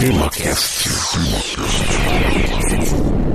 Climaquest. Climaquest.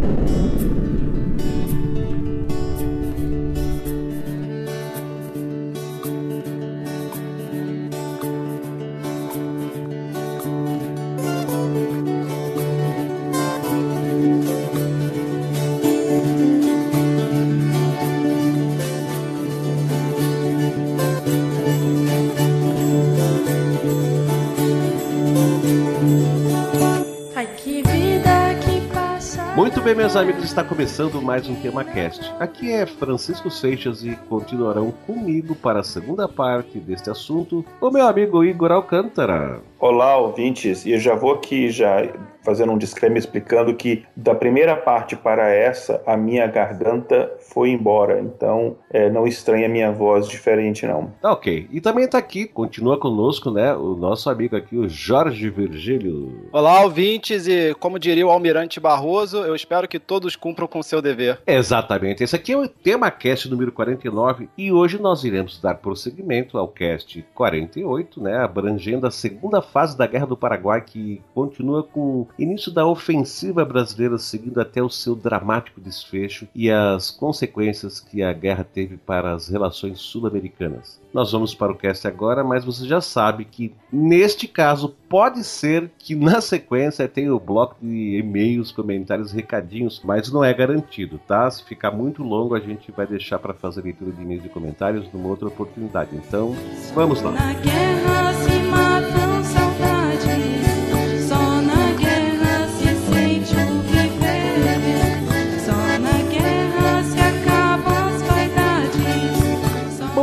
Meus amigos, está começando mais um TemaCast. Aqui é Francisco Seixas e continuarão comigo para a segunda parte deste assunto o meu amigo Igor Alcântara. Olá, ouvintes, e eu já vou aqui já fazendo um disclaimer explicando que da primeira parte para essa, a minha garganta foi embora, então é, não estranha a minha voz diferente não. Tá ok. E também está aqui, continua conosco, né, o nosso amigo aqui, o Jorge Virgílio. Olá, ouvintes, e como diria o Almirante Barroso, eu espero que todos cumpram com seu dever. Exatamente, esse aqui é o TemaCast número 49 e hoje nós iremos dar prosseguimento ao cast 48, né, abrangendo a segunda fase da Guerra do Paraguai que continua com início da ofensiva brasileira seguindo até o seu dramático desfecho e as consequências que a guerra teve para as relações sul-americanas. Nós vamos para o cast agora, mas você já sabe que neste caso pode ser que na sequência tenha o bloco de e-mails, comentários, recadinhos, mas não é garantido, tá? Se ficar muito longo, a gente vai deixar para fazer leitura de e-mails e comentários numa outra oportunidade. Então, vamos lá. Na guerra se matam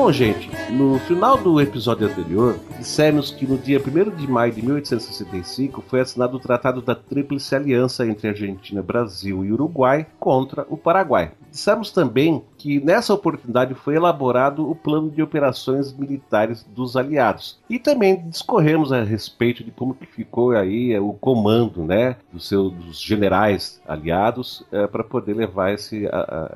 Bom, gente, no final do episódio anterior, dissemos que no dia 1 de maio de 1865 foi assinado o Tratado da Tríplice Aliança entre Argentina, Brasil e Uruguai contra o Paraguai. Dissemos também que nessa oportunidade foi elaborado o plano de operações militares dos aliados. E também discorremos a respeito de como que ficou aí eh, o comando, né, dos seus dos generais aliados para poder levar esse, a-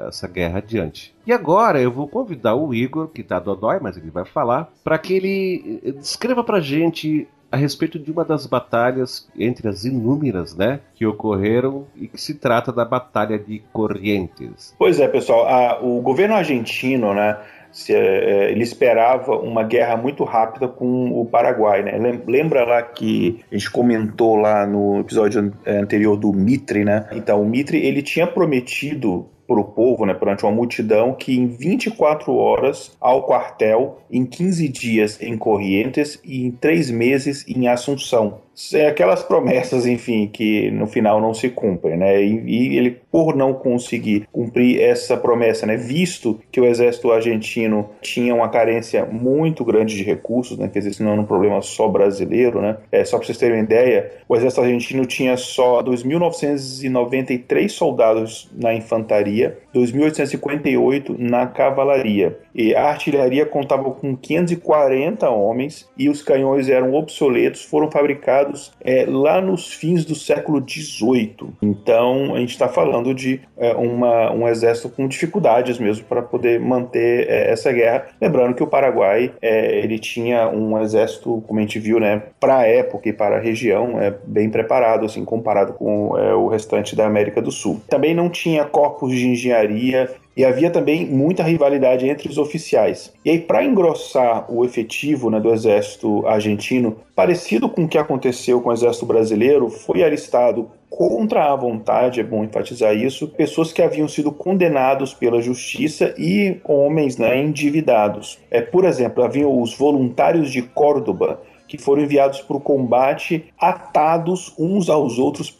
a- essa guerra adiante. E agora eu vou convidar o Igor, que tá dodói, mas ele vai falar, para que ele eh, descreva pra gente a respeito de uma das batalhas entre as inúmeras, né, que ocorreram e que se trata da Batalha de Corrientes. Pois é, pessoal, a- o governo argentino, né, se, é, ele esperava uma guerra muito rápida com o Paraguai, né? Lem- Lembra lá que a gente comentou lá no episódio an- é, anterior do Mitre, né? Então, o Mitre, ele tinha prometido para o povo, né, perante uma multidão, que em 24 horas ao quartel, em 15 dias em Corrientes e em 3 meses em Assunção. É aquelas promessas, enfim, que no final não se cumprem, né? E, e ele, por não conseguir cumprir essa promessa, né, visto que o exército argentino tinha uma carência muito grande de recursos, né, quer dizer, isso não era um problema só brasileiro, né? É, só para vocês terem uma ideia, o exército argentino tinha só 2.993 soldados na infantaria, 2.858 na cavalaria. E a artilharia contava com 540 homens e os canhões eram obsoletos, foram fabricados é, lá nos fins do século XVIII. Então a gente está falando de é, uma, um exército com dificuldades mesmo para poder manter é, essa guerra. Lembrando que o Paraguai é, ele tinha um exército, como a gente viu, né, para a época e para a região, é, bem preparado, assim, comparado com é, o restante da América do Sul. Também não tinha corpos de engenharia e havia também muita rivalidade entre os oficiais. E aí, para engrossar o efetivo né, do exército argentino, parecido com o que aconteceu com o exército brasileiro, foi alistado contra a vontade, é bom enfatizar isso, pessoas que haviam sido condenados pela justiça e homens né, endividados. É, por exemplo, haviam os voluntários de Córdoba, que foram enviados para o combate atados uns aos outros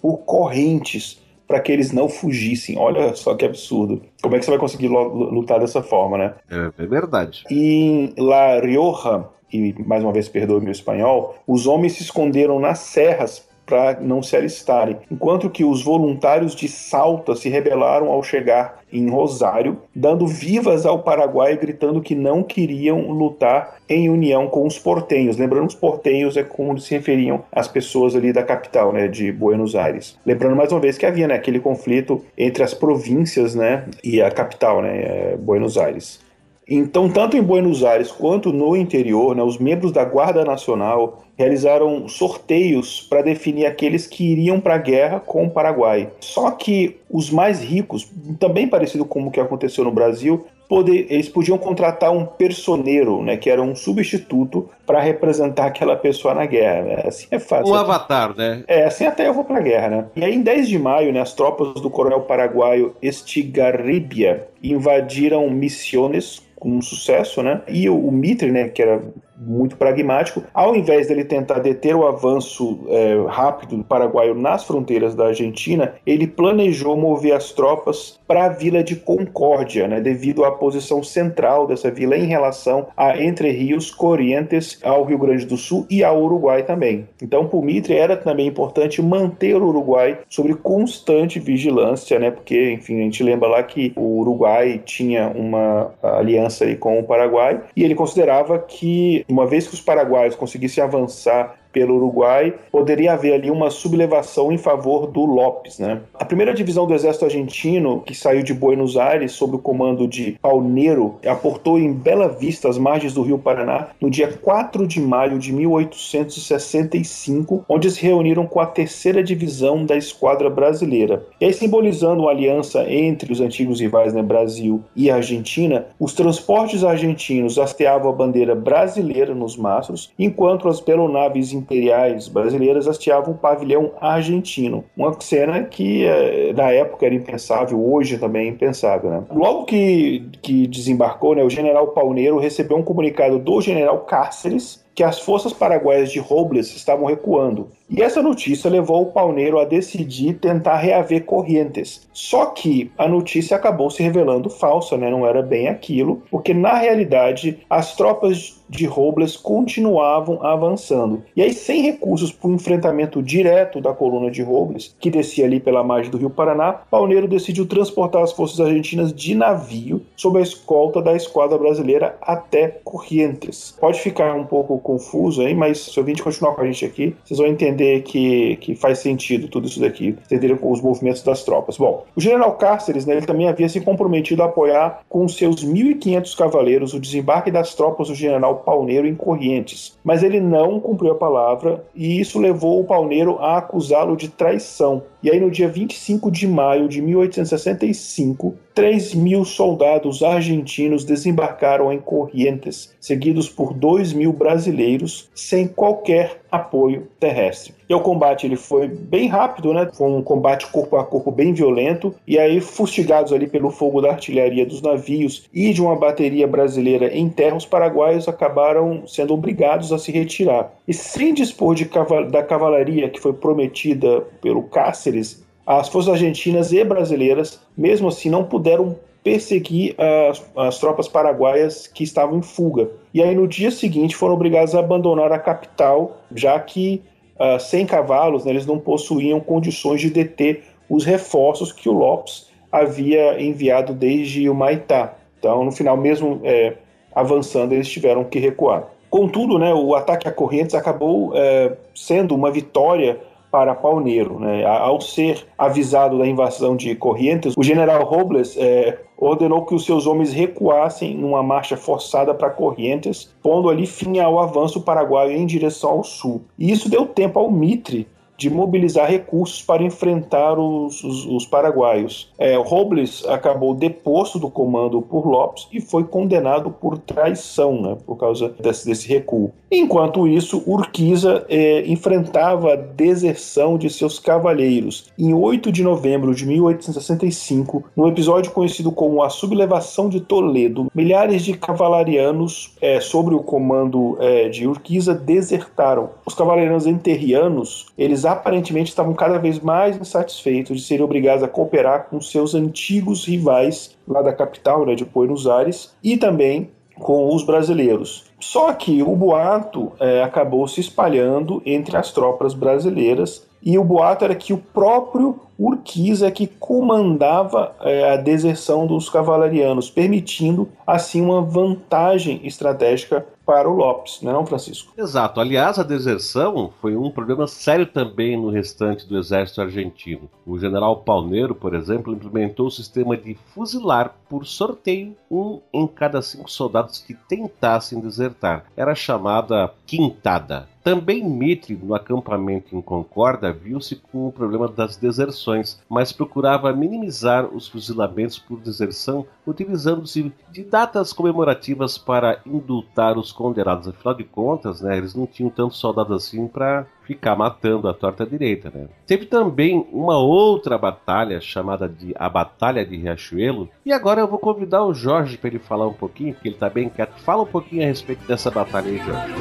por correntes para que eles não fugissem. Olha só que absurdo. Como é que você vai conseguir lutar dessa forma, né? É, é verdade. Em La Rioja, e mais uma vez perdoe meu espanhol, os homens se esconderam nas serras para não se alistarem, enquanto que os voluntários de Salta se rebelaram ao chegar em Rosário, dando vivas ao Paraguai, gritando que não queriam lutar em união com os portenhos. Lembrando os portenhos é como se referiam às pessoas ali da capital, né, de Buenos Aires. Lembrando mais uma vez que havia né, aquele conflito entre as províncias, né, e a capital, né, é, Buenos Aires. Então, tanto em Buenos Aires quanto no interior, né, os membros da Guarda Nacional realizaram sorteios para definir aqueles que iriam para a guerra com o Paraguai. Só que os mais ricos, também parecido com o que aconteceu no Brasil, poder, eles podiam contratar um personeiro, né, que era um substituto para representar aquela pessoa na guerra. Né? Assim é fácil. Um avatar, né? É, assim até eu vou para a guerra, né? E aí, em 10 de maio, né, as tropas do coronel paraguaio Estigarribia invadiram Misiones com sucesso, né? E o, o Mitre, né, que era muito pragmático. Ao invés dele tentar deter o avanço é, rápido do paraguaio nas fronteiras da Argentina, ele planejou mover as tropas para a vila de Concórdia, né, devido à posição central dessa vila em relação a Entre Rios, Corrientes, ao Rio Grande do Sul e ao Uruguai também. Então, para o Mitre era também importante manter o Uruguai sobre constante vigilância, né, porque, enfim, a gente lembra lá que o Uruguai tinha uma aliança aí com o Paraguai e ele considerava que uma vez que os paraguaios conseguissem avançar pelo Uruguai, poderia haver ali uma sublevação em favor do Lopes. Né? A primeira divisão do exército argentino, que saiu de Buenos Aires sob o comando de Palneiro, aportou em Bela Vista, às margens do rio Paraná, no dia 4 de maio de 1865, onde se reuniram com a terceira divisão da esquadra brasileira. E aí, simbolizando uma aliança entre os antigos rivais, né, Brasil e Argentina, os transportes argentinos hasteavam a bandeira brasileira nos mastros, enquanto as pelonaves imperiais brasileiras hasteavam o pavilhão argentino. Uma cena que eh, na época era impensável, hoje também é impensável. Né? Logo que, que desembarcou, né, o general Pauneiro recebeu um comunicado do general Cáceres que as forças paraguaias de Robles estavam recuando. E essa notícia levou o Pauneiro a decidir tentar reaver Corrientes. Só que a notícia acabou se revelando falsa, né? não era bem aquilo, porque na realidade as tropas de Robles continuavam avançando. E aí, sem recursos para o enfrentamento direto da coluna de Robles, que descia ali pela margem do Rio Paraná, Pauneiro decidiu transportar as forças argentinas de navio sob a escolta da esquadra brasileira até Corrientes. Pode ficar um pouco confuso aí, mas se o ouvinte continuar com a gente aqui, vocês vão entender que, que faz sentido tudo isso daqui, entenderam os movimentos das tropas. Bom, o general Cáceres, né, ele também havia se comprometido a apoiar com seus 1.500 cavaleiros o desembarque das tropas do general Pauneiro em Corrientes, mas ele não cumpriu a palavra e isso levou o Pauneiro a acusá-lo de traição. E aí, no dia 25 de maio de 1865, 3 mil soldados argentinos desembarcaram em Corrientes, seguidos por 2 mil brasileiros, sem qualquer apoio terrestre. E o combate ele foi bem rápido, né? Foi um combate corpo a corpo bem violento. E aí, fustigados ali pelo fogo da artilharia dos navios e de uma bateria brasileira em terra, os paraguaios acabaram sendo obrigados a se retirar. E sem dispor de caval da cavalaria que foi prometida pelo Cáceres, as forças argentinas e brasileiras, mesmo assim, não puderam perseguir as, as, tropas paraguaias que estavam em fuga. E aí, no dia seguinte, foram obrigados a abandonar a capital, já que, uh, sem cavalos, né, eles não possuíam condições de deter os reforços que o Lopes havia enviado desde o Maitá. Então, no final, mesmo é, avançando, eles tiveram que recuar. Contudo, né, o ataque a Correntes acabou é, sendo uma vitória para Pauneiro. Né? Ao ser avisado da invasão de Corrientes, o general Robles é, ordenou que os seus homens recuassem numa marcha forçada para Corrientes, pondo ali fim ao avanço paraguaio em direção ao sul. E isso deu tempo ao Mitre de mobilizar recursos para enfrentar os, os, os paraguaios. É, Robles acabou deposto do comando por Lopes e foi condenado por traição, né, por causa desse, desse recuo. Enquanto isso, Urquiza é, enfrentava a deserção de seus cavaleiros. Em 8 de novembro de 1865, no episódio conhecido como a Sublevação de Toledo, milhares de cavalarianos é, sobre o comando é, de Urquiza desertaram. Os cavalarianos enterrianos, eles aparentemente estavam cada vez mais insatisfeitos de serem obrigados a cooperar com seus antigos rivais lá da capital, né, de Buenos Aires, e também com os brasileiros. Só que o boato é, acabou se espalhando entre as tropas brasileiras e o boato era que o próprio Urquiza é que comandava é, a deserção dos cavalarianos, permitindo assim uma vantagem estratégica para o Lopes, não é não, Francisco? Exato. Aliás, a deserção foi um problema sério também no restante do exército argentino. O general Palneiro, por exemplo, implementou o sistema de fuzilar por sorteio um em cada cinco soldados que tentassem desertar. Era chamada quintada. Também Mitre, no acampamento em Concorda, viu-se com o problema das deserções, mas procurava minimizar os fuzilamentos por deserção, utilizando-se de datas comemorativas para indultar os condenados. Afinal de contas, né, eles não tinham tantos soldados assim para ficar matando a torta direita. Né? Teve também uma outra batalha chamada de a Batalha de Riachuelo. E agora eu vou convidar o Jorge para ele falar um pouquinho, porque ele está bem quieto. Fala um pouquinho a respeito dessa batalha aí, Jorge.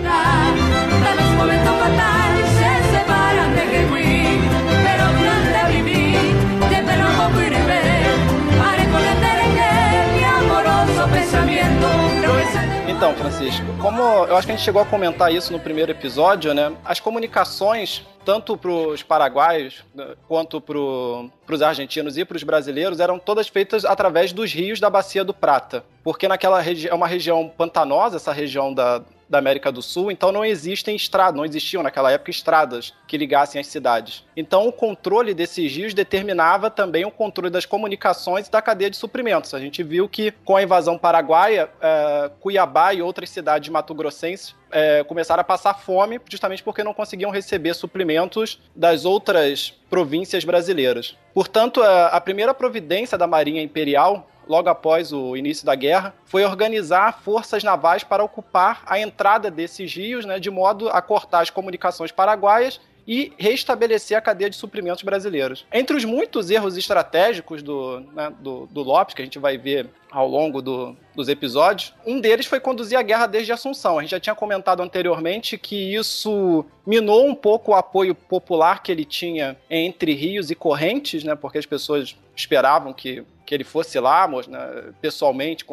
Então, Francisco, como eu acho que a gente chegou a comentar isso no primeiro episódio, né? As comunicações, tanto para os paraguaios né, quanto para os argentinos e para os brasileiros, eram todas feitas através dos rios da Bacia do Prata. Porque naquela região é uma região pantanosa, essa região da, da América do Sul, então não existem estradas, não existiam naquela época estradas que ligassem as cidades. Então o controle desses rios determinava também o controle das comunicações e da cadeia de suprimentos. A gente viu que com a invasão paraguaia, é, Cuiabá e outras cidades mato-grossenses é, começaram a passar fome justamente porque não conseguiam receber suprimentos das outras províncias brasileiras. Portanto, a primeira providência da Marinha Imperial logo após o início da guerra, foi organizar forças navais para ocupar a entrada desses rios, né, de modo a cortar as comunicações paraguaias e restabelecer a cadeia de suprimentos brasileiros. Entre os muitos erros estratégicos do, né, do, do, Lopes, que a gente vai ver ao longo do, dos episódios, um deles foi conduzir a guerra desde Assunção. A gente já tinha comentado anteriormente que isso minou um pouco o apoio popular que ele tinha entre rios e correntes, né, porque as pessoas esperavam que que ele fosse lá, né, pessoalmente.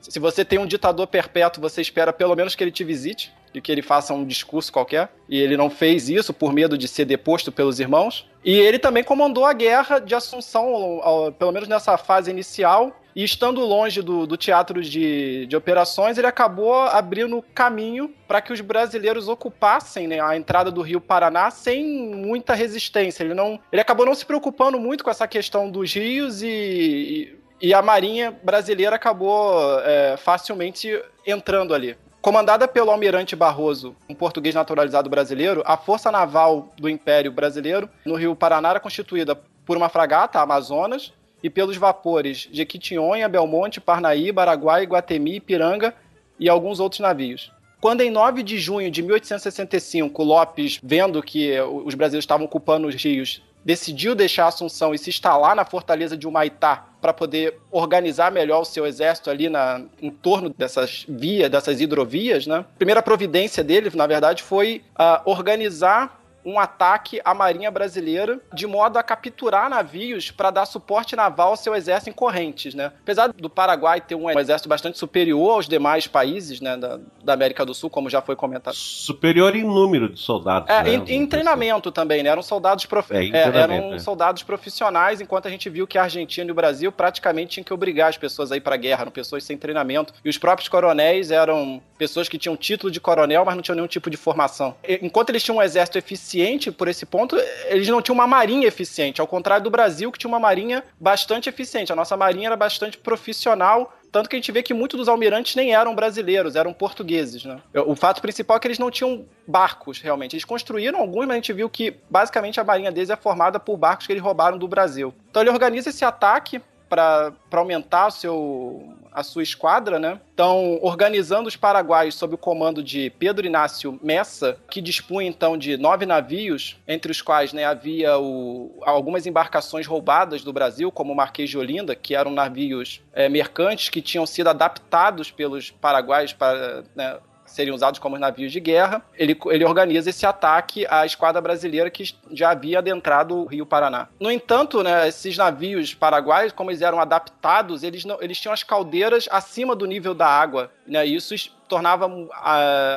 Se você tem um ditador perpétuo, você espera pelo menos que ele te visite e que ele faça um discurso qualquer. E ele não fez isso por medo de ser deposto pelos irmãos. E ele também comandou a guerra de Assunção, pelo menos nessa fase inicial. E estando longe do, do teatro de, de operações, ele acabou abrindo caminho para que os brasileiros ocupassem né, a entrada do Rio Paraná sem muita resistência. Ele, não, ele acabou não se preocupando muito com essa questão dos rios e, e, e a Marinha brasileira acabou é, facilmente entrando ali. Comandada pelo almirante Barroso, um português naturalizado brasileiro, a força naval do Império Brasileiro no Rio Paraná era constituída por uma fragata, a Amazonas, e pelos vapores Jequitinhonha, Belmonte, Parnaíba, Araguai, Guatemi, Ipiranga e alguns outros navios. Quando em 9 de junho de 1865, Lopes, vendo que os brasileiros estavam ocupando os rios, decidiu deixar Assunção e se instalar na fortaleza de Humaitá para poder organizar melhor o seu exército ali na, em torno dessas vias, dessas hidrovias, né? A primeira providência dele, na verdade, foi uh, organizar um ataque à Marinha Brasileira de modo a capturar navios para dar suporte naval ao seu exército em correntes, né? Apesar do Paraguai ter um exército bastante superior aos demais países, né, da, da América do Sul, como já foi comentado. Superior em número de soldados. É, né? em, em, treinamento também, né? Eram soldados, prof... é, é, eram é. soldados profissionais, enquanto a gente viu que a Argentina e o Brasil praticamente tinham que obrigar as pessoas a ir para a guerra, eram pessoas sem treinamento. E os próprios coronéis eram pessoas que tinham título de coronel, mas não tinham nenhum tipo de formação. Enquanto eles tinham um exército eficiente por esse ponto, eles não tinham uma marinha eficiente, ao contrário do Brasil, que tinha uma marinha bastante eficiente. A nossa marinha era bastante profissional, tanto que a gente vê que muitos dos almirantes nem eram brasileiros, eram portugueses, né? O fato principal é que eles não tinham barcos, realmente. Eles construíram alguns, mas a gente viu que basicamente a marinha deles é formada por barcos que eles roubaram do Brasil. Então ele organiza esse ataque para aumentar seu, a sua esquadra, né? Então, organizando os paraguaios sob o comando de Pedro Inácio Messa, que dispunha então de nove navios, entre os quais né, havia o, algumas embarcações roubadas do Brasil, como o Marquês de Olinda, que eram navios é, mercantes que tinham sido adaptados pelos paraguaios para né, seriam usados como navios de guerra, ele, ele organiza esse ataque à esquadra brasileira que já havia adentrado o Rio Paraná. No entanto, né, esses navios paraguaios, como eles eram adaptados, eles, não, eles tinham as caldeiras acima do nível da água, né, isso tornava uh,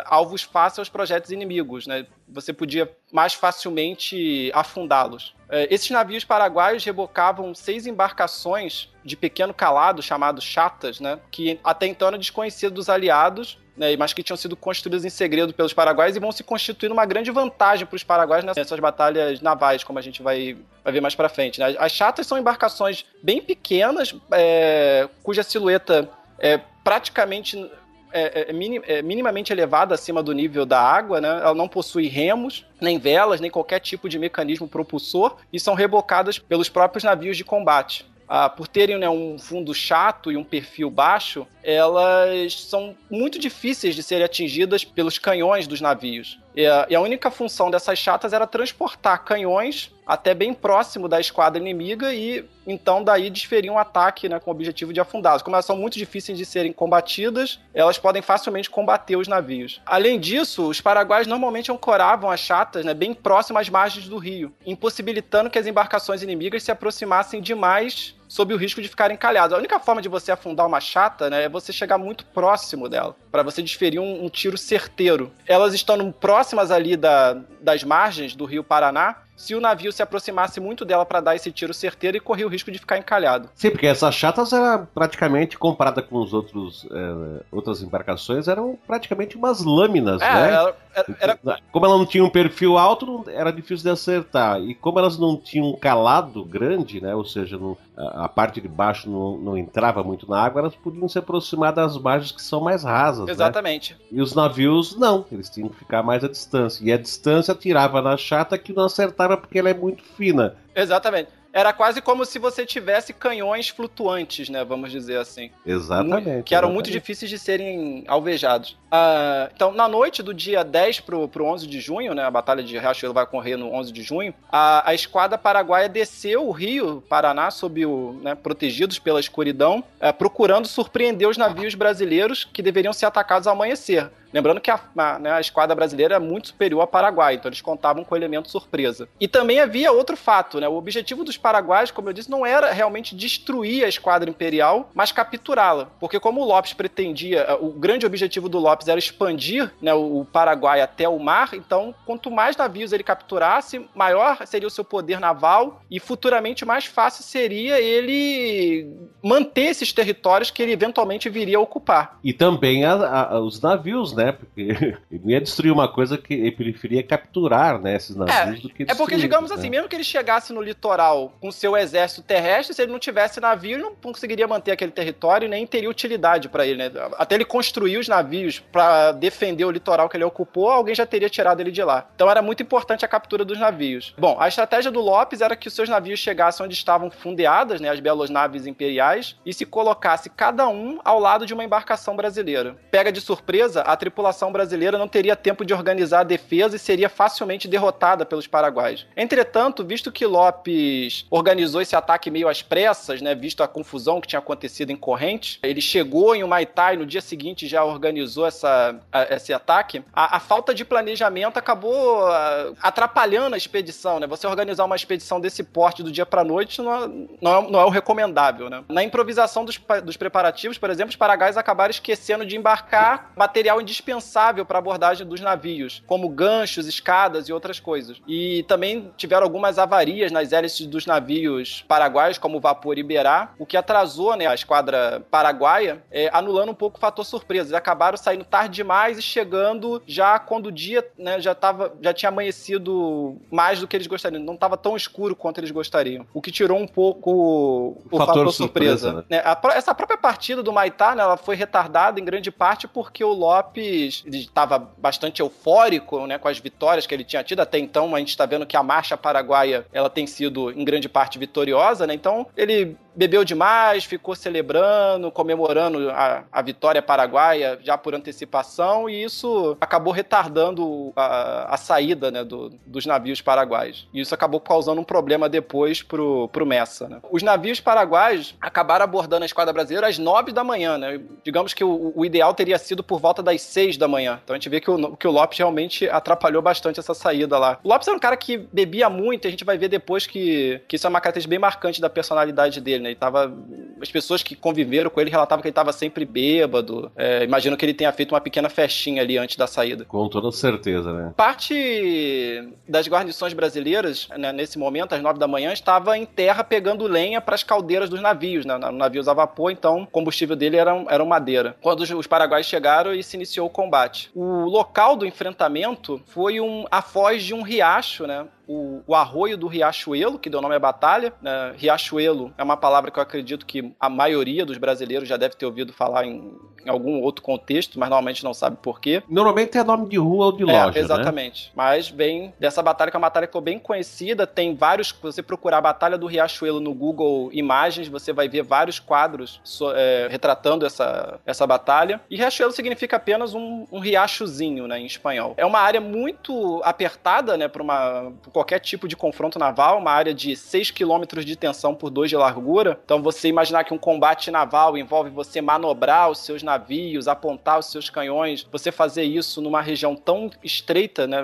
alvos fáceis aos projetos inimigos, né? Você podia mais facilmente afundá-los. Uh, esses navios paraguaios rebocavam seis embarcações de pequeno calado, chamados chatas, né? Que até então eram desconhecidos dos aliados né, mas que tinham sido construídas em segredo pelos paraguaios e vão se constituir uma grande vantagem para os paraguaios nessas batalhas navais, como a gente vai, vai ver mais para frente. Né? As chatas são embarcações bem pequenas, é, cuja silhueta é praticamente é, é, minim, é, minimamente elevada acima do nível da água, né? Ela não possui remos, nem velas, nem qualquer tipo de mecanismo propulsor e são rebocadas pelos próprios navios de combate. Ah, por terem né, um fundo chato e um perfil baixo, elas são muito difíceis de serem atingidas pelos canhões dos navios. E a, e a única função dessas chatas era transportar canhões até bem próximo da esquadra inimiga e então daí desferir um ataque né, com o objetivo de afundá-los. Como elas são muito difíceis de serem combatidas, elas podem facilmente combater os navios. Além disso, os paraguaios normalmente ancoravam as chatas né, bem próximas às margens do rio, impossibilitando que as embarcações inimigas se aproximassem demais sob o risco de ficar encalhados. A única forma de você afundar uma chata né, é você chegar muito próximo dela, para você desferir um, um, tiro certeiro. Elas estando próximas ali da, das margens do rio Paraná, se o navio se aproximasse muito dela para dar esse tiro certeiro e corria o risco de ficar encalhado. Sim, porque essas chatas eram praticamente, comparada com os outros é, outras embarcações, eram praticamente umas lâminas, é, né? Era, era... Como ela não tinha um perfil alto, era difícil de acertar. E como elas não tinham um calado grande, né? Ou seja, não, a, a, parte de baixo não, não, entrava muito na água, elas podiam se aproximar das margens que são mais rasas. Né? Exatamente. Né? E os navios, não. Eles tinham que ficar mais à distância. E a distância tirava na chata que não acertava porque ela é muito fina. Exatamente. Era quase como se você tivesse canhões flutuantes, né? Vamos dizer assim. Exatamente. Que eram exatamente. muito difíceis de serem alvejados. Uh, então, na noite do dia 10 pro, pro 11 de junho, né? A Batalha de Riachuelo vai ocorrer no 11 de junho. A, a esquadra paraguaia desceu o rio Paraná, sob o, né, protegidos pela escuridão, uh, procurando surpreender os navios brasileiros que deveriam ser atacados ao amanhecer. Lembrando que a, a, né, a, esquadra brasileira é muito superior à Paraguai, então eles contavam com o elemento surpresa. E também havia outro fato, né? O objetivo dos paraguaios, como eu disse, não era realmente destruir a esquadra imperial, mas capturá-la. Porque como o Lopes pretendia, o grande objetivo do Lopes era expandir né, o Paraguai até o mar, então quanto mais navios ele capturasse, maior seria o seu poder naval e futuramente mais fácil seria ele manter esses territórios que ele eventualmente viria a ocupar. E também a, os navios, né? Porque ele ia destruir uma coisa que ele preferia capturar, né? Esses navios é, do que É porque, digamos né? assim, mesmo que ele chegasse no litoral com seu exército terrestre, se ele não tivesse navio, ele não conseguiria manter aquele território e nem teria utilidade para ele, né? Até ele construir os navios para defender o litoral que ele ocupou, alguém já teria tirado ele de lá. Então era muito importante a captura dos navios. Bom, a estratégia do Lopes era que os seus navios chegassem onde estavam fundeadas, né, as belas naves imperiais, e se colocasse cada um ao lado de uma embarcação brasileira. Pega de surpresa, a tripulação brasileira não teria tempo de organizar a defesa e seria facilmente derrotada pelos paraguaios. Entretanto, visto que Lopes organizou esse ataque meio às pressas, né, visto a confusão que tinha acontecido em Corrente, ele chegou em Humaitá e no dia seguinte já organizou essa, a, esse ataque, a, a, falta de planejamento acabou atrapalhando a expedição. Né? Você organizar uma expedição desse porte do dia para noite não é, não, é, não é o recomendável. Né? Na improvisação dos, dos preparativos, por exemplo, os paraguaios acabaram esquecendo de embarcar material indispensável indispensável para a abordagem dos navios, como ganchos, escadas e outras coisas. E também tiveram algumas avarias nas hélices dos navios paraguaios, como o Vapor Iberá, o que atrasou né, a esquadra paraguaia, é, anulando um pouco o fator surpresa. Eles acabaram saindo tarde demais e chegando já quando o dia né, já, tava, já tinha amanhecido mais do que eles gostariam. Não estava tão escuro quanto eles gostariam. O que tirou um pouco o, o fator, fator, surpresa. surpresa né? a, essa própria partida do Maitá né, ela foi retardada em grande parte porque o Lopes estava bastante eufórico né, com as vitórias que ele tinha tido. Até então, a gente está vendo que a marcha paraguaia ela tem sido, em grande parte, vitoriosa. Né? Então, ele bebeu demais, ficou celebrando, comemorando a, a vitória paraguaia já por antecipação, e isso acabou retardando a, a saída né, do, dos navios paraguaios. E isso acabou causando um problema depois pro, pro Messa. Né? Os navios paraguaios acabaram abordando a esquadra brasileira às nove da manhã. Né? Digamos que o, o, ideal teria sido por volta das seis da manhã. Então a gente vê que o, que o Lopes realmente atrapalhou bastante essa saída lá. O Lopes era um cara que bebia muito, a gente vai ver depois que, que isso é uma característica bem marcante da personalidade dele né? Ele tava as pessoas que conviveram com ele relatavam que ele estava sempre bêbado. É, imagino que ele tenha feito uma pequena festinha ali antes da saída. Com toda certeza, né? Parte das guarnições brasileiras, né, nesse momento, às nove da manhã, estava em terra pegando lenha para as caldeiras dos navios. Né? O navio usava vapor, então o combustível dele era, era madeira. Quando os, os paraguaios chegaram e se iniciou o combate. O local do enfrentamento foi um, a foz de um riacho, né? O, o arroio do Riachuelo, que deu nome à batalha. Né? Riachuelo é uma palavra que eu acredito que a maioria dos brasileiros já deve ter ouvido falar em, em algum outro contexto, mas normalmente não sabe por quê. Normalmente é nome de rua ou de É, loja, né? exatamente. Mas vem dessa batalha, que é uma batalha que ficou bem conhecida. Tem vários. Se você procurar a Batalha do Riachuelo no Google Imagens, você vai ver vários quadros so- é, retratando essa, essa batalha. E Riachuelo significa apenas um, um riachozinho, né, em espanhol. É uma área muito apertada, né, para uma qualquer tipo de confronto naval, uma área de 6 quilômetros de tensão por 2 de largura. Então você imaginar que um combate naval envolve você manobrar os seus navios, apontar os seus canhões, você fazer isso numa região tão estreita, né,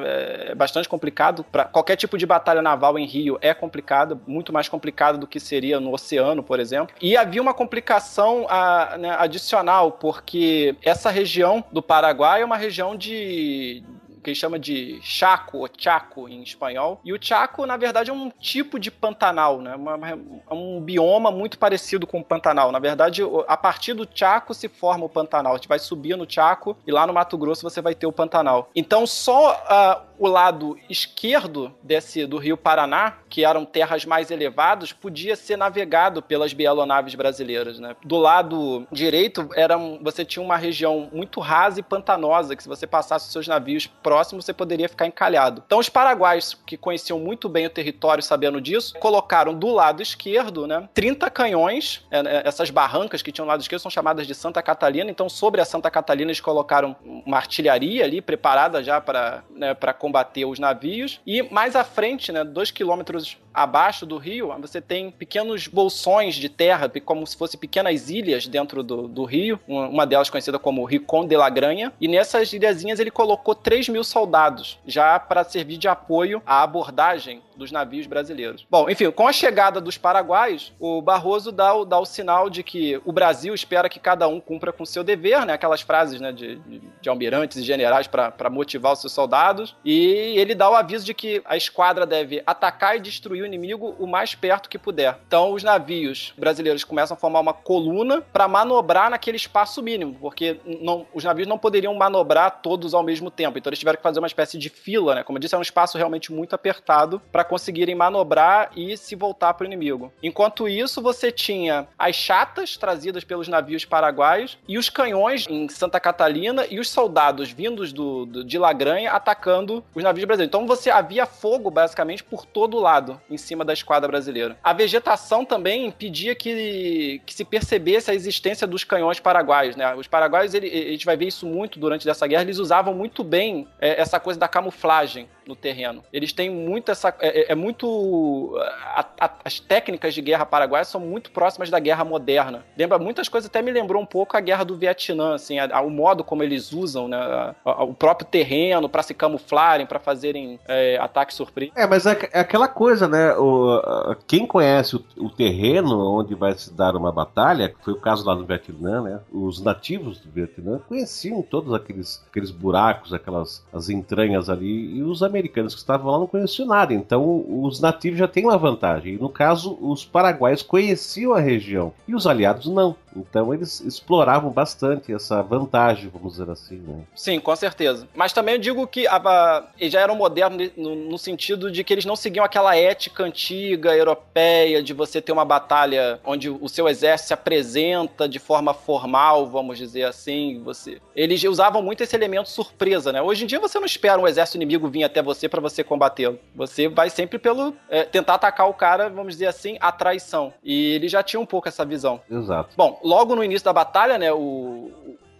é bastante complicado. Para qualquer tipo de batalha naval em Rio é complicado, muito mais complicado do que seria no oceano, por exemplo. E havia uma complicação a- né, adicional, porque essa região do Paraguai é uma região de que eles chamam de chaco ou chaco em espanhol. E o chaco, na verdade, é um tipo de pantanal, né? Uma- é um bioma muito parecido com o pantanal. Na verdade, a partir do chaco se forma o pantanal. A gente vai subir no chaco e lá no Mato Grosso você vai ter o pantanal. Então, só ah, o lado esquerdo desse do Rio Paraná, que eram terras mais elevadas, podia ser navegado pelas bielоnaves brasileiras, né? Do lado direito, era você tinha uma região muito rasa e pantanosa, que se você passasse os seus navios próximos, você poderia ficar encalhado. Então, os paraguaios, que conheciam muito bem o território, sabendo disso, colocaram do lado esquerdo, né, 30 canhões, é, é, essas barrancas que tinham do lado esquerdo são chamadas de Santa Catalina, então sobre a Santa Catalina eles colocaram uma artilharia ali, preparada já para né, para combater os navios, e mais à frente, né, dois quilômetros abaixo do rio, você tem pequenos bolsões de terra, como se fossem pequenas ilhas dentro do, do rio, uma delas conhecida como Ricon de la Granha, e nessas ilhazinhas ele colocou 3 mil soldados, já para servir de apoio à abordagem dos navios brasileiros. Bom, enfim, com a chegada dos paraguaios, o Barroso dá o, dá o sinal de que o Brasil espera que cada um cumpra com seu dever, né? Aquelas frases né, de, de, almirantes e generais para motivar os seus soldados. E ele dá o aviso de que a esquadra deve atacar e destruir o inimigo o mais perto que puder. Então, os navios brasileiros começam a formar uma coluna para manobrar naquele espaço mínimo, porque não, os navios não poderiam manobrar todos ao mesmo tempo. Então, eles tiveram que fazer uma espécie de fila, né? Como eu disse, é um espaço realmente muito apertado para conseguirem manobrar e se voltar para o inimigo. Enquanto isso, você tinha as chatas trazidas pelos navios paraguaios e os canhões em Santa Catalina e os soldados vindos do, do- de Lagranha atacando os navios brasileiros. Então você havia fogo basicamente por todo lado em cima da esquadra brasileira. A vegetação também impedia que, que se percebesse a existência dos canhões paraguaios. Né? Os paraguaios, ele- a gente vai ver isso muito durante essa guerra, eles usavam muito bem é, essa coisa da camuflagem no terreno. Eles têm muito essa. É, é- é muito. a- a- as técnicas de guerra paraguaias são muito próximas da guerra moderna. Lembra muitas coisas, até me lembrou um pouco a guerra do Vietnã, assim, a- o modo como eles usam né, o próprio terreno para se camuflarem, para fazerem é, ataques surpresa. É, mas é, é aquela coisa, né? O, quem conhece o, o terreno onde vai se dar uma batalha, foi o caso lá no Vietnã, né? Os nativos do Vietnã conheciam todos aqueles, aqueles buracos, aquelas as entranhas ali, e os americanos que estavam lá não conheciam nada. Então, os nativos já têm uma vantagem. E no caso, os paraguaios conheciam a região e os aliados não. Então, eles exploravam bastante essa vantagem, vamos dizer assim, né? Sim, com certeza. Mas também eu digo que a- a- eles já eram modernos no, no sentido de que eles não seguiam aquela ética antiga, europeia, de você ter uma batalha onde o seu exército se apresenta de forma formal, vamos dizer assim. Você... Eles usavam muito esse elemento surpresa, né? Hoje em dia você não espera um exército inimigo vir até você para você combatê-lo. Você vai sempre pelo é, tentar atacar o cara, vamos dizer assim, a traição. E eles já tinham um pouco essa visão. Exato. Bom, logo no início da batalha, né, o,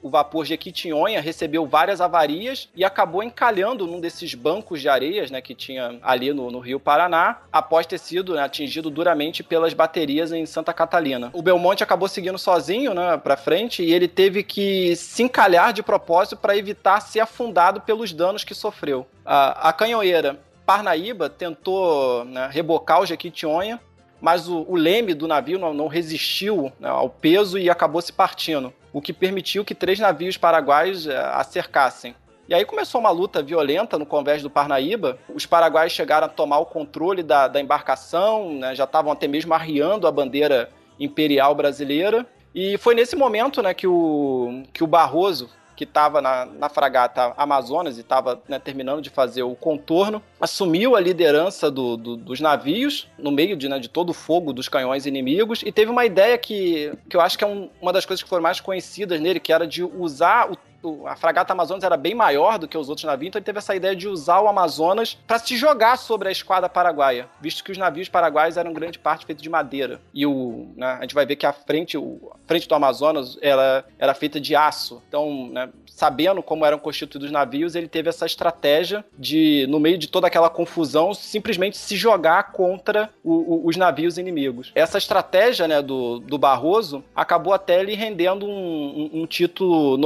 o vapor Jequitinhonha recebeu várias avarias e acabou encalhando num desses bancos de areias, né, que tinha ali no, no Rio Paraná, após ter sido né, atingido duramente pelas baterias em Santa Catalina. O Belmonte acabou seguindo sozinho, né, para frente e ele teve que se encalhar de propósito para evitar ser afundado pelos danos que sofreu. A, a canhoeira Parnaíba tentou né, rebocar o Jequitinhonha, mas o, o leme do navio não, não resistiu né, ao peso e acabou se partindo, o que permitiu que três navios paraguaios é, a cercassem. E aí começou uma luta violenta no convés do Parnaíba. Os paraguaios chegaram a tomar o controle da, da embarcação, né, já estavam até mesmo arriando a bandeira imperial brasileira. E foi nesse momento né, que, o, que o Barroso, que estava na, na, fragata Amazonas e estava né, terminando de fazer o contorno, assumiu a liderança do, do, dos navios no meio de, né, de, todo o fogo dos canhões inimigos e teve uma ideia que, que eu acho que é um, uma das coisas que foram mais conhecidas nele, que era de usar o a fragata Amazonas era bem maior do que os outros navios, então ele teve essa ideia de usar o Amazonas para se jogar sobre a esquadra paraguaia, visto que os navios paraguaios eram grande parte feitos de madeira. E o, né, a gente vai ver que a frente, o, a frente do Amazonas ela, era feita de aço. Então, né, sabendo como eram constituídos os navios, ele teve essa estratégia de, no meio de toda aquela confusão, simplesmente se jogar contra o, o, os navios inimigos. Essa estratégia né, do, do Barroso acabou até lhe rendendo um, um, um título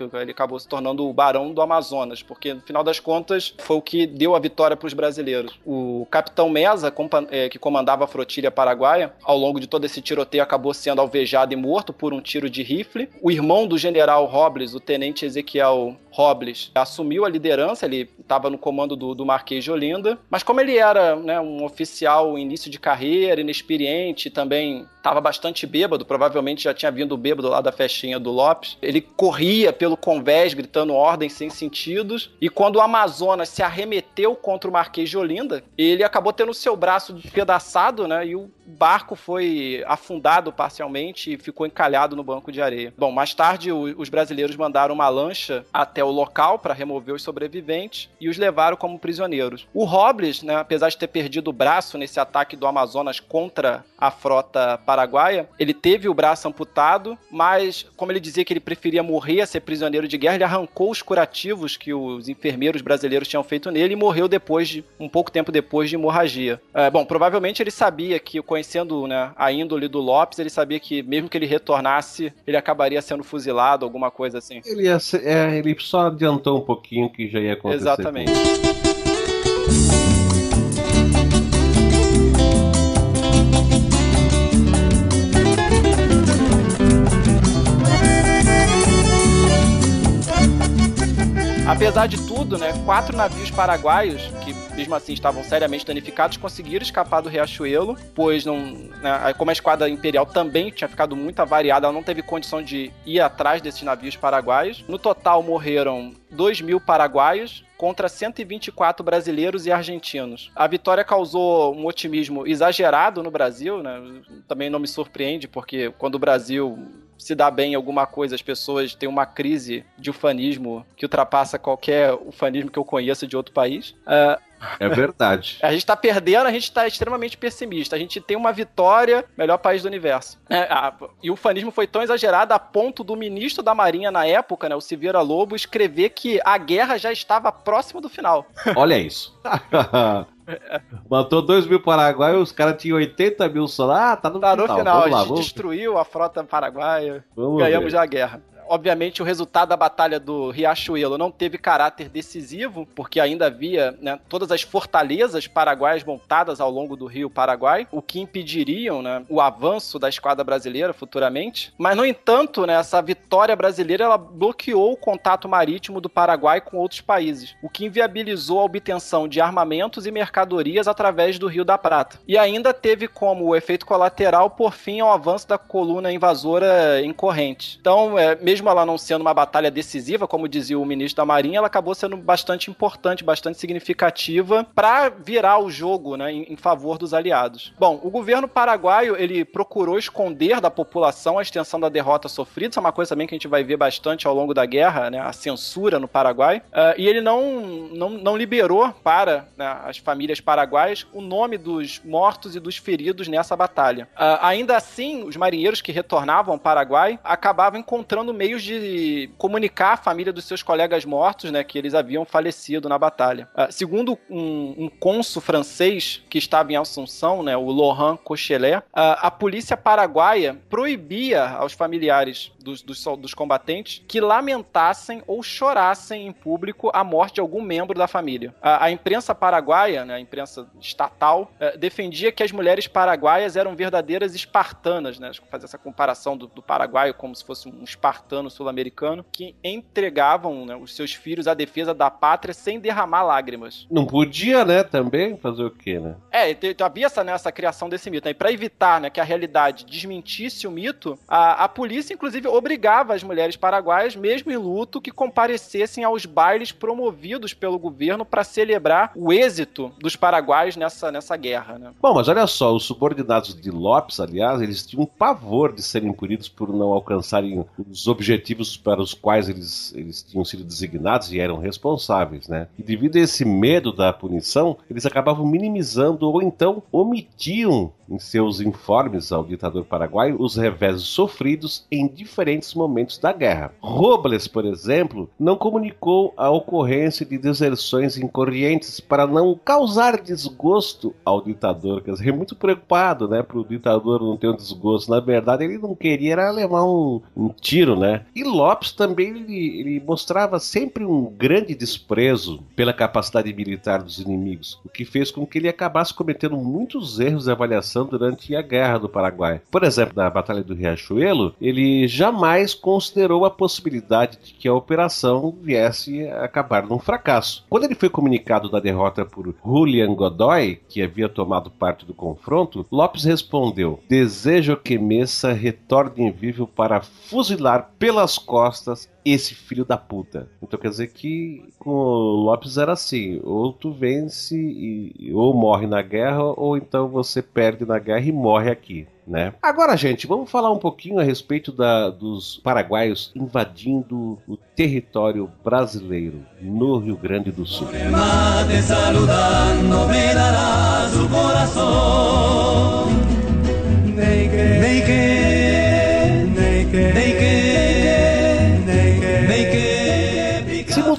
nobiliárquico ele acabou se tornando o barão do Amazonas, porque no final das contas foi o que deu a vitória para os brasileiros. O capitão Mesa, é, que comandava a flotilha paraguaia, ao longo de todo esse tiroteio acabou sendo alvejado e morto por um tiro de rifle. O irmão do general Robles, o tenente Ezequiel Robles assumiu a liderança, ele estava no comando do, do Marquês de Olinda, mas como ele era né, um oficial início de carreira, inexperiente, também estava bastante bêbado, provavelmente já tinha vindo bêbado lá da festinha do Lopes, ele corria pelo convés gritando ordens sem sentidos, e quando o Amazonas se arremeteu contra o Marquês de Olinda, ele acabou tendo seu braço despedaçado, né, e o barco foi afundado parcialmente e ficou encalhado no banco de areia. Bom, mais tarde os brasileiros mandaram uma lancha até o local para remover os sobreviventes e os levaram como prisioneiros. O Robles, né, apesar de ter perdido o braço nesse ataque do Amazonas contra a frota paraguaia, ele teve o braço amputado, mas como ele dizia que ele preferia morrer a ser prisioneiro de guerra, ele arrancou os curativos que os enfermeiros brasileiros tinham feito nele e morreu depois de um pouco tempo depois de hemorragia. É, bom, provavelmente ele sabia que o conhecendo né, a índole do Lopes, ele sabia que mesmo que ele retornasse, ele acabaria sendo fuzilado, alguma coisa assim. Ele, ia ser, é, ele só adiantou um pouquinho que já ia acontecer. Exatamente. Apesar de tudo, né, quatro navios paraguaios, que mesmo assim estavam seriamente danificados, conseguiram escapar do Riachuelo, pois não, né, como a esquadra imperial também tinha ficado muito avariada, ela não teve condição de ir atrás desses navios paraguaios. No total morreram 2 mil paraguaios, contra 124 brasileiros e argentinos. A vitória causou um otimismo exagerado no Brasil, né? Também não me surpreende, porque quando o Brasil se dá bem em alguma coisa, as pessoas têm uma crise de ufanismo que ultrapassa qualquer ufanismo que eu conheça de outro país. Uh, é verdade. a gente tá perdendo, a gente tá extremamente pessimista. A gente tem uma vitória, melhor país do universo. É, a, e o fanismo foi tão exagerado a ponto do ministro da Marinha na época, né, o Silveira Lobo, escrever que a guerra já estava próxima do final. Olha isso. Matou 2 mil paraguaios, os caras tinham 80 mil só. Ah, tá no tá final. No final, vamos a gente vamos... destruiu a frota paraguaia. Vamos ganhamos ver. já a guerra obviamente, o resultado da Batalha do Riachuelo não teve caráter decisivo, porque ainda havia né, todas as fortalezas paraguaias montadas ao longo do rio Paraguai, o que impediriam né, o avanço da esquadra brasileira futuramente. Mas, no entanto, né, essa vitória brasileira ela bloqueou o contato marítimo do Paraguai com outros países, o que inviabilizou a obtenção de armamentos e mercadorias através do Rio da Prata. E ainda teve como efeito colateral, por fim, ao avanço da coluna invasora em corrente. Então, é, mesmo mesmo ela não sendo uma batalha decisiva, como dizia o ministro da Marinha, ela acabou sendo bastante importante, bastante significativa para virar o jogo né, em, em, favor dos aliados. Bom, o governo paraguaio ele procurou esconder da população a extensão da derrota sofrida, isso é uma coisa também que a gente vai ver bastante ao longo da guerra, né, a censura no Paraguai, uh, e ele não, não, não liberou para né, as famílias paraguaias o nome dos mortos e dos feridos nessa batalha. Uh, ainda assim, os marinheiros que retornavam ao Paraguai acabavam encontrando meio meios de comunicar à família dos seus colegas mortos, né, que eles haviam falecido na batalha. Uh, segundo um, um cônsul francês que estava em Assunção, né, o Laurent Cochelet, uh, a polícia paraguaia proibia aos familiares dos, dos, dos combatentes que lamentassem ou chorassem em público a morte de algum membro da família. A, a imprensa paraguaia, né, a imprensa estatal, defendia que as mulheres paraguaias eram verdadeiras espartanas, né, fazer essa comparação do, do paraguaio como se fosse um espartano sul-americano, que entregavam né, os seus filhos à defesa da pátria sem derramar lágrimas. Não podia, né, também fazer o quê, né? É, havia essa, né, essa criação desse mito. Né? E para evitar né, que a realidade desmentisse o mito, a, a polícia, inclusive, obrigava as mulheres paraguaias, mesmo em luto, que comparecessem aos bailes promovidos pelo governo para celebrar o êxito dos paraguaios nessa, nessa guerra. Né? Bom, mas olha só, os subordinados de Lopes, aliás, eles tinham pavor de serem punidos por não alcançarem os objetivos para os quais eles, eles tinham sido designados e eram responsáveis, né? E devido a esse medo da punição, eles acabavam minimizando ou então omitiam em seus informes ao ditador paraguaio os reveses sofridos em diferentes momentos da guerra. Robles, por exemplo, não comunicou a ocorrência de deserções em para não causar desgosto ao ditador, quer dizer, muito preocupado, né, para o ditador não ter um desgosto. Na verdade, ele não queria era levar um, um tiro, né? E Lopes também ele, ele mostrava sempre um grande desprezo pela capacidade militar dos inimigos, o que fez com que ele acabasse cometendo muitos erros de avaliação durante a Guerra do Paraguai. Por exemplo, na Batalha do Riachuelo, ele jamais considerou a possibilidade de que a operação viesse a acabar num fracasso. Quando ele foi comunicado da derrota por Julian Godoy, que havia tomado parte do confronto, Lopes respondeu: Desejo que Messa retorne vivo para fuzilar pelas costas esse filho da puta. Então quer dizer que com o Lopes era assim: ou tu vence e ou morre na guerra, ou então você perde na guerra e morre aqui. Né? Agora, gente, vamos falar um pouquinho a respeito da, dos paraguaios invadindo o território brasileiro no Rio Grande do Sul.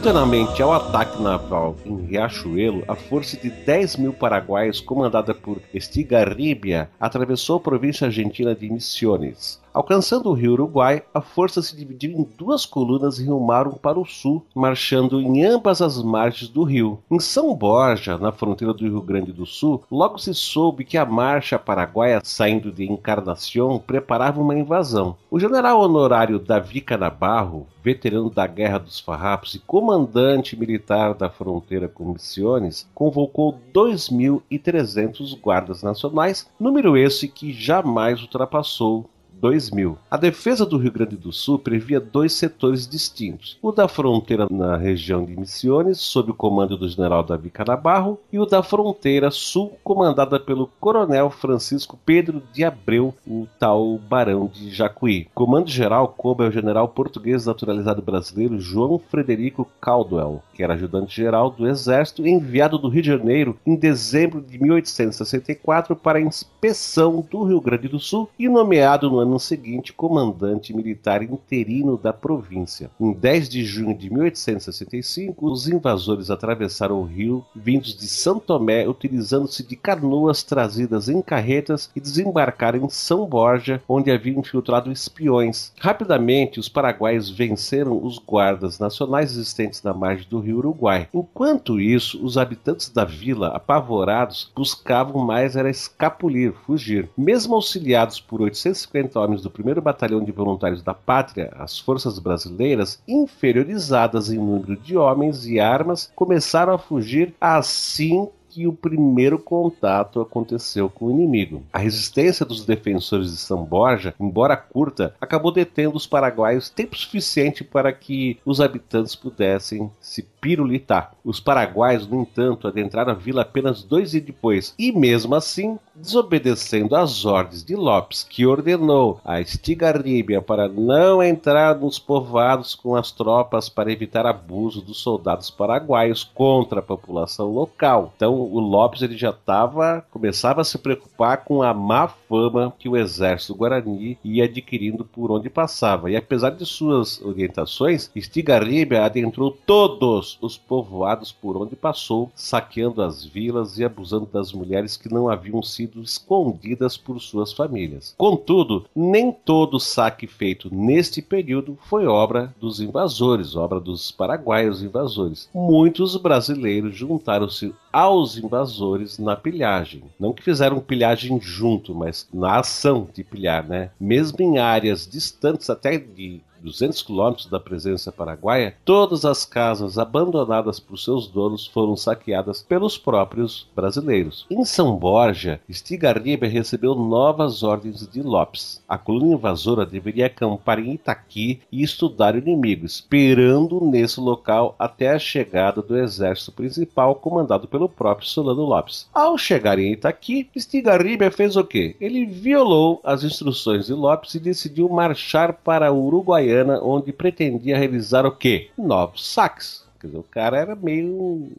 Simultaneamente ao ataque naval em Riachuelo, a força de 10 mil paraguaios, comandada por Estigarribia, atravessou a província argentina de Misiones. Alcançando o rio Uruguai, a força se dividiu em duas colunas e rumaram para o sul, marchando em ambas as margens do rio. Em São Borja, na fronteira do Rio Grande do Sul, logo se soube que a marcha paraguaia, saindo de Encarnação, preparava uma invasão. O general honorário Davi Canabarro, veterano da Guerra dos Farrapos e comandante militar da fronteira com Missiones, convocou 2.300 guardas nacionais, número esse que jamais ultrapassou 2000. A defesa do Rio Grande do Sul previa dois setores distintos: o da fronteira na região de Missiones, sob o comando do general Davi Canabarro, e o da fronteira sul, comandada pelo coronel Francisco Pedro de Abreu, o tal Barão de Jacuí. comando geral coube ao general português naturalizado brasileiro João Frederico Caldwell, que era ajudante-geral do Exército enviado do Rio de Janeiro em dezembro de 1864 para a inspeção do Rio Grande do Sul e nomeado no ano ano seguinte comandante militar interino da província. Em 10 de junho de 1865, os invasores atravessaram o rio vindos de São Tomé utilizando-se de canoas trazidas em carretas e desembarcaram em São Borja, onde haviam infiltrado espiões. Rapidamente, os paraguaios venceram os guardas nacionais existentes na margem do rio Uruguai. Enquanto isso, os habitantes da vila, apavorados, buscavam mais era escapulir, fugir. Mesmo auxiliados por 850 homens do 1 Batalhão de Voluntários da Pátria, as forças brasileiras, inferiorizadas em número de homens e armas, começaram a fugir assim que o primeiro contato aconteceu com o inimigo. A resistência dos defensores de São Borja, embora curta, acabou detendo os paraguaios tempo suficiente para que os habitantes pudessem se pirulitar. Os paraguaios, no entanto, adentraram a vila apenas dois dias depois, e mesmo assim desobedecendo às ordens de Lopes, que ordenou a Estigarribia para não entrar nos povoados com as tropas para evitar abuso dos soldados paraguaios contra a população local. Então o Lopes ele já estava começava a se preocupar com a má fama que o exército guarani ia adquirindo por onde passava. E apesar de suas orientações, Estigarribia adentrou todos os povoados por onde passou, saqueando as vilas e abusando das mulheres que não haviam sido escondidas por suas famílias. Contudo, nem todo saque feito neste período foi obra dos invasores, obra dos paraguaios invasores. Muitos brasileiros juntaram-se aos invasores na pilhagem. Não que fizeram pilhagem junto, mas na ação de pilhar, né? Mesmo em áreas distantes até de 200 quilômetros da presença paraguaia, todas as casas abandonadas por seus donos foram saqueadas pelos próprios brasileiros. Em São Borja, Stigarriba recebeu novas ordens de Lopes. A coluna invasora deveria acampar em Itaqui e estudar o inimigo, esperando nesse local até a chegada do exército principal comandado pelo próprio Solano Lopes. Ao chegar em Itaqui, Stigarriba fez o quê? Ele violou as instruções de Lopes e decidiu marchar para Uruguaiana onde pretendia realizar o quê? Novos saques. Quer dizer, o cara era meio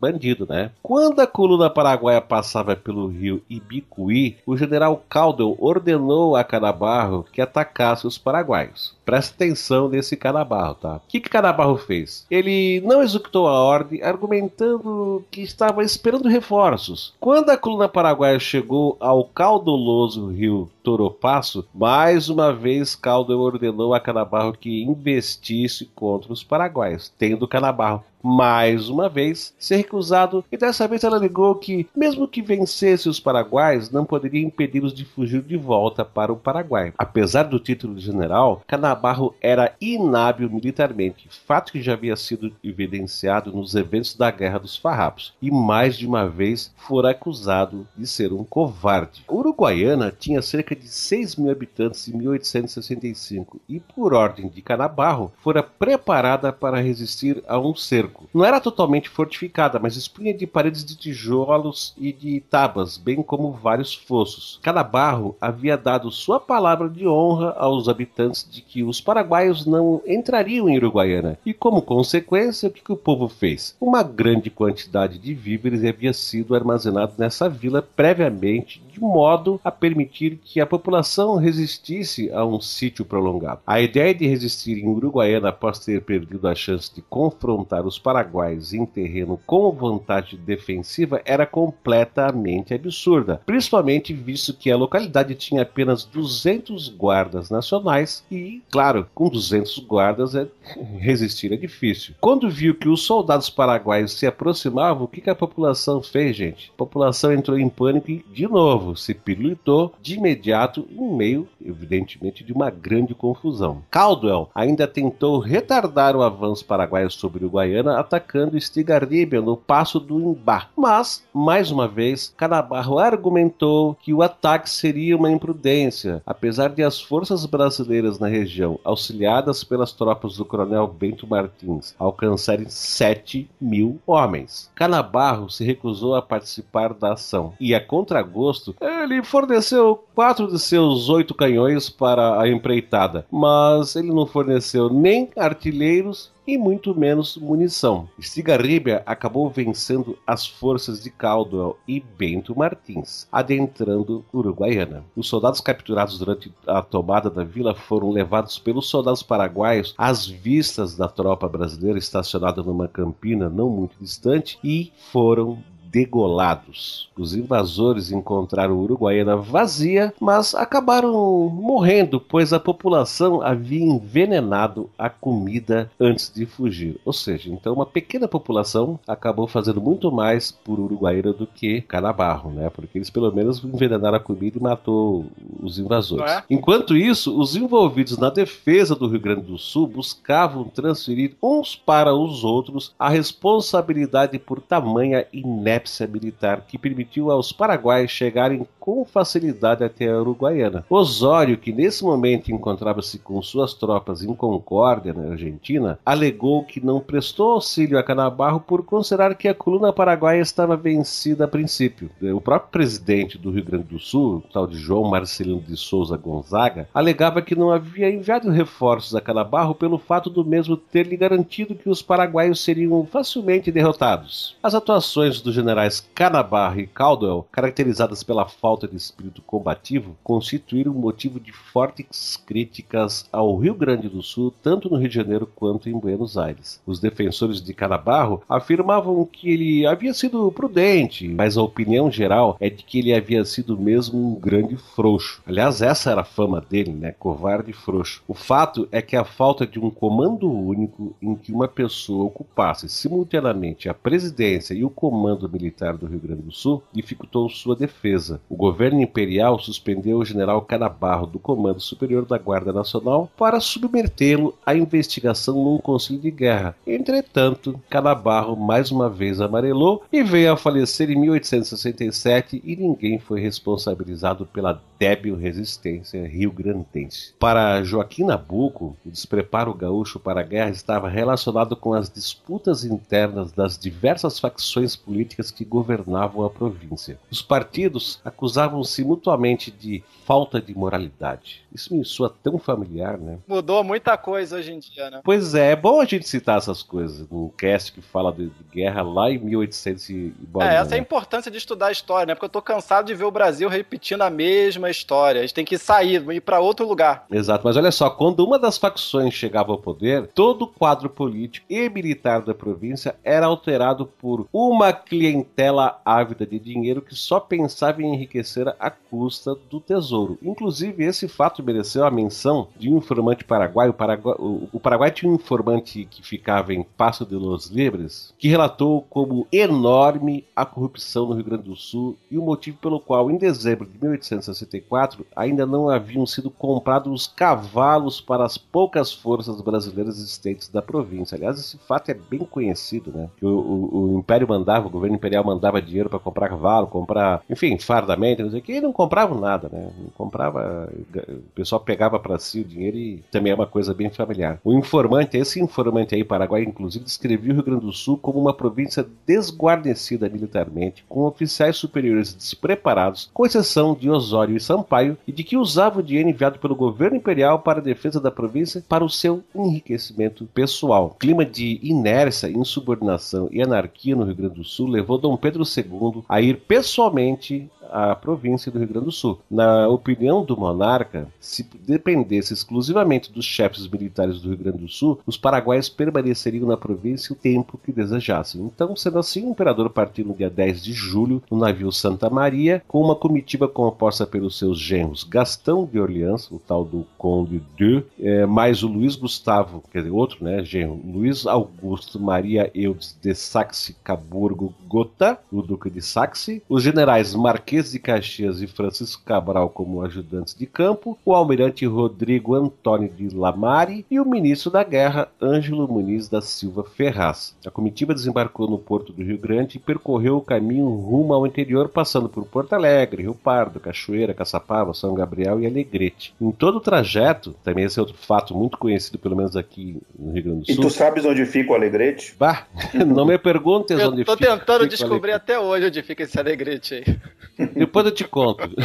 bandido, né? Quando a coluna paraguaia passava pelo rio Ibicuí, o general Caldwell ordenou a Canabarro que atacasse os paraguaios. Presta atenção nesse Canabarro, tá? O que, que Canabarro fez? Ele não executou a ordem, argumentando que estava esperando reforços. Quando a coluna paraguaia chegou ao caudoloso rio Toropasso, mais uma vez Caldwell ordenou a Canabarro que investisse contra os paraguaios, tendo Canabarro mais uma vez ser recusado e dessa vez ela alegou que, mesmo que vencesse os paraguaios, não poderia impedi-los de fugir de volta para o Paraguai. Apesar do título de general, Canabarro era inábil militarmente, fato que já havia sido evidenciado nos eventos da Guerra dos Farrapos, e mais de uma vez fora acusado de ser um covarde. A Uruguaiana tinha cerca de 6 mil habitantes em 1865 e, por ordem de Canabarro, fora preparada para resistir a um cerco não era totalmente fortificada, mas dispunha de paredes de tijolos e de tábuas, bem como vários fossos. Canabarro havia dado sua palavra de honra aos habitantes de que os paraguaios não entrariam em Uruguaiana. E como consequência, o que, que o povo fez? Uma grande quantidade de víveres havia sido armazenado nessa vila previamente, de modo a permitir que a população resistisse a um sítio prolongado. A ideia de resistir em Uruguaiana após ter perdido a chance de confrontar os paraguaios em terreno com vantagem defensiva era completamente absurda, principalmente visto que a localidade tinha apenas 200 guardas nacionais e, claro, com 200 guardas é... resistir é difícil. Quando viu que os soldados paraguaios se aproximavam, o que, que a população fez, gente? A população entrou em pânico e, de novo, se pirulitou de imediato em meio, evidentemente, de uma grande confusão. Caldwell ainda tentou retardar o avanço paraguaio sobre o Guaiana atacando Stigarribia no passo do Imbá. Mas, mais uma vez, Canabarro argumentou que o ataque seria uma imprudência, apesar de as forças brasileiras na região, auxiliadas pelas tropas do coronel Bento Martins, alcançarem 7 mil homens. Canabarro se recusou a participar da ação e, a contragosto, ele forneceu quatro de seus oito canhões para a empreitada, mas ele não forneceu nem artilheiros e muito menos munição. Stigarribia acabou vencendo as forças de Caldwell e Bento Martins, adentrando Uruguaiana. Os soldados capturados durante a tomada da vila foram levados pelos soldados paraguaios às vistas da tropa brasileira estacionada numa campina não muito distante e foram degolados. Os invasores encontraram Uruguaiana vazia, mas acabaram morrendo, pois a população havia envenenado a comida antes de fugir. Ou seja, então uma pequena população acabou fazendo muito mais por Uruguaiana do que Canabarro, né? Porque eles pelo menos envenenaram a comida e matou os invasores. É? Enquanto isso, os envolvidos na defesa do Rio Grande do Sul buscavam transferir uns para os outros a responsabilidade por tamanha inépcia militar que permitiu aos paraguaios chegarem com facilidade até a Uruguaiana. Osório, que nesse momento encontrava-se com suas tropas em Concórdia, na Argentina, alegou que não prestou auxílio a Canabarro por considerar que a coluna paraguaia estava vencida a princípio. O próprio presidente do Rio Grande do Sul, o tal de João Marcelino de Souza Gonzaga, alegava que não havia enviado reforços a Canabarro pelo fato do mesmo ter lhe garantido que os paraguaios seriam facilmente derrotados. As atuações dos generais Canabarro e Caldwell, caracterizadas pela falta de espírito combativo, constituíram motivo de fortes críticas ao Rio Grande do Sul, tanto no Rio de Janeiro quanto em Buenos Aires. Os defensores de Canabarro afirmavam que ele havia sido prudente, mas a opinião geral é de que ele havia sido mesmo um grande frouxo. Aliás, essa era a fama dele, né? Covarde e frouxo. O fato é que a falta de um comando único em que uma pessoa ocupasse simultaneamente a presidência e o comando militar do Rio Grande do Sul dificultou sua defesa. O governo imperial suspendeu o general Canabarro do Comando Superior da Guarda Nacional para submetê-lo à investigação num conselho de guerra. Entretanto, Canabarro mais uma vez amarelou e veio a falecer em 1867 e ninguém foi responsabilizado pela débil resistência rio-grandense. Para Joaquim Nabuco, o despreparo gaúcho para a guerra estava relacionado com as disputas internas das diversas facções políticas que governavam a província. Os partidos acusavam-se mutuamente de falta de moralidade. Isso me soa tão familiar, né? Mudou muita coisa hoje em dia, né? Pois é, é bom a gente citar essas coisas num cast que fala de, de guerra lá em 1800 e bolinha, É, essa é a né? importância de estudar a história, né? Porque eu tô cansado de ver o Brasil repetindo a mesma história. A gente tem que sair, ir pra outro lugar. Exato, mas olha só, quando uma das facções chegava ao poder, todo o quadro político e militar da província era alterado por uma clientela ávida de dinheiro que só pensava em enriquecer à custa do tesouro. Inclusive, esse fato mereceu a menção de um informante paraguaio. Paraguai, o, o Paraguai tinha um informante que ficava em Passo de los Libres, que relatou como enorme a corrupção no Rio Grande do Sul e o motivo pelo qual, em dezembro de 1864, ainda não haviam sido comprados os cavalos para as poucas forças brasileiras existentes da província. Aliás, esse fato é bem conhecido, né? O, o- o Império mandava, o governo imperial mandava dinheiro para comprar cavalo, comprar, enfim, fardamento, não sei o que, e não compravam nada, né? Não comprava, o pessoal pegava para si o dinheiro e também é uma coisa bem familiar. O informante, esse informante aí, Paraguai, inclusive, descrevia o Rio Grande do Sul como uma província desguarnecida militarmente, com oficiais superiores despreparados, com exceção de Osório e Sampaio, e de que usava o dinheiro enviado pelo governo imperial para a defesa da província para o seu enriquecimento pessoal. Clima de inércia, insubordinação e anarquia no Rio Grande do Sul levou Dom Pedro II a ir pessoalmente à província do Rio Grande do Sul. Na opinião do monarca, se dependesse exclusivamente dos chefes militares do Rio Grande do Sul, os paraguaios permaneceriam na província o tempo que desejassem. Então, sendo assim, o imperador partiu no dia 10 de julho no navio Santa Maria, com uma comitiva composta pelos seus genros Gastão de Orleans, o tal do Conde de, eh, mais o Luiz Gustavo, quer dizer, outro, né, genro, Luiz Augusto Maria Eudes de Saxe-Caburgo Gotha, o Duque de Saxe, os generais Marquês de Caxias e Francisco Cabral como ajudantes de campo, o almirante Rodrigo Antônio de Lamare e o ministro da Guerra, Ângelo Muniz da Silva Ferraz. A comitiva desembarcou no porto do Rio Grande e percorreu o caminho rumo ao interior, passando por Porto Alegre, Rio Pardo, Cachoeira, Caçapava, São Gabriel e Alegrete. Em todo o trajeto, também esse é outro fato muito conhecido, pelo menos aqui no Rio Grande do E Sul. tu sabes onde fica o Alegrete? Bah, não me perguntes Eu onde tô fica. tentando fica o descobrir até hoje onde fica esse alegrete aí. Depois eu te conto.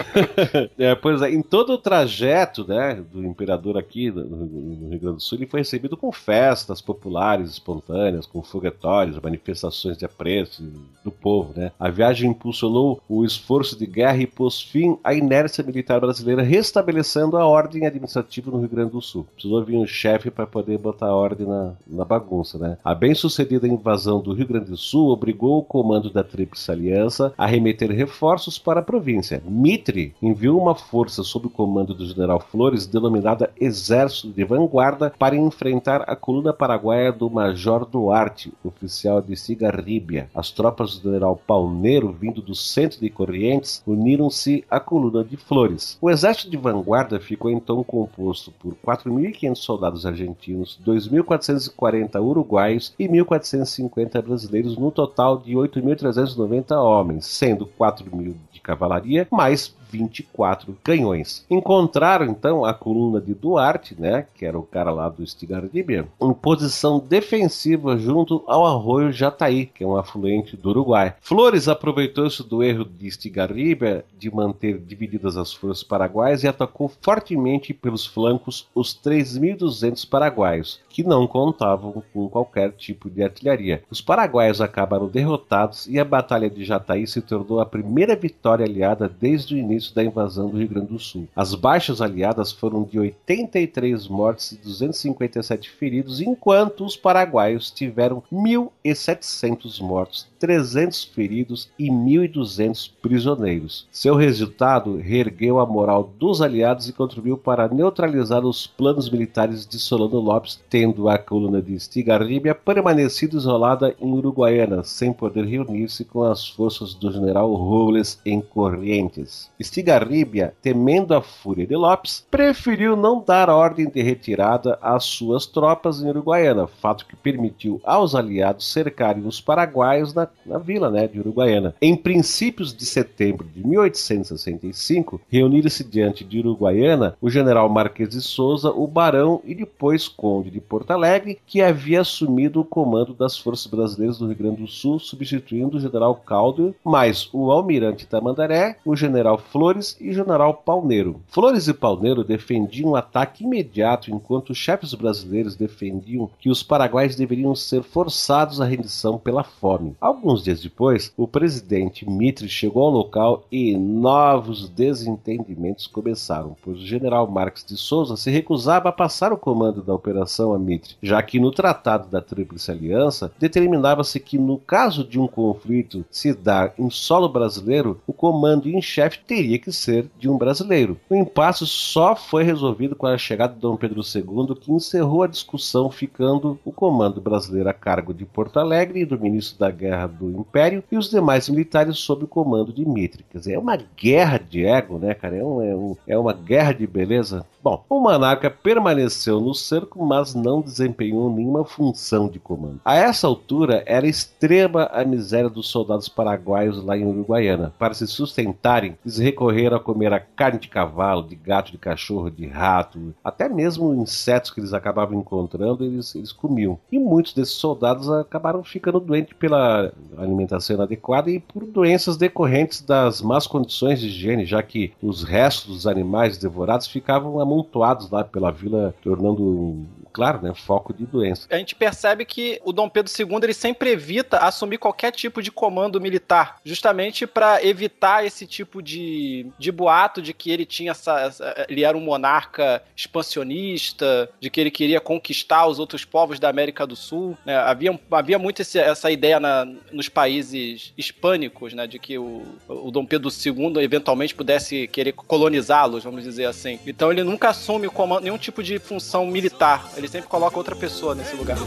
É, pois é, em todo o trajeto né, do imperador aqui no, no Rio Grande do Sul, ele foi recebido com festas populares espontâneas, com foguetórios, manifestações de apreço do povo. Né? A viagem impulsionou o esforço de guerra e pôs fim à inércia militar brasileira, restabelecendo a ordem administrativa no Rio Grande do Sul. Precisou vir um chefe para poder botar ordem na, na bagunça. Né? A bem-sucedida invasão do Rio Grande do Sul obrigou o comando da Tríplice Aliança a remeter reforços para a província. Mitre enviou uma força sob o comando do general Flores, denominada Exército de Vanguarda, para enfrentar a coluna paraguaia do Major Duarte, oficial de Cigarríbia. As tropas do general Palmeiro, vindo do centro de Corrientes, uniram-se à coluna de Flores. O exército de vanguarda ficou então composto por 4.500 soldados argentinos, 2.440 uruguaios e 1.450 brasileiros, no total de 8.390 homens, sendo 4.000 de cavalaria, mais 24 canhões. Encontraram então a coluna de Duarte, né, que era o cara lá do Estigarribia, em posição defensiva junto ao arroio Jataí, que é um afluente do Uruguai. Flores aproveitou-se do erro de Estigarribia de manter divididas as forças paraguaias e atacou fortemente pelos flancos os 3.200 paraguaios, que não contavam com qualquer tipo de artilharia. Os paraguaios acabaram derrotados e a Batalha de Jataí se tornou a primeira vitória aliada desde o início da invasão do Rio Grande do Sul. As baixas aliadas foram de 83 mortes e 257 feridos, enquanto os paraguaios tiveram 1.700 mortos, 300 feridos e 1.200 prisioneiros. Seu resultado reergueu a moral dos aliados e contribuiu para neutralizar os planos militares de Solano Lopes, tendo a coluna de Estigarribia permanecido isolada em Uruguaiana, sem poder reunir-se com as forças do general Robles em Corrientes. Estigarribia, temendo a fúria de Lopes, preferiu não dar ordem de retirada às suas tropas em Uruguaiana, fato que permitiu aos aliados cercarem os paraguaios na, na vila né, de Uruguaiana. Em princípios de setembro de 1865, reuniram-se diante de Uruguaiana o general Marques de Souza, o barão e depois conde de Porto Alegre, que havia assumido o comando das forças brasileiras do Rio Grande do Sul, substituindo o general Calder, mais o almirante Tamandaré, o general Flores e o general Palneiro. Flores e Palneiro defendiam um ataque imediato, enquanto os chefes brasileiros defendiam que os paraguaios deveriam ser forçados à rendição pela fome. Alguns dias depois, o presidente Mitre chegou ao local e novos desentendimentos começaram, pois o general Marques de Souza se recusava a passar o comando da operação a Mitre, já que no Tratado da Tríplice Aliança determinava-se que no caso de um conflito se dar em solo brasileiro, o comando em chefe teria que ser de um brasileiro. O impasse só foi resolvido com a chegada de Dom Pedro II, que encerrou a discussão, ficando o comando brasileiro a cargo de Porto Alegre e do ministro da Guerra do Império e os demais militares sob o comando de Mitre. Quer dizer, é uma guerra de ego, né, cara? É, um, é, um, é uma guerra de beleza. Bom, o monarca permaneceu no cerco, mas não desempenhou nenhuma função de comando. A essa altura, era extrema a miséria dos soldados paraguaios lá em Uruguaiana. Para se sustentarem, eles recorreram a comer a carne de cavalo, de gato, de cachorro, de rato, até mesmo insetos que eles acabavam encontrando, eles, eles comiam. E muitos desses soldados acabaram ficando doentes pela alimentação inadequada e por doenças decorrentes das más condições de higiene, já que os restos dos animais devorados ficavam amontoados lá pela vila, tornando claro, né, foco de doença. A gente percebe que o Dom Pedro II ele sempre evita assumir qualquer tipo de comando militar, justamente para evitar esse tipo de, de boato de que ele tinha essa, essa, ele era um monarca expansionista, de que ele queria conquistar os outros povos da América do Sul. Né? Havia, havia muito esse, essa ideia na, nos países hispânicos, né, de que o, o Dom Pedro II eventualmente pudesse querer colonizá-los, vamos dizer assim. Então ele nunca assume comando, nenhum tipo de função militar ele sempre coloca outra pessoa nesse lugar.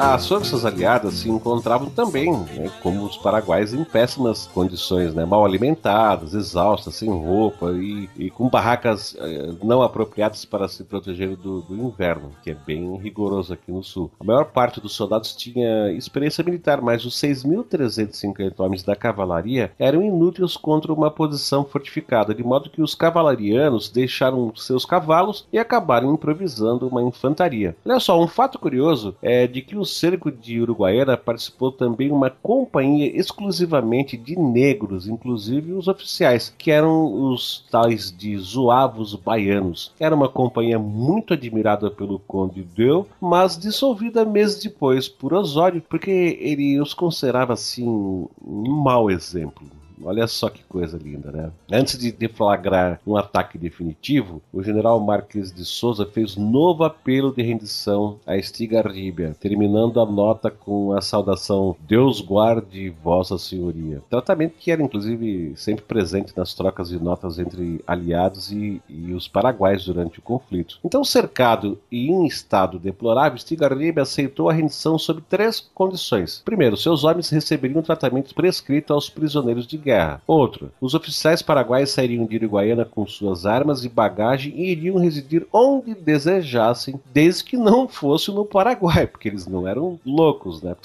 As forças aliadas se encontravam também, né, como os paraguaios, em péssimas condições, né, mal alimentadas, exaustas, sem roupa e, e com barracas eh, não apropriadas para se proteger do, do, inverno, que é bem rigoroso aqui no sul. A maior parte dos soldados tinha experiência militar, mas os 6.350 homens da cavalaria eram inúteis contra uma posição fortificada, de modo que os cavalarianos deixaram seus cavalos e acabaram improvisando uma infantaria. Olha só, um fato curioso é de que os cerco de Uruguaiana participou também uma companhia exclusivamente de negros, inclusive os oficiais, que eram os tais de zuavos baianos. Era uma companhia muito admirada pelo Conde Deu, mas dissolvida meses depois por Osório, porque ele os considerava assim um mau exemplo. Olha só que coisa linda, né? Antes de deflagrar um ataque definitivo, o general Marques de Souza fez novo apelo de rendição a Estigarribia, terminando a nota com a saudação Deus guarde Vossa Senhoria. Tratamento que era inclusive sempre presente nas trocas de notas entre aliados e, e os paraguaios durante o conflito. Então, cercado e em estado deplorável, Estigarribia aceitou a rendição sob três condições. Primeiro, seus homens receberiam tratamento prescrito aos prisioneiros de guerra guerra. Outro, os oficiais paraguaios sairiam de Uruguaiana com suas armas e bagagem e iriam residir onde desejassem, desde que não fosse no Paraguai, porque eles não eram loucos, né?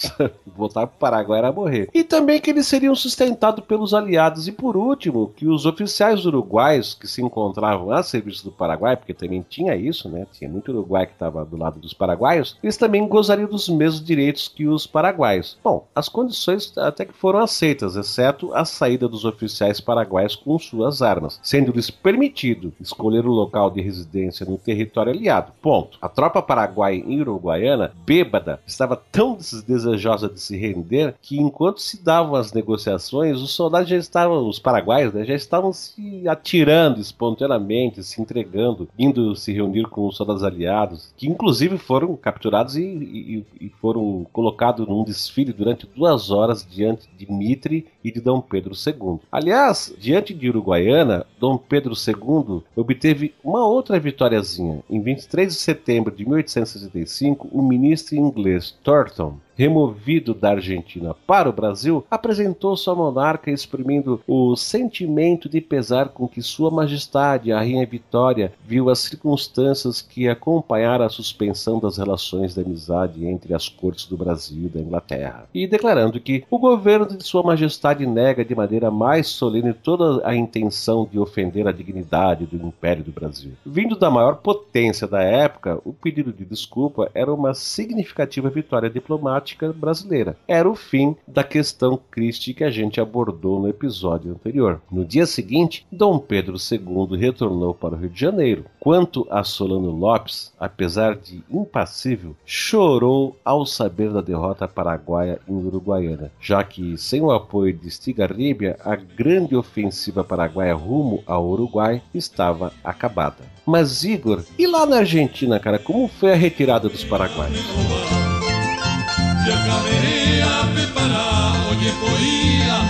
Voltar para o Paraguai era morrer. E também que eles seriam sustentados pelos aliados. E por último, que os oficiais uruguaios que se encontravam a serviço do Paraguai, porque também tinha isso, né? Tinha muito Uruguai que estava do lado dos paraguaios, eles também gozariam dos mesmos direitos que os paraguaios. Bom, as condições até que foram aceitas, exceto a saída dos oficiais paraguaios com suas armas, sendo-lhes permitido escolher o local de residência no território aliado. Ponto. A tropa paraguaia em Uruguaiana, bêbada, estava tão desejosa de se render que enquanto se davam as negociações, os soldados já estavam, os paraguaios, né, já estavam se atirando espontaneamente, se entregando, indo se reunir com os soldados aliados, que inclusive foram capturados e, e, e foram colocados num desfile durante duas horas diante de Mitre e de Dom Pedro II. Aliás, diante de Uruguaiana, Dom Pedro II obteve uma outra vitóriazinha. Em 23 de setembro de 1865, o ministro inglês Thornton removido da Argentina para o Brasil, apresentou-se ao monarca exprimindo o sentimento de pesar com que Sua Majestade, a Rainha Vitória, viu as circunstâncias que acompanharam a suspensão das relações de amizade entre as cortes do Brasil e da Inglaterra, e declarando que o governo de Sua Majestade nega de maneira mais solene toda a intenção de ofender a dignidade do Império do Brasil. Vindo da maior potência da época, o pedido de desculpa era uma significativa vitória diplomática brasileira. Era o fim da questão Christie que a gente abordou no episódio anterior. No dia seguinte, Dom Pedro II retornou para o Rio de Janeiro. Quanto a Solano Lopes, apesar de impassível, chorou ao saber da derrota paraguaia em Uruguaiana, já que, sem o apoio de Stigarribia, a grande ofensiva paraguaia rumo ao Uruguai estava acabada. Mas Igor, e lá na Argentina, cara, como foi a retirada dos paraguaios? Yo cabería, prepará, oye, poía,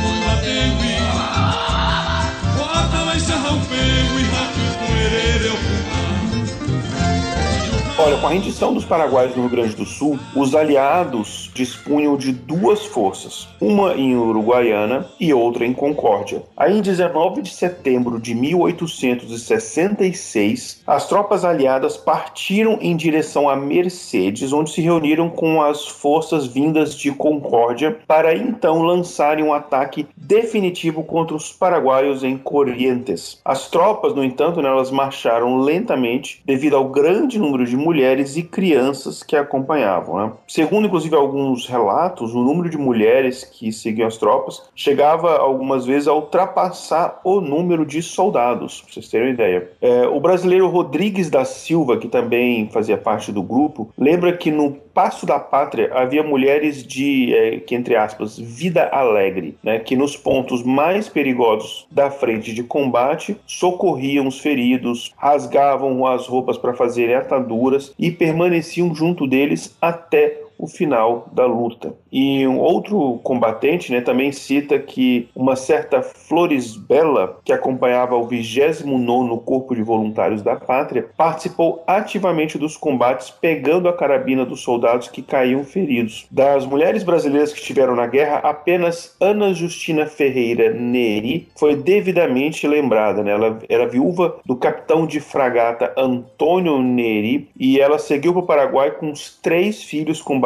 Olha, com a rendição dos paraguaios no Rio Grande do Sul, os aliados dispunham de duas forças, uma em Uruguaiana e outra em Concórdia. Aí, em 19 de setembro de 1866, as tropas aliadas partiram em direção a Mercedes, onde se reuniram com as forças vindas de Concórdia para então lançarem um ataque definitivo contra os paraguaios em Corrientes. As tropas, no entanto, né, elas marcharam lentamente devido ao grande número de mulheres e crianças que acompanhavam. Né? Segundo, inclusive, alguns relatos, o número de mulheres que seguiam as tropas chegava algumas vezes a ultrapassar o número de soldados, para vocês terem uma ideia. É, o brasileiro Rodrigues da Silva, que também fazia parte do grupo, lembra que no Passo da Pátria havia mulheres de, é, que entre aspas, vida alegre, né, que nos pontos mais perigosos da frente de combate socorriam os feridos, rasgavam as roupas para fazerem ataduras e permaneciam junto deles até o final da luta. E um outro combatente né, também cita que uma certa Florisbella, que acompanhava o 29º Corpo de Voluntários da Pátria, participou ativamente dos combates, pegando a carabina dos soldados que caíam feridos. Das mulheres brasileiras que estiveram na guerra, apenas Ana Justina Ferreira Neri foi devidamente lembrada. Né? Ela era viúva do capitão de fragata Antônio Neri e ela seguiu para o Paraguai com os três filhos combatentes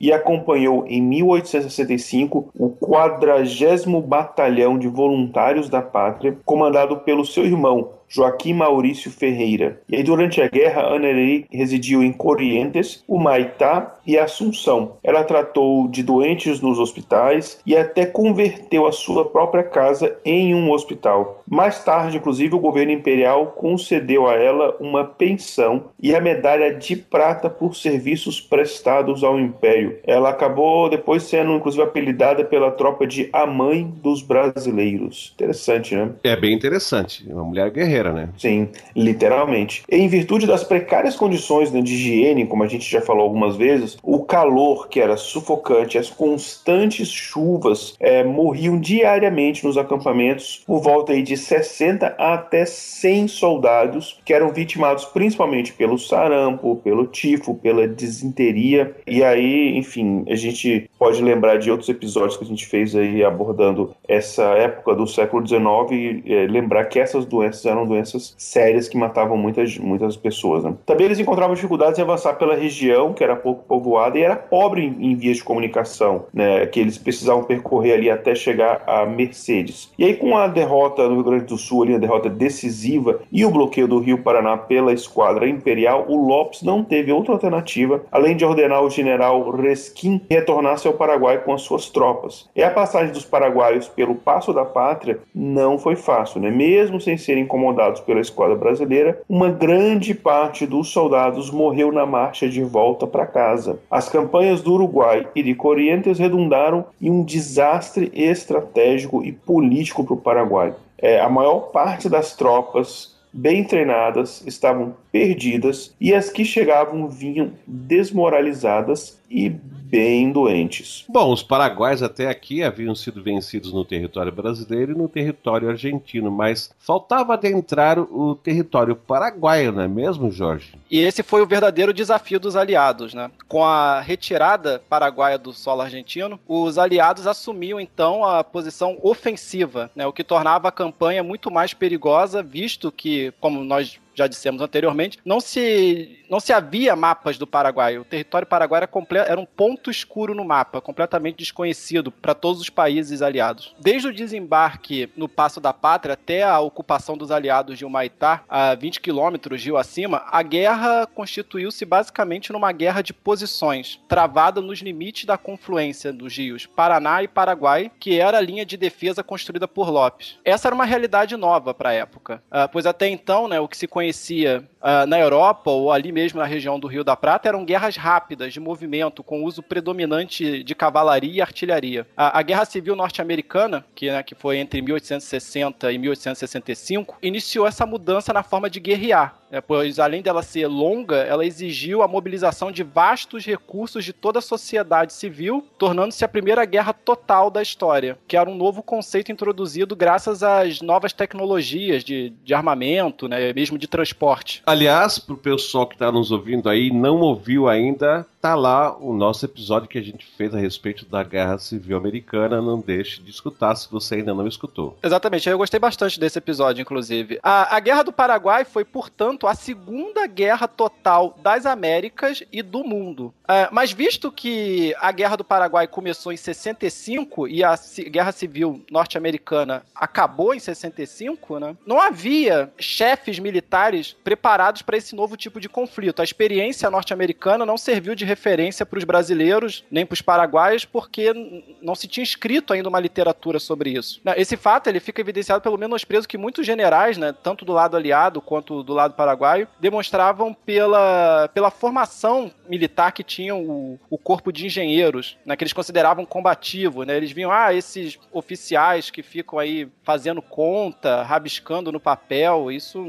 e acompanhou em 1865 o 40 Batalhão de Voluntários da Pátria, comandado pelo seu irmão Joaquim Maurício Ferreira. E aí, durante a guerra, Ana residiu em Corrientes, Humaitá e Assunção. Ela tratou de doentes nos hospitais e até converteu a sua própria casa em um hospital. Mais tarde, inclusive, o governo imperial concedeu a ela uma pensão e a medalha de prata por serviços prestados ao império. Ela acabou depois sendo, inclusive, apelidada pela tropa de a mãe dos brasileiros. Interessante, né? É bem interessante. Uma mulher guerreira, né? Sim, literalmente. Em virtude das precárias condições né, de higiene, como a gente já falou algumas vezes, o calor que era sufocante, as constantes chuvas é, morriam diariamente nos acampamentos, por volta aí de 60 até 100 soldados que eram vitimados principalmente pelo sarampo, pelo tifo, pela disenteria. E aí, enfim, a gente pode lembrar de outros episódios que a gente fez aí abordando essa época do século XIX e é, lembrar que essas doenças eram doenças sérias que matavam muitas, muitas pessoas. Né? Também eles encontravam dificuldades em avançar pela região, que era pouco povoada e era pobre em, em vias de comunicação, né? que eles precisavam percorrer ali até chegar a Mercedes. E aí, com a derrota no Rio Grande do Sul, ali, a derrota decisiva e o bloqueio do Rio Paraná pela esquadra imperial, o Lopes não teve outra alternativa além de ordenar o general Reskin retornasse ao Paraguai com as suas tropas. E a passagem dos paraguaios pelo Passo da Pátria não foi fácil, né? Mesmo sem serem incomodados pela esquadra brasileira, uma grande parte dos soldados morreu na marcha de volta para casa. As campanhas do Uruguai e de Corrientes redundaram em um desastre estratégico e político para o Paraguai. É, a maior parte das tropas bem treinadas estavam perdidas e as que chegavam vinham desmoralizadas e bem doentes. Bom, os paraguaios até aqui haviam sido vencidos no território brasileiro e no território argentino, mas faltava adentrar o território paraguaio, não é mesmo, Jorge? E esse foi o verdadeiro desafio dos aliados, né? Com a retirada paraguaia do solo argentino, os aliados assumiam então a posição ofensiva, né? O que tornava a campanha muito mais perigosa, visto que, como nós já dissemos anteriormente, não se, não se havia mapas do Paraguai. O território paraguaio era, era um ponto escuro no mapa, completamente desconhecido para todos os países aliados. Desde o desembarque no Passo da Pátria até a ocupação dos aliados de Humaitá, a 20 quilômetros rio acima, a guerra constituiu-se basicamente numa guerra de posições, travada nos limites da confluência dos rios Paraná e Paraguai, que era a linha de defesa construída por Lopes. Essa era uma realidade nova para a época, ah, pois até então, né, o que se conhecia conhecia uh, na Europa ou ali mesmo na região do Rio da Prata eram guerras rápidas, de movimento, com uso predominante de cavalaria e artilharia. A, a Guerra Civil Norte-Americana, que, né, que foi entre 1860 e 1865, iniciou essa mudança na forma de guerrear. É, pois além dela ser longa, ela exigiu a mobilização de vastos recursos de toda a sociedade civil, tornando-se a primeira guerra total da história, que era um novo conceito introduzido graças às novas tecnologias de, de armamento, né, mesmo de transporte. Aliás, para o pessoal que está nos ouvindo aí, não ouviu ainda, tá lá o nosso episódio que a gente fez a respeito da Guerra Civil Americana. Não deixe de escutar se você ainda não escutou. Exatamente, eu gostei bastante desse episódio, inclusive. A, a Guerra do Paraguai foi, portanto, a segunda guerra total das Américas e do mundo. É, mas visto que a Guerra do Paraguai começou em 65 e a Guerra Civil Norte-Americana acabou em 65, né, não havia chefes militares preparados para esse novo tipo de conflito. A experiência norte-americana não serviu de referência para os brasileiros nem para os paraguaios, porque não se tinha escrito ainda uma literatura sobre isso. Né, esse fato ele fica evidenciado pelo menosprezo que muitos generais, né, tanto do lado aliado quanto do lado paraguaio, demonstravam pela, pela formação militar que tinham o, o corpo de engenheiros, né, que eles consideravam combativo. Né, eles viam, ah, esses oficiais que ficam aí fazendo conta, rabiscando no papel, isso,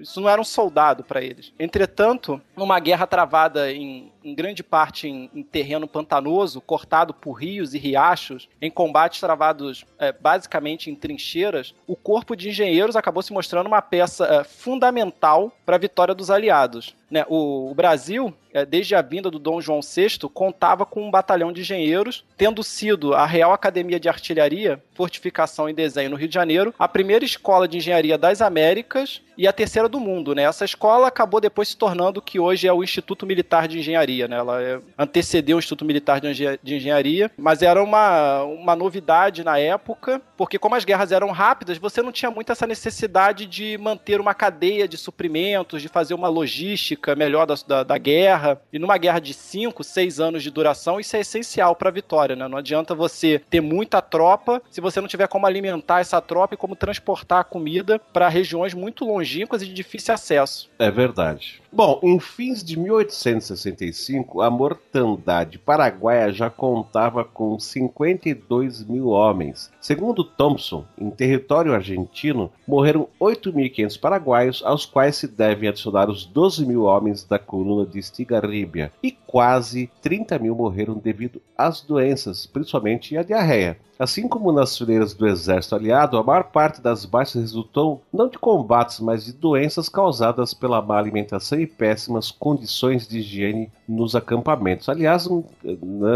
isso isso não era um soldado para eles. Entretanto, numa guerra travada em, em grande parte em, em, terreno pantanoso, cortado por rios e riachos, em combates travados é, basicamente em trincheiras, o corpo de engenheiros acabou se mostrando uma peça é, fundamental para a vitória dos aliados. Né? O, o, Brasil, é, desde a vinda do Dom João VI, contava com um batalhão de engenheiros, tendo sido a Real Academia de Artilharia, Fortificação e Desenho no Rio de Janeiro, a primeira escola de engenharia das Américas e a terceira do mundo. Né? Essa escola acabou depois se tornando o que hoje é o Instituto Militar de Engenharia. Né? Ela é, antecedeu o Instituto Militar de, Engenharia, mas era uma, uma novidade na época, porque como as guerras eram rápidas, você não tinha muito essa necessidade de manter uma cadeia de suprimentos, de fazer uma logística logística melhor da, da, da, guerra. E numa guerra de 5, 6 anos de duração, isso é essencial para a vitória, né? Não adianta você ter muita tropa se você não tiver como alimentar essa tropa e como transportar a comida para regiões muito longínquas e de difícil acesso. É verdade. Bom, em fins de 1865, a mortandade paraguaia já contava com 52 mil homens. Segundo Thompson, em território argentino, morreram 8.500 paraguaios, aos quais se devem adicionar os 12 mil homens da coluna de Estigarribia, e quase 30 mil morreram devido às doenças, principalmente a diarreia. Assim como nas fileiras do exército aliado, a maior parte das baixas resultou não de combates, mas de doenças causadas pela má alimentação e péssimas condições de higiene nos acampamentos. Aliás,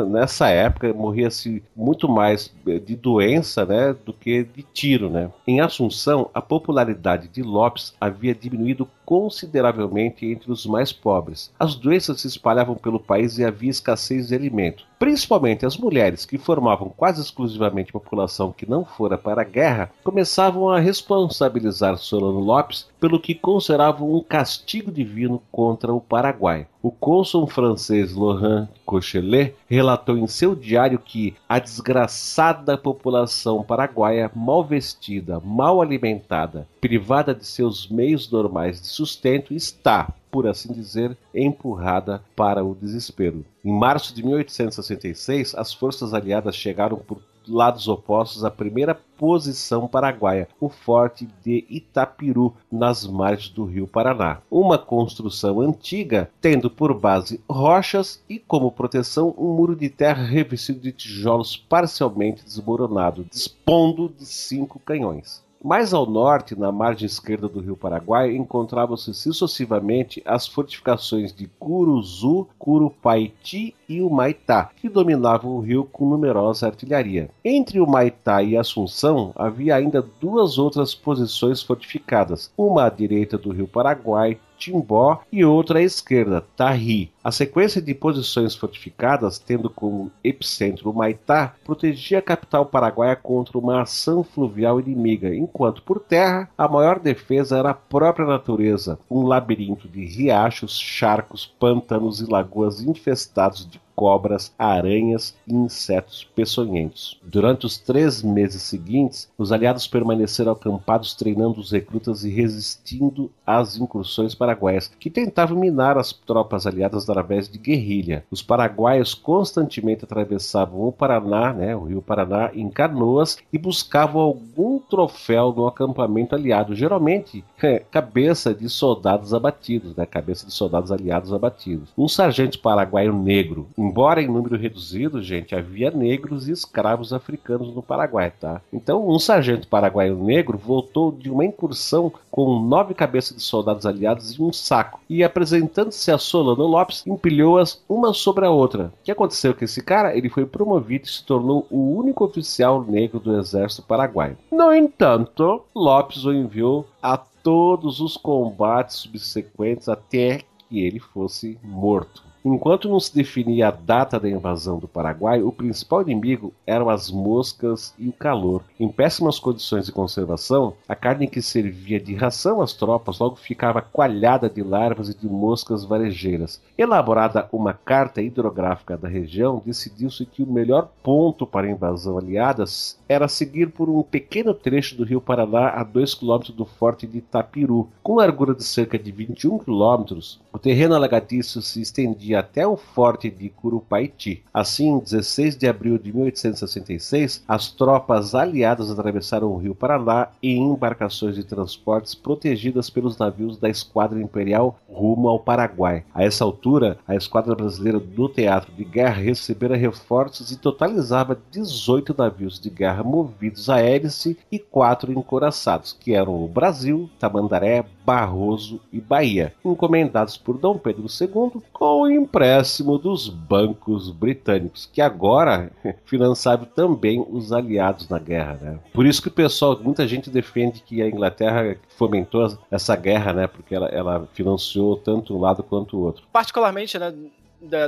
nessa época morria-se muito mais eh, de doença né, do que de tiro. Né? Em Assunção, a popularidade de Lopes havia diminuído consideravelmente entre os mais pobres. As doenças se espalhavam pelo país e havia escassez de alimento. Principalmente as mulheres, que formavam quase exclusivamente população que não fora para a guerra, começavam a responsabilizar Solano Lopes pelo que consideravam um castigo divino contra o Paraguai. O cônsul francês Laurent Cochelet relatou em seu diário que a desgraçada população paraguaia, mal vestida, mal alimentada, privada de seus meios normais de sustento, está, por assim dizer, empurrada para o desespero. Em março de 1866, as forças aliadas chegaram por lados opostos à primeira posição paraguaia, o Forte de Itapiru, nas margens do rio Paraná. Uma construção antiga, tendo por base rochas e como proteção um muro de terra revestido de tijolos parcialmente desmoronado, dispondo de cinco canhões. Mais ao norte, na margem esquerda do rio Paraguai, encontravam-se sucessivamente as fortificações de Curuzu, Curupaiti e o Maitá, que dominavam o rio com numerosa artilharia. Entre o Maitá e Assunção havia ainda duas outras posições fortificadas, uma à direita do rio Paraguai, Timbó e outra à esquerda, Tarri. A sequência de posições fortificadas, tendo como epicentro Maitá, protegia a capital paraguaia contra uma ação fluvial inimiga, enquanto por terra a maior defesa era a própria natureza, um labirinto de riachos, charcos, pântanos e lagoas infestados de cobras, aranhas e insetos peçonhentos. Durante os três meses seguintes, os aliados permaneceram acampados treinando os recrutas e resistindo às incursões paraguaias, que tentavam minar as tropas aliadas através de guerrilha. Os paraguaios constantemente atravessavam o Paraná, né, o rio Paraná, em canoas e buscavam algum troféu no acampamento aliado, geralmente é, cabeça de soldados abatidos, né, cabeça de soldados aliados abatidos. Um sargento paraguaio negro, Embora em número reduzido, gente, havia negros e escravos africanos no Paraguai, tá? Então, um sargento paraguaio negro voltou de uma incursão com nove cabeças de soldados aliados e um saco, e apresentando-se a Solano Lopes, empilhou-as uma sobre a outra. O que aconteceu com esse cara? Ele foi promovido e se tornou o único oficial negro do exército paraguaio. No entanto, Lopes o enviou a todos os combates subsequentes até que ele fosse morto. Enquanto não se definia a data da invasão do Paraguai, o principal inimigo eram as moscas e o calor. Em péssimas condições de conservação, a carne que servia de ração às tropas logo ficava coalhada de larvas e de moscas varejeiras. Elaborada uma carta hidrográfica da região, decidiu-se que o melhor ponto para a invasão aliada era seguir por um pequeno trecho do rio Paraná a 2 km do forte de Itapiru. Com largura de cerca de 21 km, o terreno alagadiço se estendia até o forte de Curupaiti. Assim, em 16 de abril de 1866, as tropas aliadas atravessaram o rio Paraná em embarcações de transportes protegidas pelos navios da Esquadra Imperial rumo ao Paraguai. A essa altura, a Esquadra Brasileira do Teatro de Guerra recebera reforços e totalizava 18 navios de guerra movidos a hélice e quatro encoraçados, que eram o Brasil, Tamandaré, Barroso e Bahia, encomendados por Dom Pedro II com o empréstimo dos bancos britânicos, que agora financiavam também os aliados na guerra. Né? Por isso que o pessoal, muita gente defende que a Inglaterra fomentou essa guerra, né? Porque ela, ela financiou tanto um lado quanto o outro. Particularmente, né?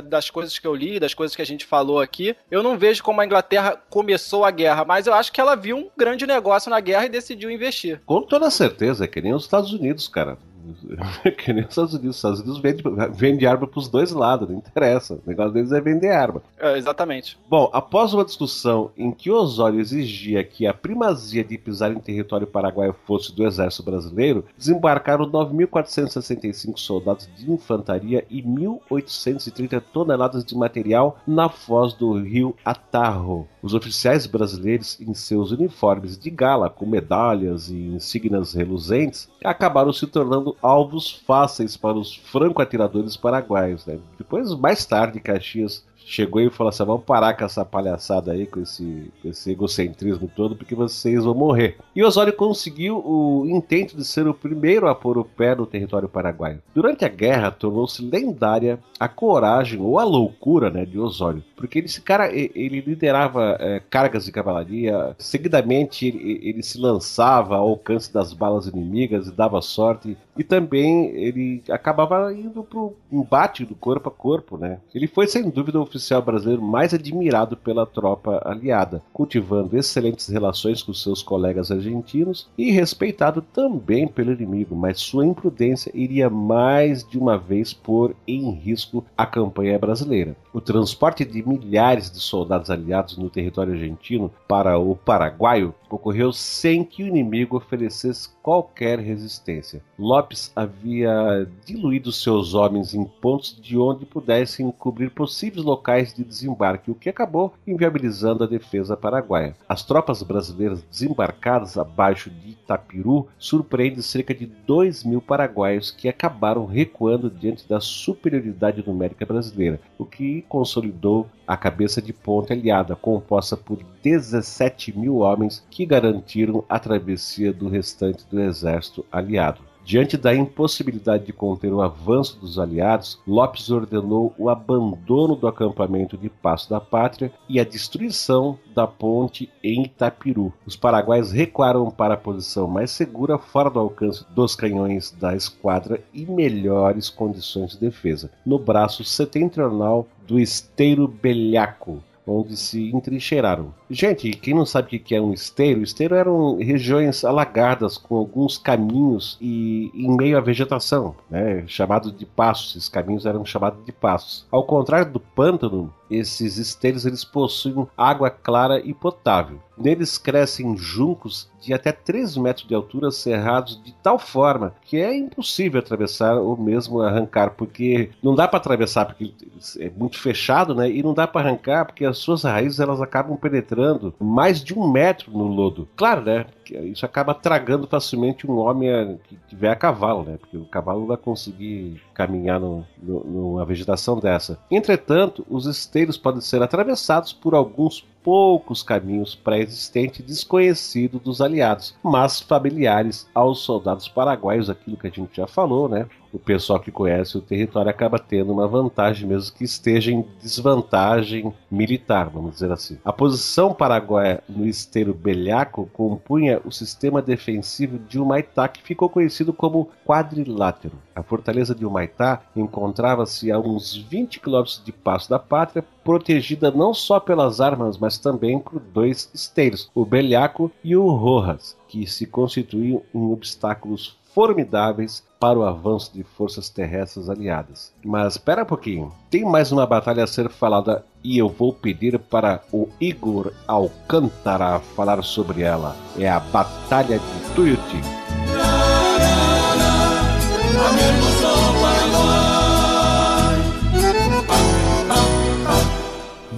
Das coisas que eu li, das coisas que a gente falou aqui, eu não vejo como a Inglaterra começou a guerra, mas eu acho que ela viu um grande negócio na guerra e decidiu investir. Com toda certeza, é que nem os Estados Unidos, cara. que nem os Estados Unidos. Os Estados Unidos vende, vende arma pros dois lados, não interessa. O negócio deles é vender arma. É, exatamente. Bom, após uma discussão em que Osório exigia que a primazia de pisar em território paraguaio fosse do exército brasileiro, desembarcaram 9.465 soldados de infantaria e 1.830 toneladas de material na foz do rio Atarro. Os oficiais brasileiros, em seus uniformes de gala, com medalhas e insígnias reluzentes, acabaram se tornando alvos fáceis para os franco-atiradores paraguaios. Né? Depois, mais tarde, Caxias chegou e falou assim: vamos parar com essa palhaçada aí, com esse, esse egocentrismo todo, porque vocês vão morrer. E Osório conseguiu o intento de ser o primeiro a pôr o pé no território paraguaio. Durante a guerra, tornou-se lendária a coragem ou a loucura né, de Osório, porque esse cara ele liderava é, cargas de cavalaria, seguidamente ele, ele se lançava ao alcance das balas inimigas e dava sorte, e também ele acabava indo para o embate do corpo a corpo. Né? Ele foi sem dúvida o oficial brasileiro mais admirado pela tropa aliada, cultivando excelentes relações com seus colegas argentinos e respeitado também pelo inimigo, mas sua imprudência iria mais de uma vez pôr em risco a campanha brasileira. O transporte de milhares de soldados aliados no território argentino para o paraguaio ocorreu sem que o inimigo oferecesse qualquer resistência. Lopes havia diluído seus homens em pontos de onde pudessem cobrir possíveis locais de desembarque, o que acabou inviabilizando a defesa paraguaia. As tropas brasileiras desembarcadas abaixo de Itapiru surpreendem cerca de 2 mil paraguaios que acabaram recuando diante da superioridade numérica brasileira, o que consolidou a cabeça de ponte aliada, composta por 17 mil homens que garantiram a travessia do restante do exército aliado. Diante da impossibilidade de conter o avanço dos aliados, Lopes ordenou o abandono do acampamento de Passo da Pátria e a destruição da ponte em Itapiru. Os paraguaios recuaram para a posição mais segura, fora do alcance dos canhões da esquadra e melhores condições de defesa, no braço setentrional do Esteiro Belhaco, onde se entrincheiraram. Gente, quem não sabe o que é um esteiro, esteiro eram regiões alagadas com alguns caminhos e em meio à vegetação, né, chamado de passos. Esses caminhos eram chamados de passos. Ao contrário do pântano, esses esteiros eles possuem água clara e potável. Neles crescem juncos de até 3 metros de altura cerrados de tal forma que é impossível atravessar ou mesmo arrancar, porque não dá para atravessar porque é muito fechado, né? E não dá para arrancar porque as suas raízes elas acabam penetrando mais de um metro no lodo. Claro, né? Isso acaba tragando facilmente um homem que tiver a cavalo, né? Porque o cavalo vai conseguir caminhar no, no, numa vegetação dessa. Entretanto, os esteiros podem ser atravessados por alguns poucos caminhos pré-existentes desconhecidos dos aliados, mas familiares aos soldados paraguaios, aquilo que a gente já falou, né? O pessoal que conhece o território acaba tendo uma vantagem, mesmo que esteja em desvantagem militar, vamos dizer assim. A posição paraguaia no esteiro Belhaco compunha o sistema defensivo de Humaitá, que ficou conhecido como quadrilátero. A fortaleza de Humaitá encontrava-se a uns 20 quilômetros de Passo da Pátria, protegida não só pelas armas, mas também por dois esteiros, o Belhaco e o Rojas, que se constituíam em obstáculos formidáveis para o avanço de forças terrestres aliadas. Mas espera um pouquinho, tem mais uma batalha a ser falada e eu vou pedir para o Igor Alcântara falar sobre ela. É a Batalha de Tuiuti.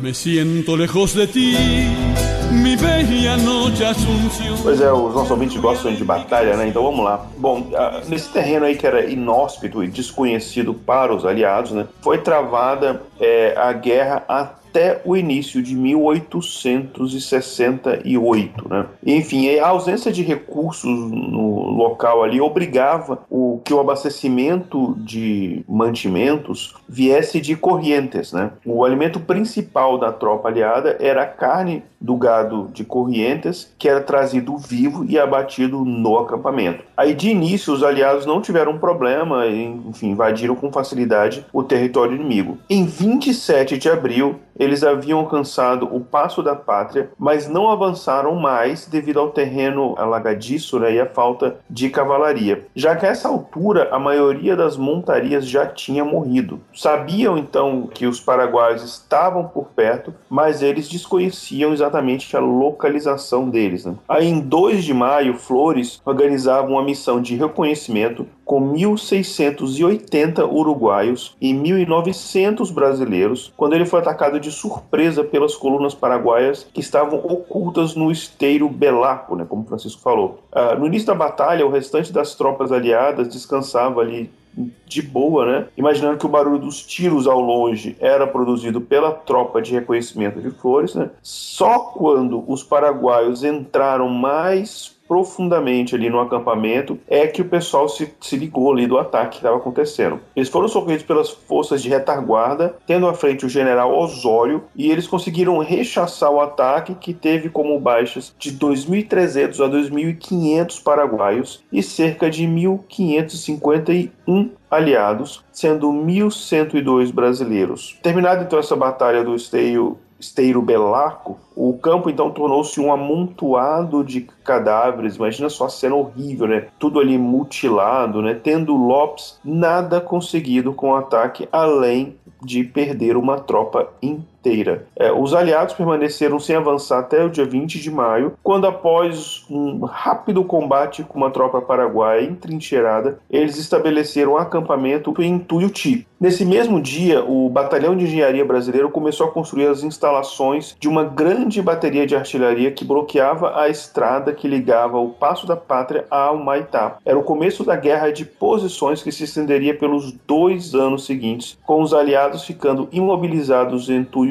Me siento lejos de ti, mi bella noche Asunción. Pois é, os nossos ouvintes gostam de batalha, né? Então vamos lá. Bom, ah, nesse terreno aí que era inóspito e desconhecido para os aliados, né? Foi travada é, a guerra até o início de 1868, né? Enfim, a ausência de recursos no local ali obrigava o que o abastecimento de mantimentos viesse de Corrientes, né? O alimento principal da tropa aliada era a carne do gado de Corrientes, que era trazido vivo e abatido no acampamento. Aí de início os aliados não tiveram problema, enfim, invadiram com facilidade o território inimigo. Em 27 de abril, eles haviam alcançado o Passo da Pátria, mas não avançaram mais devido ao terreno alagadiço né, e a falta de cavalaria, já que a essa altura a maioria das montarias já tinha morrido. Sabiam então que os paraguaios estavam por perto, mas eles desconheciam exatamente a localização deles. Né? Aí em 2 de maio, Flores organizava uma missão de reconhecimento com 1.680 uruguaios e 1.900 brasileiros, quando ele foi atacado de surpresa pelas colunas paraguaias que estavam ocultas no esteiro Belaco, né, como Francisco falou. Uh, no início da batalha, o restante das tropas aliadas descansava ali de boa, né? Imaginando que o barulho dos tiros ao longe era produzido pela tropa de reconhecimento de Flores, né? Só quando os paraguaios entraram mais profundamente ali no acampamento é que o pessoal se, se ligou ali do ataque que estava acontecendo. Eles foram socorridos pelas forças de retaguarda, tendo à frente o general Osório, e eles conseguiram rechaçar o ataque que teve como baixas de 2.300 a 2.500 paraguaios e cerca de 1.551 aliados, sendo 1.102 brasileiros. Terminada então essa batalha do esteio Esteiro Belarco, o campo então tornou-se um amontoado de cadáveres. Imagina só a cena horrível, né? Tudo ali mutilado, né? Tendo Lopes nada conseguido com o ataque além de perder uma tropa inteira. É, os aliados permaneceram sem avançar até o dia 20 de maio, quando, após um rápido combate com uma tropa paraguaia entrincheirada, eles estabeleceram um acampamento em Tuiuti. Nesse mesmo dia, o Batalhão de Engenharia Brasileiro começou a construir as instalações de uma grande bateria de artilharia que bloqueava a estrada que ligava o Passo da Pátria ao Maitá. Era o começo da guerra de posições que se estenderia pelos dois anos seguintes, com os aliados ficando imobilizados em Tuiuti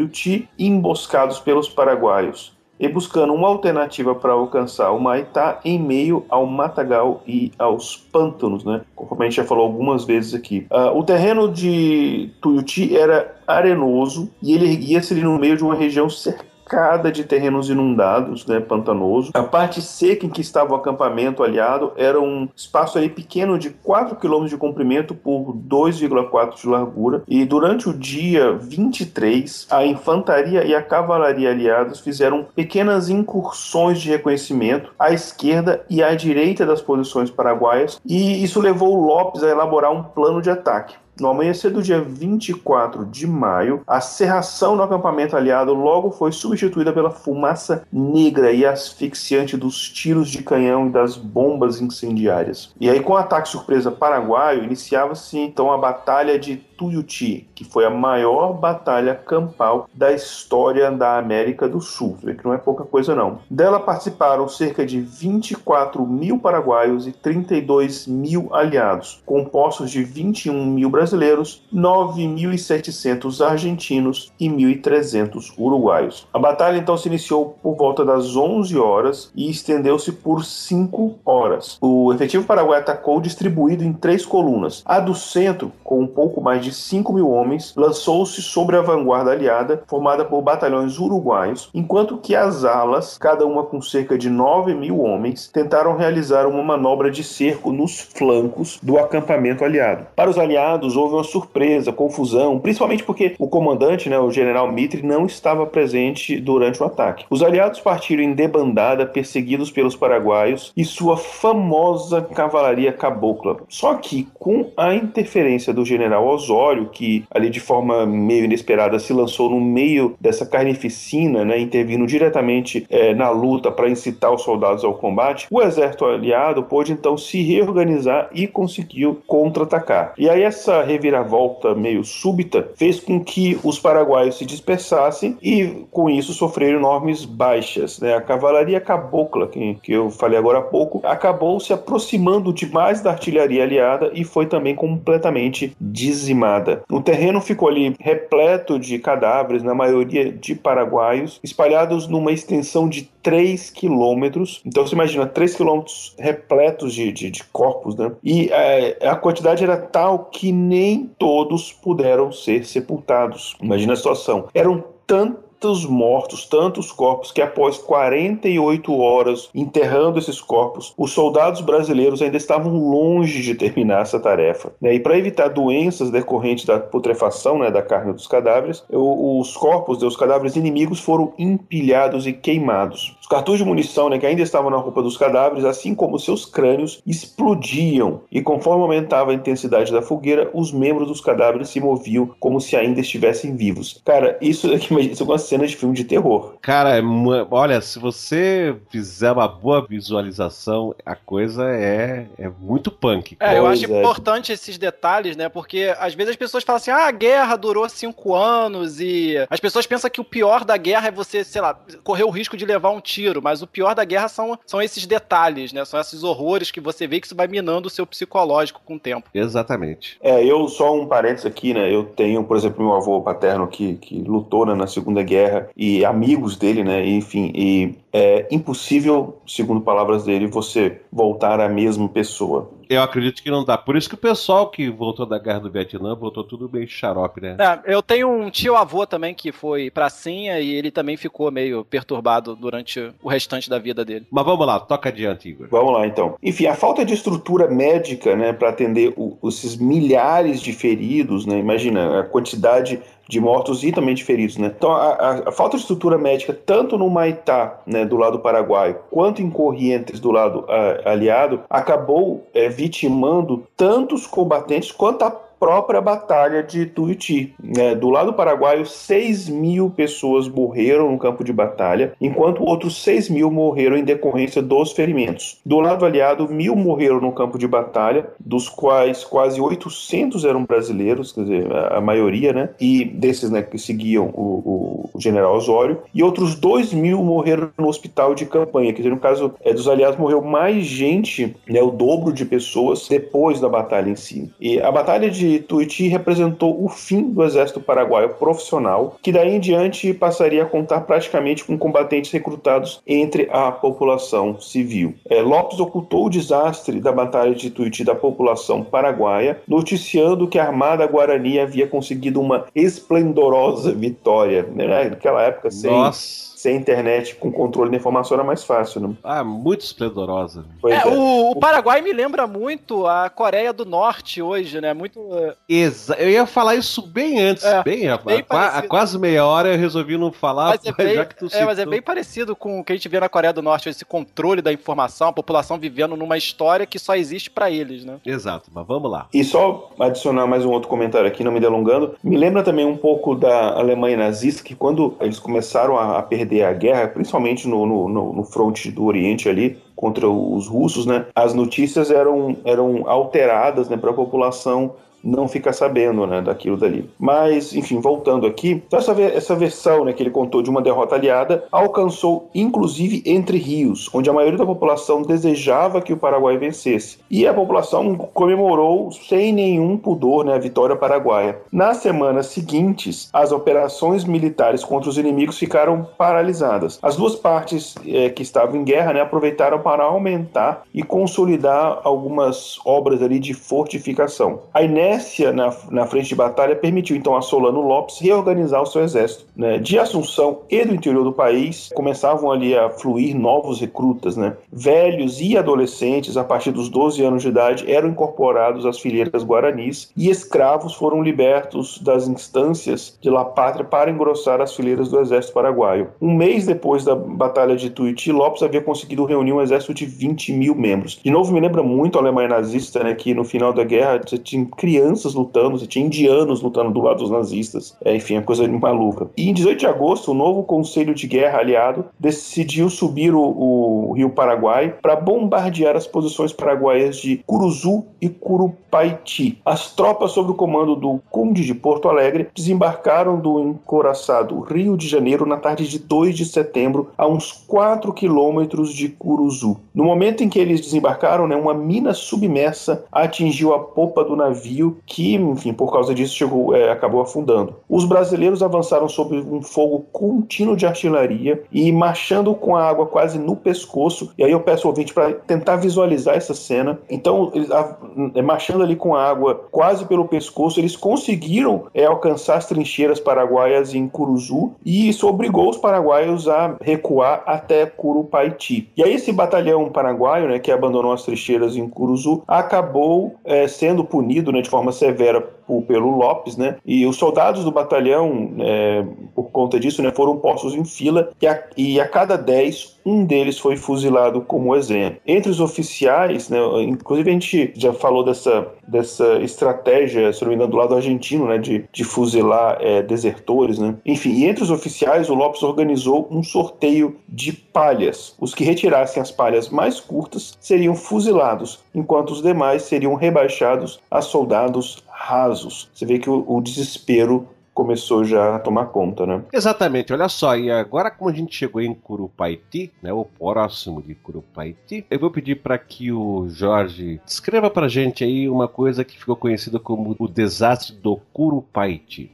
e emboscados pelos paraguaios e buscando uma alternativa para alcançar o Maitá em meio ao matagal e aos pântanos, né? Conforme a gente já falou algumas vezes aqui. Uh, o terreno de Tuiuti era arenoso e ele erguia-se no meio de uma região cercada cercada de terrenos inundados, né, pantanoso. A parte seca em que estava o acampamento aliado era um espaço ali pequeno de 4 km de comprimento por 2,4 de largura. E durante o dia 23, a infantaria e a cavalaria aliados fizeram pequenas incursões de reconhecimento à esquerda e à direita das posições paraguaias, e isso levou Lopes a elaborar um plano de ataque. No amanhecer do dia 24 de maio, a serração no acampamento aliado logo foi substituída pela fumaça negra e asfixiante dos tiros de canhão e das bombas incendiárias. E aí, com o ataque surpresa paraguaio, iniciava-se então a Batalha de Tuiuti, que foi a maior batalha campal da história da América do Sul. Que não é pouca coisa não. Dela participaram cerca de 24 mil paraguaios e 32 mil aliados, compostos de 21 mil brasileiros, 9.700 argentinos e 1.300 uruguaios. A batalha então se iniciou por volta das 11 horas e estendeu-se por 5 horas. O efetivo paraguaio atacou distribuído em três colunas. A do centro, com um pouco mais de 5 mil homens, lançou-se sobre a vanguarda aliada, formada por batalhões uruguaios, enquanto que as alas, cada uma com cerca de 9 mil homens, tentaram realizar uma manobra de cerco nos flancos do acampamento aliado. Para os aliados, houve uma surpresa, confusão, principalmente porque o comandante, né, o general Mitre, não estava presente durante o ataque. Os aliados partiram em debandada, perseguidos pelos paraguaios e sua famosa cavalaria cabocla. Só que, com a interferência do general Osório, que ali de forma meio inesperada se lançou no meio dessa carnificina, né, intervindo diretamente é, na luta para incitar os soldados ao combate, o exército aliado pôde então se reorganizar e conseguiu contra-atacar. E aí essa reviravolta meio súbita fez com que os paraguaios se dispersassem e com isso sofreram enormes baixas. Né? A cavalaria cabocla, que, que eu falei agora há pouco, acabou se aproximando demais da artilharia aliada e foi também completamente dizimada. O terreno ficou ali repleto de cadáveres, na maioria de paraguaios, espalhados numa extensão de 3 quilômetros. Então você imagina 3 quilômetros repletos de, de, de, corpos, né? E é, a quantidade era tal que nem todos puderam ser sepultados. Imagina a situação. Eram tantos tantos mortos, tantos corpos, que após 48 horas enterrando esses corpos, os soldados brasileiros ainda estavam longe de terminar essa tarefa. Né? E para evitar doenças decorrentes da putrefação né, da carne dos cadáveres, os corpos dos cadáveres inimigos foram empilhados e queimados. Os cartuchos de munição né, que ainda estavam na roupa dos cadáveres, assim como seus crânios, explodiam e conforme aumentava a intensidade da fogueira, os membros dos cadáveres se moviam como se ainda estivessem vivos. Cara, isso, isso cena de filme de terror. Cara, é olha, se você fizer uma boa visualização, a coisa é, é muito punk. É, eu acho é. importante esses detalhes, né? Porque às vezes as pessoas falam assim: ah, a guerra durou cinco anos e as pessoas pensam que o pior da guerra é você, sei lá, correr o risco de levar um tiro. Mas o pior da guerra são, são esses detalhes, né? São esses horrores que você vê que isso vai minando o seu psicológico com o tempo. Exatamente. É, eu só um parênteses aqui, né? Eu tenho, por exemplo, meu avô paterno que, que lutou né, na Segunda Guerra e amigos dele, né? E, enfim, e é impossível, segundo palavras dele, você voltar à mesma pessoa. Eu acredito que não dá. Por isso que o pessoal que voltou da guerra do Vietnã voltou tudo meio xarope, né? É, eu tenho um tio avô também que foi pracinha e ele também ficou meio perturbado durante o restante da vida dele. Mas vamos lá, toca adiante, Igor. Vamos lá, então. Enfim, a falta de estrutura médica, né, para atender o- esses milhares de feridos, né? Imagina a quantidade de mortos e também de feridos, né? Então, a, a- a falta de estrutura médica, tanto no Maitá, né, do lado paraguaio, quanto em Corrientes, do lado ah, aliado, acabou eh, vitimando tantos combatentes quanto a própria batalha de Tuiuti. né? Do lado paraguaio, 6 mil pessoas morreram no campo de batalha, enquanto outros 6 mil morreram em decorrência dos ferimentos. Do lado aliado, mil morreram no campo de batalha, dos quais quase 800 eram brasileiros, quer dizer, a, maioria, né? E desses né, que seguiam o, o general Osório, e outros 2 mil morreram no hospital de campanha, quer dizer, no caso é, dos aliados, morreu mais gente, né, o dobro de pessoas, depois da batalha em si. E a batalha de Tuiuti representou o fim do exército paraguaio profissional, que daí em diante passaria a contar praticamente com combatentes recrutados entre a população civil. É, Lopes ocultou o desastre da batalha de Tuiuti da população paraguaia, noticiando que a Armada Guarani havia conseguido uma esplendorosa vitória. Né? Naquela época, sem, Nossa. Sem internet, com controle da informação, era mais fácil. Né? Ah, muito esplendorosa. É, é. o, o Paraguai me lembra muito a Coreia do Norte hoje, né? Muito. é, Exa eu ia falar isso bem antes, É, bem, há, bem há quase meia hora eu resolvi não falar, Mas é, mas bem, já que tu é, mas é citou- bem parecido com o que a gente vê na Coreia do Norte, esse controle da informação, a população vivendo numa história que só existe pra eles, né? Exato, mas vamos lá. E só adicionar mais um outro comentário aqui, não me delongando, me lembra também um pouco da Alemanha nazista, que quando eles começaram a, a perder a guerra, principalmente no, no, no, no fronte do Oriente ali, contra os russos, né, as notícias eram, eram alteradas né, para a população não ficar sabendo né, daquilo dali. Mas, enfim, voltando aqui, então essa, essa versão né, que ele contou de uma derrota aliada alcançou inclusive Entre Rios, onde a maioria da população desejava que o Paraguai vencesse. E a população comemorou sem nenhum pudor né, a vitória paraguaia. Nas semanas seguintes, as operações militares contra os inimigos ficaram paralisadas. As duas partes eh, que estavam em guerra né, aproveitaram para aumentar e consolidar algumas obras ali de fortificação. A inércia na, na frente de batalha permitiu então a Solano Lopes reorganizar o seu exército. né. De Assunção e do interior do país começavam ali a fluir novos recrutas, né? Velhos e adolescentes, a partir dos 12 anos de idade, eram incorporados às fileiras guaranis e escravos foram libertos das instâncias de La Pátria para engrossar as fileiras do exército paraguaio. Um mês depois da Batalha de Tuiuti, Lopes havia conseguido reunir um exército de 20 mil membros. De novo, me lembra muito a Alemanha nazista, né? Que no final da guerra tinha crianças lutando, você tinha indianos lutando do lado dos nazistas. É, enfim, é coisa maluca. E em 18 de agosto, o novo Conselho de Guerra aliado decidiu subir o, o rio Paraguai para bombardear as posições paraguaias de Curuzu e Curupaiti. As tropas sob o comando do Conde de Porto Alegre desembarcaram do encoraçado Rio de Janeiro na tarde de 2 de setembro, a uns 4 quilômetros de Curuzu. No momento em que eles desembarcaram, né, uma mina submersa atingiu a popa do navio, que, enfim, por causa disso chegou, é, acabou afundando. Os brasileiros avançaram sob um fogo contínuo de artilharia e marchando com a água quase no pescoço. E aí eu peço ao ouvinte para tentar visualizar essa cena. Então, eles, a- é, marchando ali com a água quase pelo pescoço, eles conseguiram é, alcançar as trincheiras paraguaias em Curuzu e isso obrigou os paraguaios a recuar até Curupaiti. E aí esse batalhão paraguaio, né, que abandonou as trincheiras em Curuzu, acabou é, sendo punido né, de forma severa pelo Lopes, né? E os soldados do batalhão, é, por conta disso, né, foram postos em fila e a, e a cada 10, um deles foi fuzilado como exemplo. Entre os oficiais, né, inclusive a gente já falou dessa, dessa estratégia, se não me engano, do lado argentino, né, de, de fuzilar é, desertores, né? Enfim, e entre os oficiais, o Lopes organizou um sorteio de palhas. Os que retirassem as palhas mais curtas seriam fuzilados, enquanto os demais seriam rebaixados a soldados rasos. Você vê que o, o desespero começou já a tomar conta, né? Exatamente, olha só, e agora como a gente chegou em Curupaiti, né, o próximo de Curupaiti, eu vou pedir para que o Jorge descreva pra gente aí uma coisa que ficou conhecida como o desastre do Curupaiti.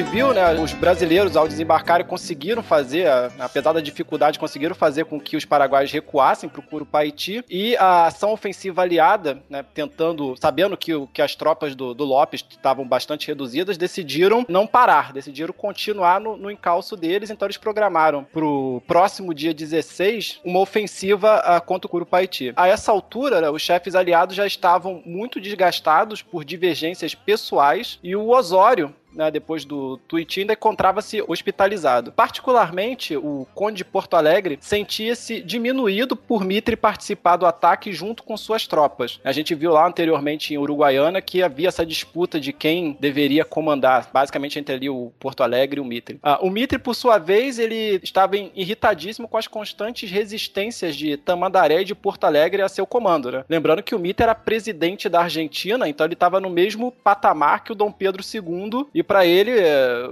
Gente viu, né, os brasileiros ao desembarcarem conseguiram fazer, apesar da dificuldade, conseguiram fazer com que os paraguaios recuassem para o Curupaiti e a ação ofensiva aliada, né, tentando, sabendo que, que as tropas do, do Lopes estavam bastante reduzidas, decidiram não parar, decidiram continuar no, no encalço deles, então eles programaram para o próximo dia 16 uma ofensiva uh, contra o Curupaiti. A essa altura, né, os chefes aliados já estavam muito desgastados por divergências pessoais e o Osório, né, depois do tweet, ainda encontrava-se hospitalizado. Particularmente, o Conde de Porto Alegre sentia-se diminuído por Mitre participar do ataque junto com suas tropas. A gente viu lá anteriormente em Uruguaiana que havia essa disputa de quem deveria comandar, basicamente entre ali o Porto Alegre e o Mitre. Ah, o Mitre, por sua vez, ele estava irritadíssimo com as constantes resistências de Tamandaré e de Porto Alegre a seu comando. Né? Lembrando que o Mitre era presidente da Argentina, então ele estava no mesmo patamar que o Dom Pedro II e para ele é,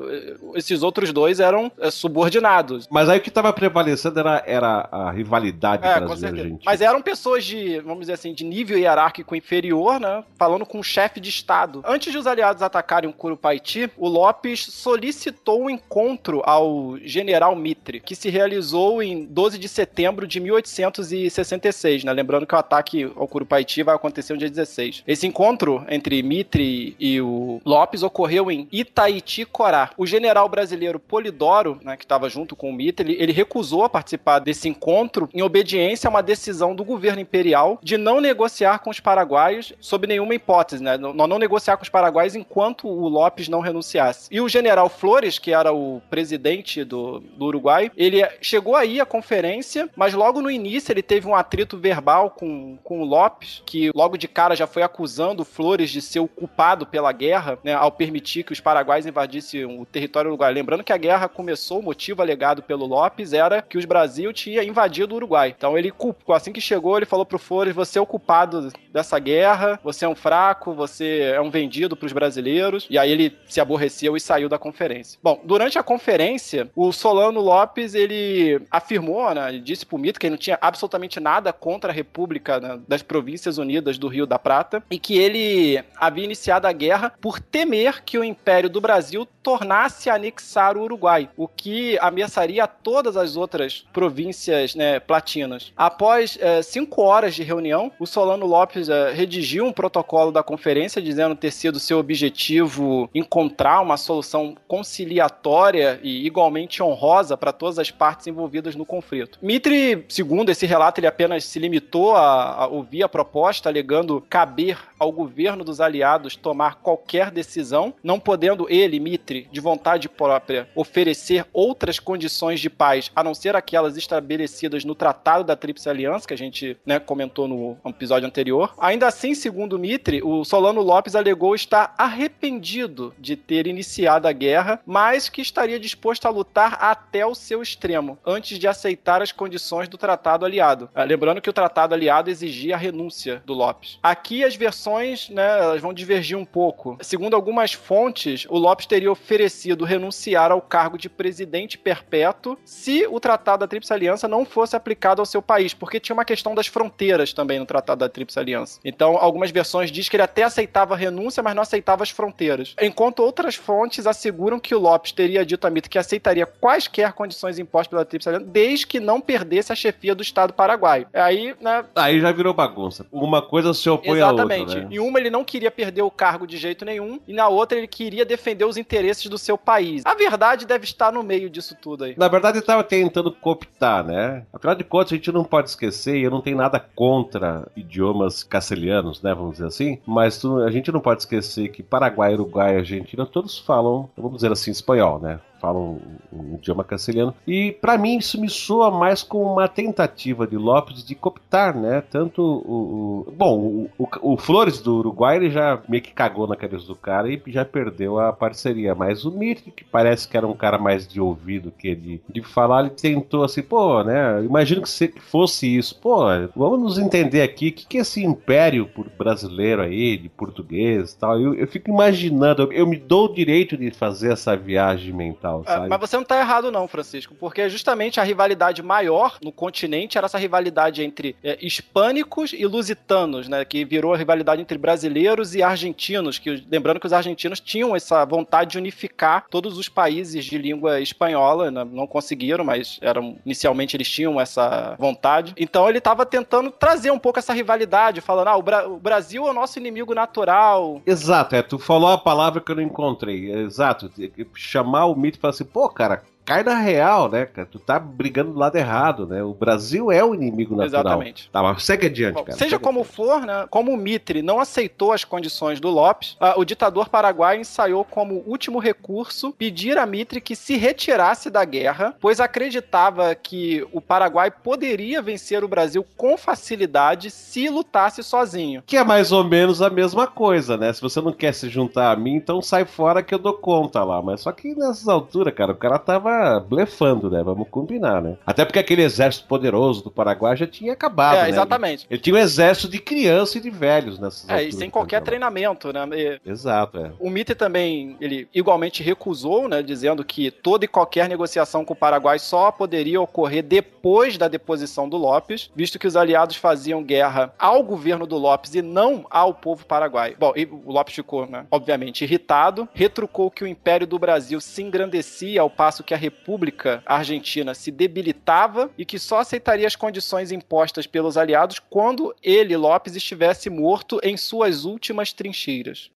esses outros dois eram é, subordinados. Mas aí o que estava prevalecendo era, era a rivalidade é, brasileira Mas eram pessoas de, vamos dizer assim, de nível hierárquico inferior, né? Falando com um chefe de Estado. Antes de os aliados atacarem o Curupaiti, o Lopes solicitou um encontro ao general Mitre, que se realizou em 12 de setembro de 1866, né? Lembrando que o ataque ao Curupaiti vai acontecer no dia 16. Esse encontro entre Mitre e o Lopes ocorreu em Itaiti Corá. O general brasileiro Polidoro, né, que estava junto com o Mitre, ele, ele recusou a participar desse encontro em obediência a uma decisão do governo imperial de não negociar com os paraguaios sob nenhuma hipótese, né? Não, não negociar com os paraguaios enquanto o Lopes não renunciasse. E o general Flores, que era o presidente do, do Uruguai, ele chegou aí à conferência, mas logo no início ele teve um atrito verbal com, com o Lopes, que logo de cara já foi acusando Flores de ser o culpado pela guerra, né, ao permitir que os paraguaios invadissem o território uruguaio. Lembrando que a guerra começou, o motivo alegado pelo Lopes era que os Brasil tinha invadido o Uruguai. Então ele assim que chegou, ele falou pro Flores: você é o culpado dessa guerra, você é um fraco, você é um vendido para os brasileiros. E aí ele se aborreceu e saiu da conferência. Bom, durante a conferência, o Solano Lopes ele afirmou, né, ele disse pro Mito que ele não tinha absolutamente nada contra a República né, das Províncias Unidas do Rio da Prata e que ele havia iniciado a guerra por temer que o Império Império do Brasil tornasse a anexar o Uruguai, o que ameaçaria todas as outras províncias né, platinas. Após é, cinco horas de reunião, o Solano Lopes é, redigiu um protocolo da conferência dizendo ter sido seu objetivo encontrar uma solução conciliatória e igualmente honrosa para todas as partes envolvidas no conflito. Mitre, segundo esse relato, ele apenas se limitou a, a ouvir a proposta, alegando caber ao governo dos aliados tomar qualquer decisão, não podendo podendo ele, Mitre, de vontade própria, oferecer outras condições de paz, a não ser aquelas estabelecidas no Tratado da Tríplice Aliança, que a gente né, comentou no episódio anterior. Ainda assim, segundo Mitre, o Solano Lopes alegou estar arrependido de ter iniciado a guerra, mas que estaria disposto a lutar até o seu extremo, antes de aceitar as condições do Tratado Aliado. Ah, lembrando que o Tratado Aliado exigia a renúncia do Lopes. Aqui as versões né, vão divergir um pouco. Segundo algumas fontes, o Lopes teria oferecido renunciar ao cargo de presidente perpétuo se o Tratado da Tríplice Aliança não fosse aplicado ao seu país, porque tinha uma questão das fronteiras também no Tratado da Tríplice Aliança. Então, algumas versões diz que ele até aceitava a renúncia, mas não aceitava as fronteiras. Enquanto outras fontes asseguram que o Lopes teria dito a Mito que aceitaria quaisquer condições impostas pela Tríplice Aliança, desde que não perdesse a chefia do Estado paraguaio. Aí, né... Aí já virou bagunça. Uma coisa se opõe Exatamente. à outra, né? Em uma ele não queria perder o cargo de jeito nenhum, e na outra ele queria defender os interesses do seu país. A verdade deve estar no meio disso tudo aí. Na verdade, ele estava tentando cooptar, né? Afinal de contas, a gente não pode esquecer, e eu não tenho nada contra idiomas castelhanos, né? Vamos dizer assim, mas tu- a gente não pode esquecer que Paraguai, Uruguai e Argentina todos falam, vamos dizer assim, espanhol, né? Falam um idioma castelhano. E pra mim isso me soa mais como uma tentativa de Lopes de cooptar, né? Tanto o. o- bom, o, o- o Flores do Uruguai ele já meio que cagou na cabeça do cara e já perdeu a parceria. Mas o Mitre, que parece que era um cara mais de ouvido que de, de falar, ele tentou assim, pô, né? Imagino que se fosse isso. Pô, vamos nos entender aqui, o que, que é esse império brasileiro aí, de português e tal? Eu, eu fico imaginando, eu, eu me dou o direito de fazer essa viagem mental, É, sabe? mas você não tá errado, não, Francisco, porque justamente a rivalidade maior no continente era essa rivalidade entre é, hispânicos e lusitanos, né? Que virou a rivalidade entre brasileiros e argentinos. Que, lembrando que os argentinos tinham essa vontade de unificar todos os países de língua espanhola, né, não conseguiram, mas eram, inicialmente eles tinham essa vontade. Então ele estava tentando trazer um pouco essa rivalidade, falando: ah, o, Bra- o Brasil é o nosso inimigo natural, Exato, é, tu falou a palavra que eu não encontrei. Exato, chamar o mito falar assim, pô, cara, cai na real, né, cara? Tu tá brigando do lado errado, né? O Brasil é o inimigo natural. Exatamente. Tá, mas segue adiante, Bom, cara. seja segue como adiante. for, né, como o Mitre não aceitou as condições do Lopes, ah, o ditador paraguaio ensaiou como último recurso pedir a Mitre que se retirasse da guerra, pois acreditava que o Paraguai poderia vencer o Brasil com facilidade se lutasse sozinho. Que é mais ou menos a mesma coisa, né? Se você não quer se juntar a mim, então sai fora que eu dou conta lá. Mas só que nessas alturas, cara, o cara tava blefando, né? Vamos combinar, né? Até porque aquele exército poderoso do Paraguai já tinha acabado, é, né? exatamente. Ele tinha um exército de criança e de velhos nessas É, alturas. e sem qualquer treinamento, né? E- Exato, é. O Mitre também, ele igualmente recusou, né, dizendo que toda e qualquer negociação com o Paraguai só poderia ocorrer depois da deposição do Lopes, visto que os aliados faziam guerra ao governo do Lopes e não ao povo paraguaio. Bom, e o Lopes ficou, né, obviamente, irritado, retrucou que o Império do Brasil se engrandecia ao passo que a República Argentina se debilitava e que só aceitaria as condições impostas pelos aliados quando ele, Lopes, estivesse morto em suas últimas trincheiras.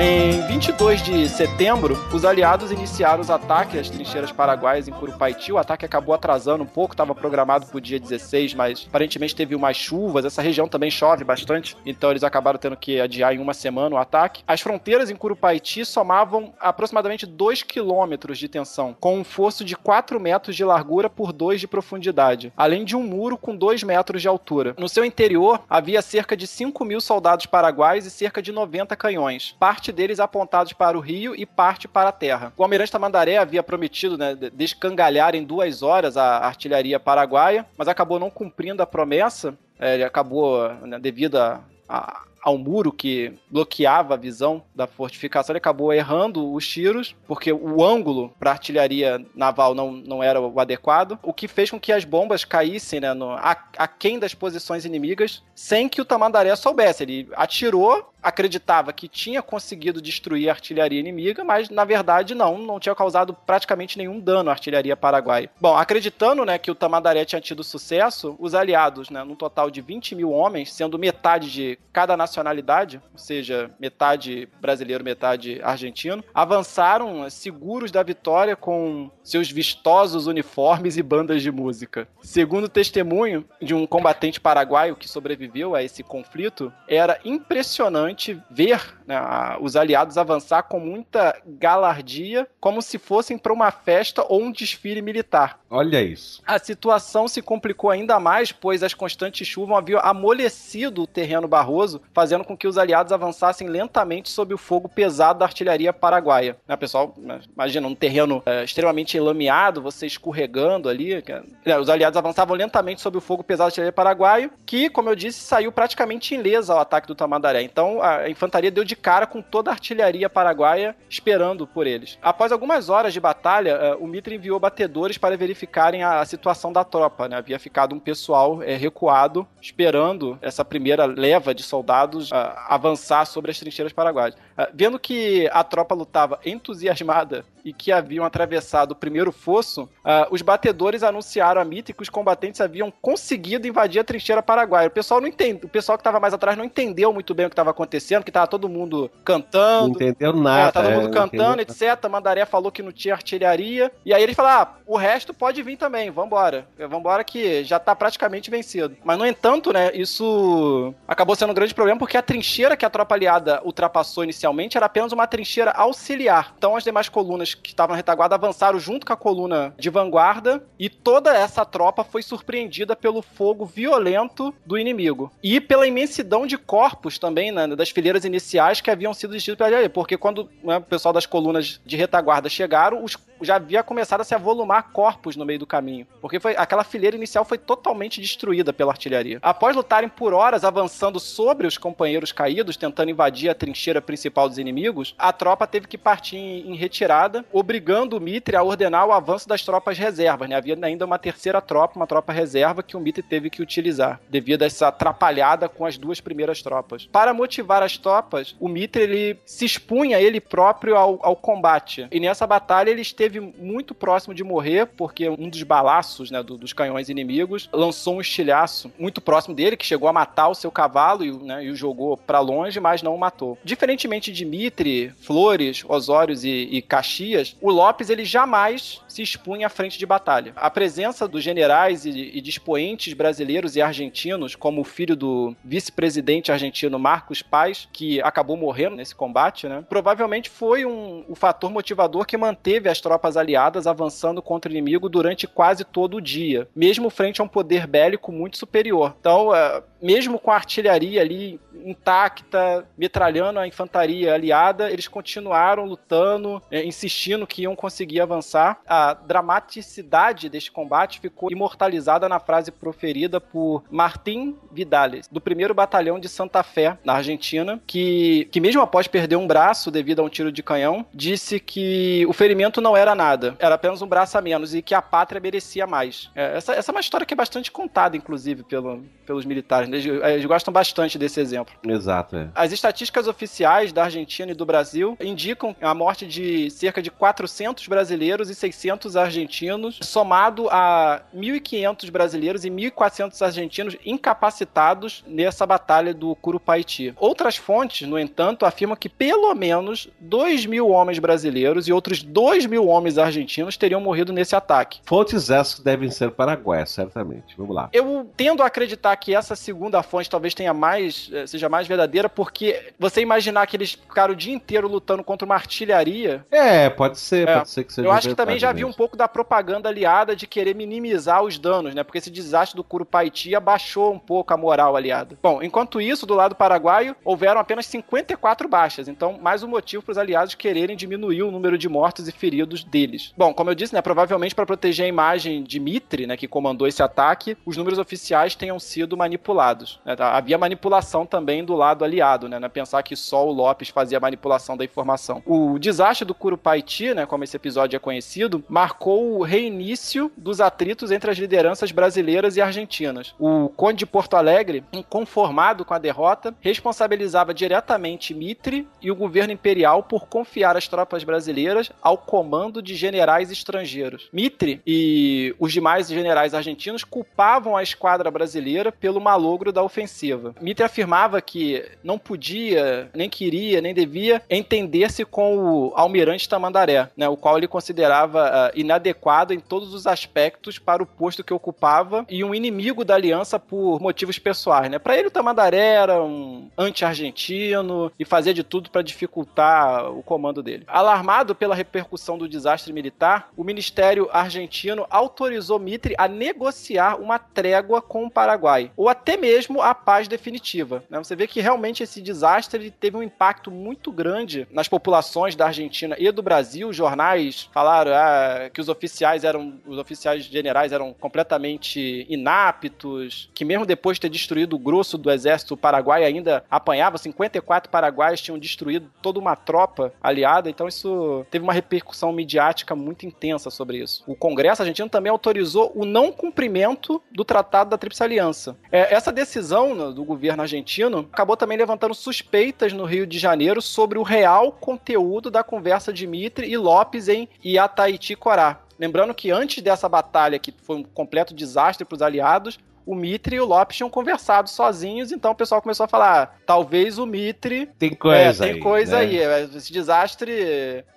Em 22 de setembro, os aliados iniciaram os ataques às trincheiras paraguaias em Curupaiti. O ataque acabou atrasando um pouco, estava programado para o dia 16, mas aparentemente teve umas chuvas. Essa região também chove bastante, então eles acabaram tendo que adiar em uma semana o ataque. As fronteiras em Curupaiti somavam aproximadamente 2 quilômetros de tensão, com um fosso de 4 metros de largura por 2 de profundidade, além de um muro com 2 metros de altura. No seu interior, havia cerca de 5 mil soldados paraguaios e cerca de 90 canhões, parte deles apontados para o rio e parte para a terra. O almirante Tamandaré havia prometido né, de- descangalhar em duas horas a artilharia paraguaia, mas acabou não cumprindo a promessa. É, ele acabou, né, devido a, a- ao muro que bloqueava a visão da fortificação, ele acabou errando os tiros, porque o ângulo para artilharia naval não, não era o adequado, o que fez com que as bombas caíssem né, no, aquém das posições inimigas, sem que o Tamandaré soubesse. Ele atirou, acreditava que tinha conseguido destruir a artilharia inimiga, mas na verdade não, não tinha causado praticamente nenhum dano à artilharia paraguaia. Bom, acreditando né, que o Tamandaré tinha tido sucesso, os aliados, né, num total de 20 mil homens, sendo metade de cada nacionalidade, ou seja, metade brasileiro, metade argentino, avançaram eh, seguros da vitória com seus vistosos uniformes e bandas de música. Segundo testemunho de um combatente paraguaio que sobreviveu a esse conflito, era impressionante ver né, os aliados avançar com muita galardia, como se fossem para uma festa ou um desfile militar. Olha isso. A situação se complicou ainda mais, pois as constantes chuvas haviam amolecido o terreno barroso, fazendo com que os aliados avançassem lentamente sob o fogo pesado da artilharia paraguaia. Né, pessoal, imagina um terreno é, extremamente lameado, você escorregando ali. né, Os aliados avançavam lentamente sob o fogo pesado da artilharia paraguaia, que, como eu disse, saiu praticamente ilesa ao ataque do Tamandaré. Então, a infantaria deu de cara com toda a artilharia paraguaia esperando por eles. Após algumas horas de batalha, eh, o Mitre enviou batedores para verificarem a situação da tropa. Né? Havia ficado um pessoal é, recuado esperando essa primeira leva de soldados uh, avançar sobre as trincheiras paraguaias. Vendo que a tropa lutava entusiasmada e que haviam atravessado o primeiro fosso, uh, os batedores anunciaram a Mitre que os combatentes haviam conseguido invadir a trincheira paraguaia. O pessoal não entende, o pessoal que estava mais atrás não entendeu muito bem o que estava acontecendo, que estava todo mundo cantando. Não entendeu nada. É, todo é, mundo cantando, etc. Mandaré falou que não tinha artilharia. E aí eles falaram: ah, o resto pode vir também, vambora. Vambora que já tá praticamente vencido. Mas, no entanto, né, isso acabou sendo um grande problema porque a trincheira que a tropa aliada ultrapassou inicialmente era apenas uma trincheira auxiliar. Então, as demais colunas que estavam na retaguarda avançaram junto com a coluna de vanguarda e toda essa tropa foi surpreendida pelo fogo violento do inimigo. E pela imensidão de corpos também, né, das fileiras iniciais que haviam sido destruídos pela. Porque quando né, o pessoal das colunas de retaguarda chegaram, os já havia começado a se avolumar corpos no meio do caminho, porque foi aquela fileira inicial foi totalmente destruída pela artilharia. Após lutarem por horas avançando sobre os companheiros caídos, tentando invadir a trincheira principal dos inimigos, a tropa teve que partir em retirada, obrigando o Mitre a ordenar o avanço das tropas reservas. Né? Havia ainda uma terceira tropa, uma tropa reserva que o Mitre teve que utilizar, devido a essa atrapalhada com as duas primeiras tropas. Para motivar as tropas, o Mitre ele se expunha ele próprio ao, ao combate. E nessa batalha ele esteve muito próximo de morrer, porque um dos balaços né, do, dos canhões inimigos lançou um estilhaço muito próximo dele, que chegou a matar o seu cavalo e, né, e o jogou para longe, mas não o matou. Diferentemente de Mitre, Flores, Osórios e, e Caxias, o Lopes ele jamais se expunha à frente de batalha. A presença dos generais e, e de expoentes brasileiros e argentinos, como o filho do vice-presidente argentino Marcos Paz, que acabou morrendo nesse combate, né, provavelmente foi um, o fator motivador que manteve as tropas tropas aliadas avançando contra o inimigo durante quase todo o dia, mesmo frente a um poder bélico muito superior. Então, é, mesmo com a artilharia ali intacta, metralhando a infantaria aliada, eles continuaram lutando, é, insistindo que iam conseguir avançar. A dramaticidade deste combate ficou imortalizada na frase proferida por Martim Vidales, do primeiro batalhão de Santa Fé, na Argentina, que, que mesmo após perder um braço devido a um tiro de canhão, disse que o ferimento não era nada, era apenas um braço a menos e que a pátria merecia mais. É, essa, essa é uma história que é bastante contada, inclusive, pelo, pelos militares. Eles, eles gostam bastante desse exemplo. Exato. É. As estatísticas oficiais da Argentina e do Brasil indicam a morte de cerca de 400 brasileiros e 600 argentinos, somado a 1.500 brasileiros e 1.400 argentinos incapacitados nessa batalha do Curupaiti. Outras fontes, no entanto, afirmam que pelo menos 2 mil homens brasileiros e outros 2 mil homens homens argentinos teriam morrido nesse ataque. Fontes essas devem ser paraguaias, certamente. Vamos lá. Eu tendo a acreditar que essa segunda fonte talvez tenha mais, eh, seja mais verdadeira, porque você imaginar que eles ficaram o dia inteiro lutando contra uma artilharia. É, pode ser, é. pode ser que seja. Eu acho que também já vi um pouco da propaganda aliada de querer minimizar os danos, né? Porque esse desastre do Curupaiti abaixou um pouco a moral aliada. Bom, enquanto isso, do lado paraguaio, houveram apenas 54 baixas, então mais um motivo para os aliados quererem diminuir o número de mortos e feridos deles. Bom, como eu disse, né, provavelmente para proteger a imagem de Mitre, né, que comandou esse ataque, os números oficiais tenham sido manipulados. Né, tá? Havia manipulação também do lado aliado, né, né, pensar que só o Lopes fazia a manipulação da informação. O desastre do Curupaiti, né, como esse episódio é conhecido, marcou o reinício dos atritos entre as lideranças brasileiras e argentinas. O Conde de Porto Alegre, inconformado com a derrota, responsabilizava diretamente Mitre e o governo imperial por confiar as tropas brasileiras ao comando de generais estrangeiros. Mitre e os demais generais argentinos culpavam a esquadra brasileira pelo malogro da ofensiva. Mitre afirmava que não podia, nem queria, nem devia entender-se com o almirante Tamandaré, né, o qual ele considerava uh, inadequado em todos os aspectos para o posto que ocupava e um inimigo da aliança por motivos pessoais. Né? Para ele, o Tamandaré era um anti-argentino e fazia de tudo para dificultar o comando dele. Alarmado pela repercussão do desastre, desastre militar, o Ministério argentino autorizou Mitre a negociar uma trégua com o Paraguai, ou até mesmo a paz definitiva. Né? Você vê que realmente esse desastre teve um impacto muito grande nas populações da Argentina e do Brasil. Os jornais falaram ah, que os oficiais eram, os oficiais generais eram completamente inaptos, que mesmo depois de ter destruído o grosso do exército paraguai ainda apanhava 54 paraguaios tinham destruído toda uma tropa aliada, então isso teve uma repercussão midiática muito intensa sobre isso. O Congresso argentino também autorizou o não cumprimento do Tratado da Tríplice Aliança. É, essa decisão né, do governo argentino acabou também levantando suspeitas no Rio de Janeiro sobre o real conteúdo da conversa de Mitre e Lopes em Iataiti Corá. Lembrando que antes dessa batalha, que foi um completo desastre para os aliados, o Mitre e o Lopes tinham conversado sozinhos, então o pessoal começou a falar: ah, talvez o Mitre. Tem coisa é, tem aí, coisa né? aí. Esse desastre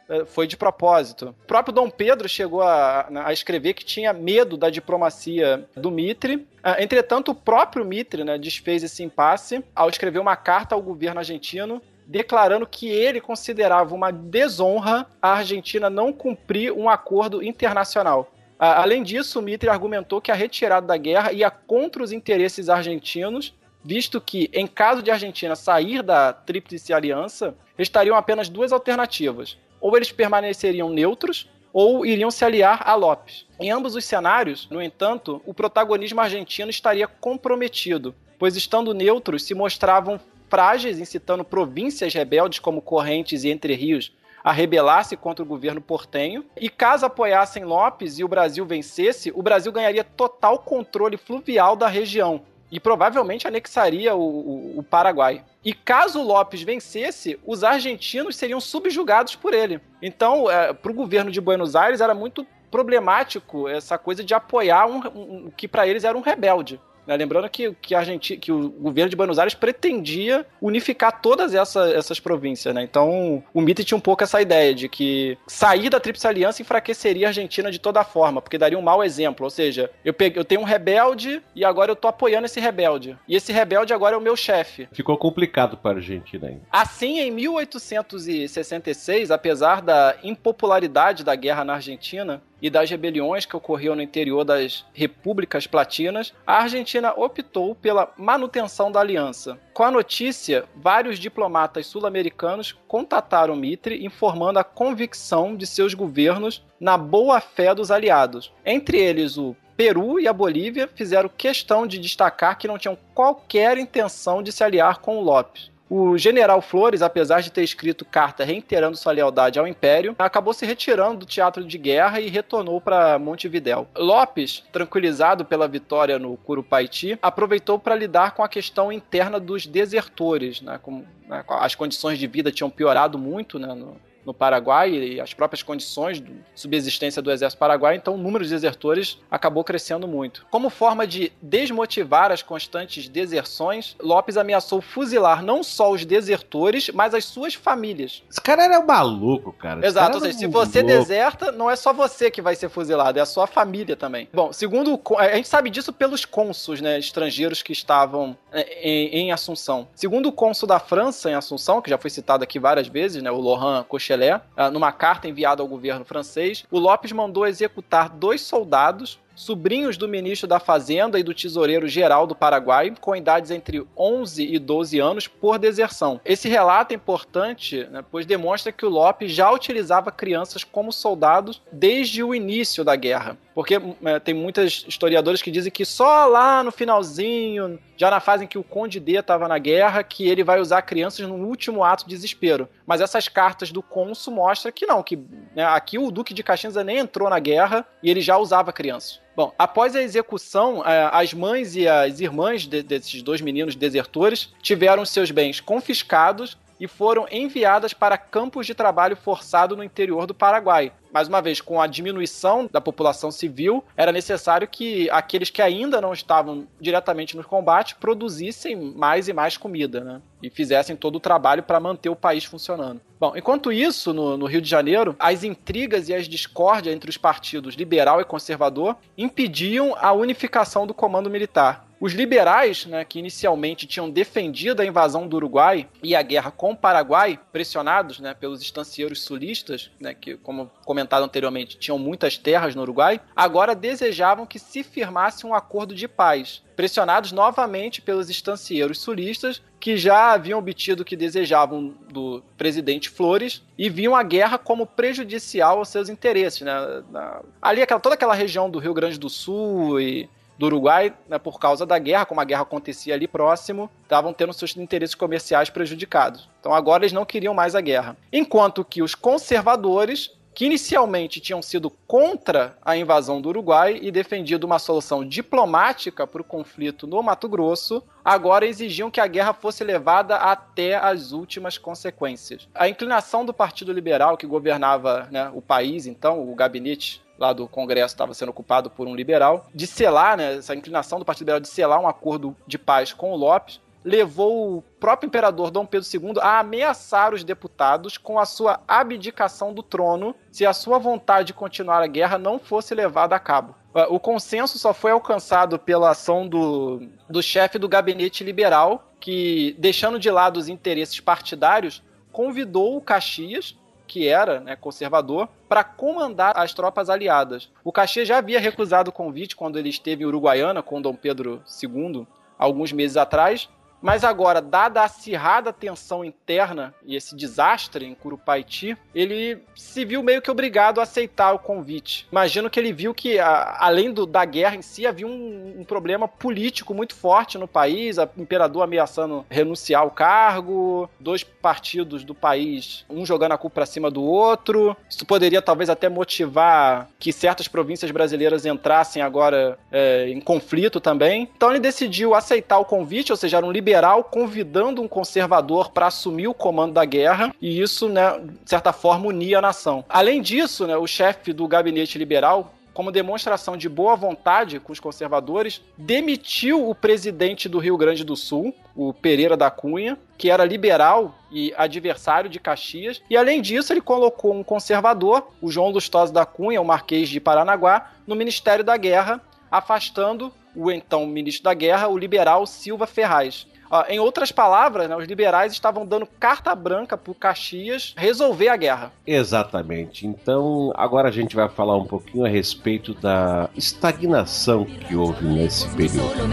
é, foi de propósito. O próprio Dom Pedro chegou a, a escrever que tinha medo da diplomacia do Mitre. Ah, Entretanto, o próprio Mitre né, desfez esse impasse ao escrever uma carta ao governo argentino declarando que ele considerava uma desonra a Argentina não cumprir um acordo internacional. Além disso, Mitre argumentou que a retirada da guerra ia contra os interesses argentinos, visto que, em caso de Argentina sair da Tríplice Aliança, restariam apenas duas alternativas. Ou eles permaneceriam neutros, ou iriam se aliar a Lopes. Em ambos os cenários, no entanto, o protagonismo argentino estaria comprometido, pois estando neutros se mostravam frágeis, incitando províncias rebeldes como Correntes e Entre Rios a rebelar-se contra o governo portenho. E caso apoiassem Lopes e o Brasil vencesse, o Brasil ganharia total controle fluvial da região e provavelmente anexaria o, o- o Paraguai. E caso Lopes vencesse, os argentinos seriam subjugados por ele. Então, para o governo de Buenos Aires era muito problemático essa coisa de apoiar um, um- um que para eles era um rebelde. Né? Lembrando que, que, a Argentina, que o governo de Buenos Aires pretendia unificar todas essa- essas províncias. Né? Então, o Mitre tinha um pouco essa ideia de que sair da Tríplice Aliança enfraqueceria a Argentina de toda forma, porque daria um mau exemplo. Ou seja, eu, peguei, eu tenho um rebelde e agora eu tô apoiando esse rebelde. E esse rebelde agora é o meu chefe. Ficou complicado para a Argentina ainda. Assim, em 1866, apesar da impopularidade da guerra na Argentina e das rebeliões que ocorriam no interior das repúblicas platinas, a Argentina optou pela manutenção da aliança. Com a notícia, vários diplomatas sul-americanos contataram Mitre informando a convicção de seus governos na boa-fé dos aliados. Entre eles, o Peru e a Bolívia fizeram questão de destacar que não tinham qualquer intenção de se aliar com o Lopes. O general Flores, apesar de ter escrito carta reiterando sua lealdade ao Império, acabou se retirando do teatro de guerra e retornou para Montevidéu. Lopes, tranquilizado pela vitória no Curupaiti, aproveitou para lidar com a questão interna dos desertores. Né? Com, né, as condições de vida tinham piorado muito né, no, no Paraguai e as próprias condições de subsistência do exército paraguaio, então o número de desertores acabou crescendo muito. Como forma de desmotivar as constantes deserções, Lopes ameaçou fuzilar não só os desertores, mas as suas famílias. Esse cara era um maluco, cara. Esse Exato, cara ou seja, se você louco. deserta, não é só você que vai ser fuzilado, é a sua família também. Bom, segundo a gente sabe disso pelos cônsuls, né, estrangeiros que estavam é, em, em Assunção. Segundo o cônsul da França em Assunção, que já foi citado aqui várias vezes, né, o Laurent Cochelet, ah, numa carta enviada ao governo francês, o Lopes mandou executar dois soldados sobrinhos do ministro da Fazenda e do tesoureiro geral do Paraguai, com idades entre 11 e 12 anos, por deserção. Esse relato é importante, né, pois demonstra que o Lopes já utilizava crianças como soldados desde o início da guerra. Porque é, tem muitos historiadores que dizem que só lá no finalzinho, já na fase em que o Conde D estava na guerra, que ele vai usar crianças no último ato de desespero. Mas essas cartas do cônsul mostram que não, que né, aqui o Duque de Caxias nem entrou na guerra e ele já usava crianças. Bom, após a execução, eh, as mães e as irmãs de- desses dois meninos desertores tiveram seus bens confiscados e foram enviadas para campos de trabalho forçado no interior do Paraguai. Mais uma vez, com a diminuição da população civil, era necessário que aqueles que ainda não estavam diretamente no combate produzissem mais e mais comida, né? E fizessem todo o trabalho para manter o país funcionando. Bom, enquanto isso, no, no Rio de Janeiro, as intrigas e as discórdias entre os partidos liberal e conservador impediam a unificação do comando militar. Os liberais, né, que inicialmente tinham defendido a invasão do Uruguai e a guerra com o Paraguai, pressionados né, pelos estancieiros sulistas, né, que, como comentado anteriormente, tinham muitas terras no Uruguai, agora desejavam que se firmasse um acordo de paz, pressionados novamente pelos estancieiros sulistas, que já haviam obtido o que desejavam do presidente Flores e viam a guerra como prejudicial aos seus interesses. Né? ali, aquela, toda aquela região do Rio Grande do Sul e do Uruguai, né, por causa da guerra, como a guerra acontecia ali próximo, estavam tendo seus interesses comerciais prejudicados. Então agora eles não queriam mais a guerra. Enquanto que os conservadores que inicialmente tinham sido contra a invasão do Uruguai e defendido uma solução diplomática para o conflito no Mato Grosso, agora exigiam que a guerra fosse levada até as últimas consequências. A inclinação do Partido Liberal, que governava né, o país, então, o gabinete lá do Congresso estava sendo ocupado por um liberal, de selar, né, essa inclinação do Partido Liberal de selar um acordo de paz com o Lopes, levou o próprio imperador Dom Pedro II a ameaçar os deputados com a sua abdicação do trono se a sua vontade de continuar a guerra não fosse levada a cabo. Ah, o consenso só foi alcançado pela ação do, do chefe do gabinete liberal, que, deixando de lado os interesses partidários, convidou o Caxias, que era né, conservador, para comandar as tropas aliadas. O Caxias já havia recusado o convite quando ele esteve em Uruguaiana com Dom Pedro II, alguns meses atrás, mas agora, dada a acirrada tensão interna e esse desastre em Curupaiti, ele se viu meio que obrigado a aceitar o convite. Imagino que ele viu que, a, além do, da guerra em si, havia um, um, problema político muito forte no país, o imperador ameaçando renunciar ao cargo, dois partidos do país, um jogando a culpa para cima do outro. Isso poderia talvez até motivar que certas províncias brasileiras entrassem agora é, em conflito também. Então ele decidiu aceitar o convite, ou seja, era um liberal convidando um conservador para assumir o comando da guerra, e isso, né, de certa forma, unia a nação. Além disso, né, o chefe do gabinete liberal, como demonstração de boa vontade com os conservadores, demitiu o presidente do Rio Grande do Sul, o Pereira da Cunha, que era liberal e adversário de Caxias, e além disso ele colocou um conservador, o João Lustosa da Cunha, o Marquês de Paranaguá, no Ministério da Guerra, afastando o então ministro da Guerra, o liberal Silva Ferraz. Em outras palavras, né, os liberais estavam dando carta branca para o Caxias resolver a guerra. Exatamente. Então, agora a gente vai falar um pouquinho a respeito da estagnação que houve nesse período.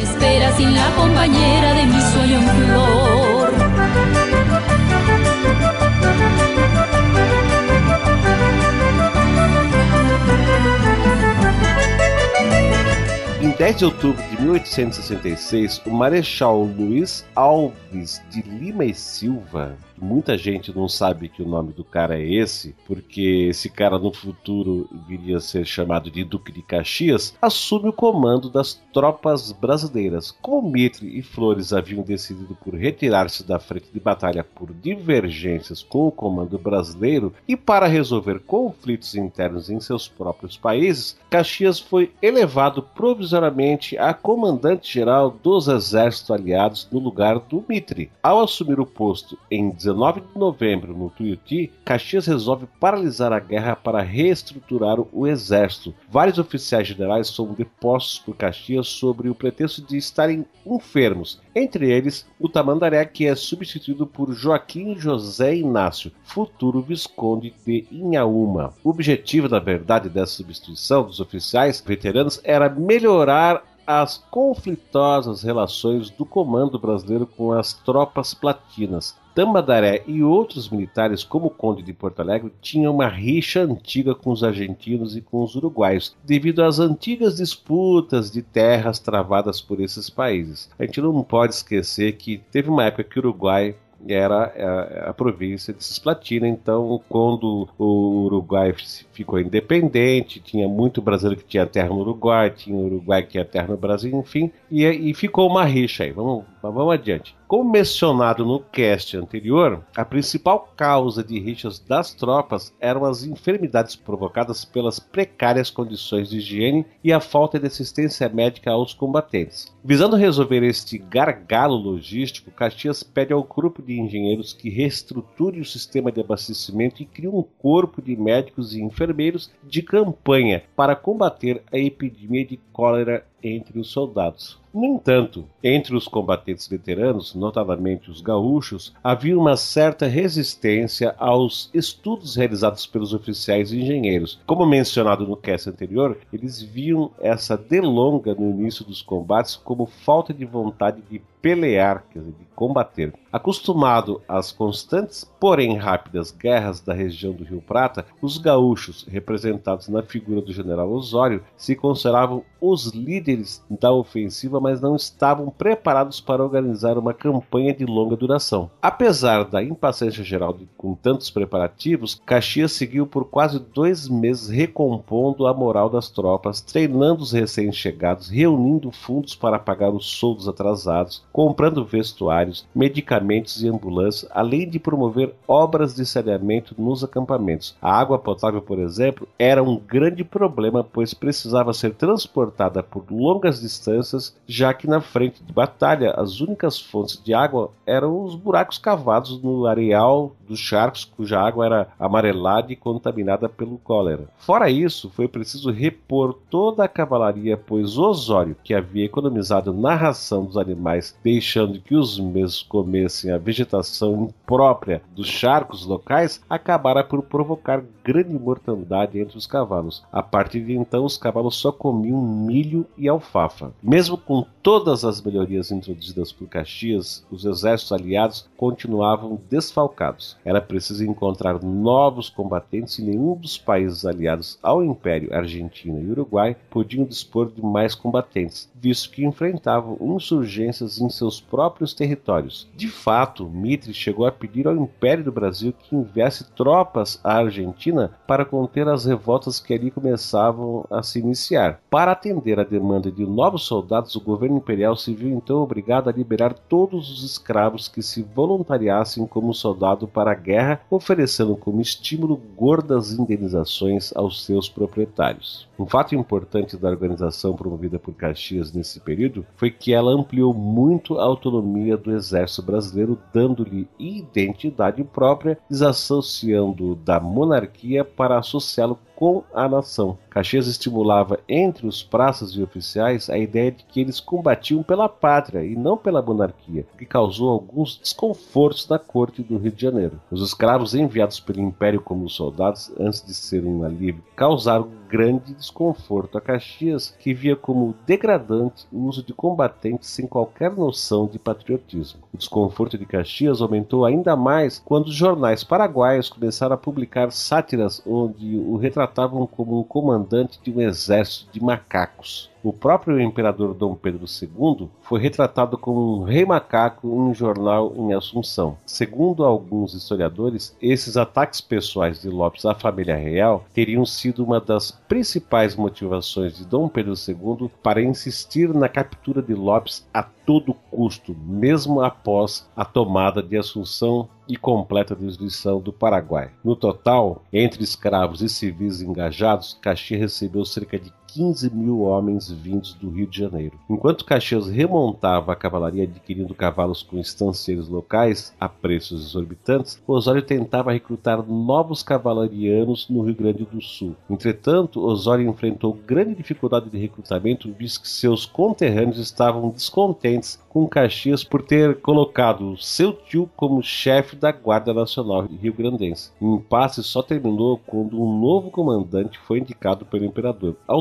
10 de outubro de 1866, o Marechal Luiz Alves de Lima e Silva Muita gente não sabe que o nome do cara é esse, porque esse cara no futuro viria a ser chamado de Duque de Caxias, assume o comando das tropas brasileiras. Como Mitre e Flores haviam decidido por retirar-se da frente de batalha por divergências com o comando brasileiro e para resolver conflitos internos em seus próprios países, Caxias foi elevado provisoriamente a comandante-geral dos exércitos aliados no lugar do Mitre. Ao assumir o posto em 19 de novembro, no Tuiuti, Caxias resolve paralisar a guerra para reestruturar o exército. Vários oficiais generais são depostos por Caxias sobre o pretexto de estarem enfermos, entre eles o Tamandaré, que é substituído por Joaquim José Inácio, futuro Visconde de Inhaúma. O objetivo, na verdade, dessa substituição dos oficiais veteranos era melhorar as conflitosas relações do comando brasileiro com as tropas platinas. Tamandaré e outros militares, como o Conde de Porto Alegre, tinham uma rixa antiga com os argentinos e com os uruguaios, devido às antigas disputas de terras travadas por esses países. A gente não pode esquecer que teve uma época que o Uruguai era a, a, província de Cisplatina. Então, quando o Uruguai ficou independente, tinha muito brasileiro que tinha terra no Uruguai, tinha Uruguai que tinha terra no Brasil, enfim, e, e ficou uma rixa aí. Vamos, vamos adiante. Como mencionado no cast anterior, a principal causa de rixas das tropas eram as enfermidades provocadas pelas precárias condições de higiene e a falta de assistência médica aos combatentes. Visando resolver este gargalo logístico, Caxias pede ao grupo de engenheiros que reestruture o sistema de abastecimento e crie um corpo de médicos e enfermeiros de campanha para combater a epidemia de cólera entre os soldados. No entanto, entre os combatentes veteranos, notadamente os gaúchos, havia uma certa resistência aos estudos realizados pelos oficiais e engenheiros. Como mencionado no cast anterior, eles viam essa delonga no início dos combates como falta de vontade de pelear, quer dizer, de combater. Acostumado às constantes, porém rápidas guerras da região do Rio Prata, os gaúchos, representados na figura do general Osório, se consideravam os líderes da ofensiva, mas não estavam preparados para organizar uma campanha de longa duração. Apesar da impaciência geral com tantos preparativos, Caxias seguiu por quase dois meses recompondo a moral das tropas, treinando os recém-chegados, reunindo fundos para pagar os soldos atrasados, comprando vestuários, medicamentos e ambulâncias, além de promover obras de saneamento nos acampamentos. A água potável, por exemplo, era um grande problema, pois precisava ser transportada por longas distâncias, já que na frente de batalha as únicas fontes de água eram os buracos cavados no areal dos charcos, cuja água era amarelada e contaminada pelo cólera. Fora isso, foi preciso repor toda a cavalaria, pois Osório, que havia economizado na ração dos animais deixando que os mesmos comessem a vegetação imprópria dos charcos locais, acabara por provocar grande mortandade entre os cavalos. A partir de então, os cavalos só comiam milho e alfafa. Mesmo com todas as melhorias introduzidas por Caxias, os exércitos aliados continuavam desfalcados. Era preciso encontrar novos combatentes e nenhum dos países aliados ao Império, Argentina e Uruguai, podiam dispor de mais combatentes, visto que enfrentavam insurgências em seus próprios territórios. De fato, Mitre chegou a pedir ao Império do Brasil que enviasse tropas à Argentina para conter as revoltas que ali começavam a se iniciar. Para atender à demanda de novos soldados, o governo imperial se viu então obrigado a liberar todos os escravos que se voluntariassem como soldado para a guerra, oferecendo como estímulo gordas indenizações aos seus proprietários. Um fato importante da organização promovida por Caxias nesse período foi que ela ampliou muito a autonomia do exército brasileiro, dando-lhe identidade própria, desassociando da monarquia para associá-lo com a nação. Caxias estimulava entre os praças e oficiais a ideia de que eles combatiam pela pátria e não pela monarquia, o que causou alguns desconfortos na corte do Rio de Janeiro. Os escravos enviados pelo Império como soldados, antes de serem alívio, causaram grande desconforto a Caxias, que via como degradante o uso de combatentes sem qualquer noção de patriotismo. O desconforto de Caxias aumentou ainda mais quando os jornais paraguaios começaram a publicar sátiras onde o retratavam como um comandante de um exército de macacos. O próprio imperador Dom Pedro II foi retratado como um rei macaco em um jornal em Assunção. Segundo alguns historiadores, esses ataques pessoais de Lopes à família real teriam sido uma das principais motivações de Dom Pedro II para insistir na captura de Lopes a todo custo, mesmo após a tomada de Assunção e completa destruição do Paraguai. No total, entre escravos e civis engajados, Caxias recebeu cerca de 15 mil homens vindos do Rio de Janeiro. Enquanto Caxias remontava a cavalaria adquirindo cavalos com estancieiros locais a preços exorbitantes, Osório tentava recrutar novos cavalarianos no Rio Grande do Sul. Entretanto, Osório enfrentou grande dificuldade de recrutamento, visto que seus conterrâneos estavam descontentes com Caxias por ter colocado seu tio como chefe da Guarda Nacional Rio-Grandense. O impasse só terminou quando um novo comandante foi indicado pelo imperador. Ao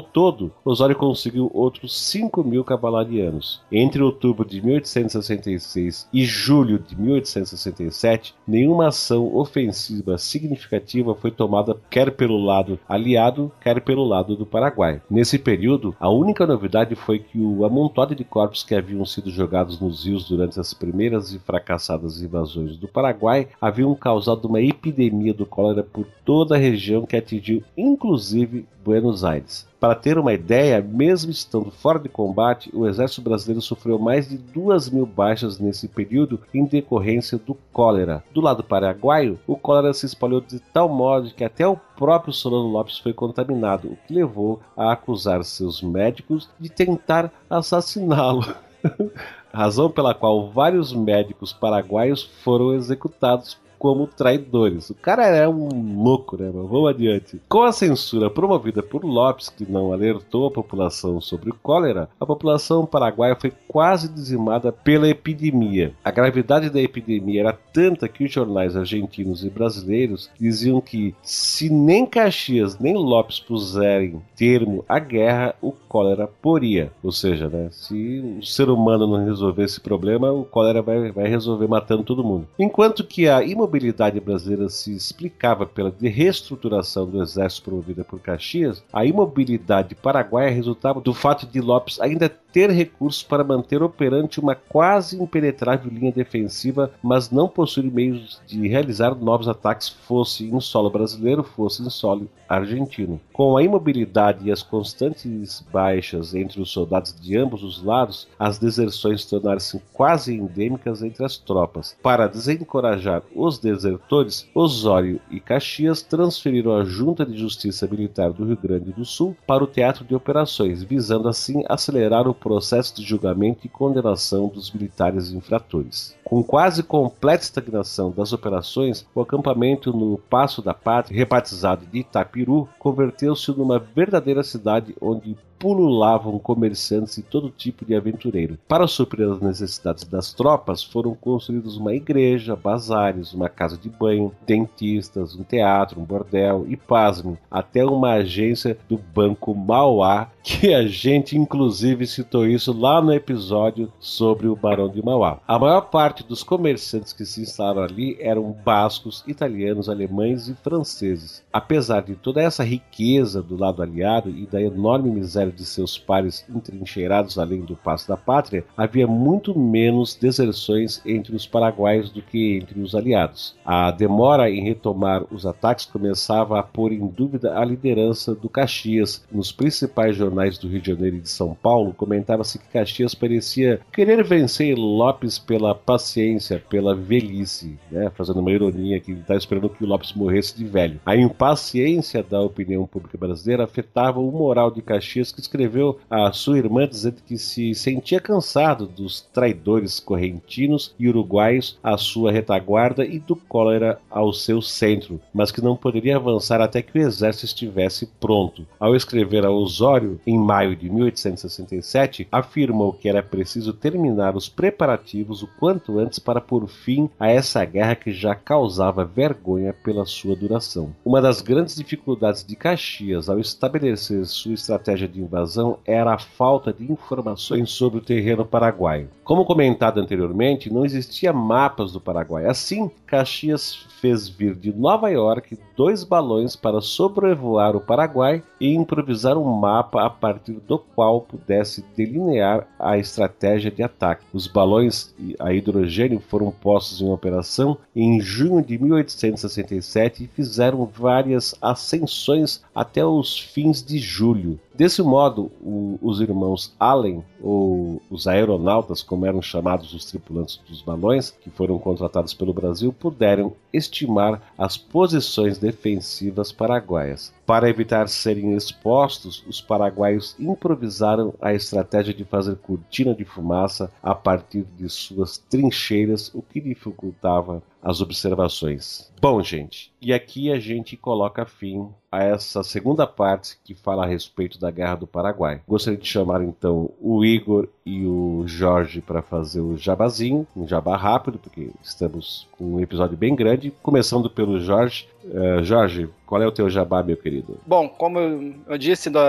Osório conseguiu outros 5 mil cavalarianos. Entre outubro de 1866 e julho de 1867, nenhuma ação ofensiva significativa foi tomada quer pelo lado aliado, quer pelo lado do Paraguai. Nesse período, a única novidade foi que o amontoado de corpos que haviam sido jogados nos rios durante as primeiras e fracassadas invasões do Paraguai haviam causado uma epidemia do cólera por toda a região que atingiu inclusive Buenos Aires. Para ter uma ideia, mesmo estando fora de combate, o exército brasileiro sofreu mais de duas mil baixas nesse período em decorrência do cólera. Do lado paraguaio, o cólera se espalhou de tal modo que até o próprio Solano Lopes foi contaminado, o que levou a acusar seus médicos de tentar assassiná-lo. razão pela qual vários médicos paraguaios foram executados como traidores. O cara é um louco, né? Mas vamos adiante. Com a censura promovida por Lopes, que não alertou a população sobre o cólera, a população paraguaia foi quase dizimada pela epidemia. A gravidade da epidemia era tanta que os jornais argentinos e brasileiros diziam que se nem Caxias nem Lopes puserem termo à guerra, o cólera poria. Ou seja, né, se o ser humano não resolver esse problema, o cólera vai, vai resolver matando todo mundo. Enquanto que a imobilidade brasileira se explicava pela reestruturação do exército promovida por Caxias, a imobilidade paraguaia resultava do fato de Lopes ainda ter recursos para manter operante uma quase impenetrável linha defensiva, mas não possuir meios de realizar novos ataques, fosse em solo brasileiro, fosse em solo argentino. Com a imobilidade e as constantes baixas entre os soldados de ambos os lados, as deserções tornaram-se quase endêmicas entre as tropas. Para desencorajar os desertores, Osório e Caxias transferiram a Junta de Justiça Militar do Rio Grande do Sul para o teatro de operações, visando assim acelerar o processo de julgamento e condenação dos militares infratores. Com quase completa estagnação das operações, o acampamento no Passo da Pátria, rebatizado de Itapiru, converteu-se numa verdadeira cidade onde pululavam comerciantes e todo tipo de aventureiro. Para suprir as necessidades das tropas, foram construídos uma igreja, bazares, uma casa de banho, dentistas, um teatro, um bordel e, pasme, até uma agência do Banco Mauá, que a gente inclusive citou isso lá no episódio sobre o Barão de Mauá. A maior parte dos comerciantes que se instalaram ali eram bascos, italianos, alemães e franceses. Apesar de toda essa riqueza do lado aliado e da enorme miséria de seus pares entrincheirados além do Passo da Pátria, havia muito menos deserções entre os paraguaios do que entre os aliados. A demora em retomar os ataques começava a pôr em dúvida a liderança do Caxias. Nos principais jornais do Rio de Janeiro e de São Paulo, comentava-se que Caxias parecia querer vencer Lopes pela paciência, pela velhice, né? fazendo uma ironia que ele está esperando que o Lopes morresse de velho. A impaciência da opinião pública brasileira afetava o moral de Caxias que escreveu a sua irmã dizendo que se sentia cansado dos traidores correntinos e uruguaios à sua retaguarda e do cólera ao seu centro, mas que não poderia avançar até que o exército estivesse pronto. Ao escrever a Osório, em maio de 1867, afirmou que era preciso terminar os preparativos o quanto antes para pôr fim a essa guerra que já causava vergonha pela sua duração. Uma das grandes dificuldades de Caxias ao estabelecer sua estratégia de invasão era a falta de informações sobre o terreno paraguaio. Como comentado anteriormente, não existia mapas do Paraguai. Assim, Caxias fez vir de Nova York dois balões para sobrevoar o Paraguai e improvisar um mapa a partir do qual pudesse delinear a estratégia de ataque. Os balões a hidrogênio foram postos em operação em junho de 1867 e fizeram várias ascensões até os fins de julho. Desse modo, o, os irmãos Allen, ou os aeronautas, como eram chamados os tripulantes dos balões, que foram contratados pelo Brasil, puderam estimar as posições defensivas paraguaias. Para evitar serem expostos, os paraguaios improvisaram a estratégia de fazer cortina de fumaça a partir de suas trincheiras, o que dificultava as observações. Bom, gente, e aqui a gente coloca fim a essa segunda parte que fala a respeito da Guerra do Paraguai. Gostaria de chamar então o Igor e o Jorge para fazer o jabazinho, um jabá rápido, porque estamos com um episódio bem grande. Começando pelo Jorge. Uh, Jorge, qual é o teu jabá, meu querido? Bom, como eu, disse no,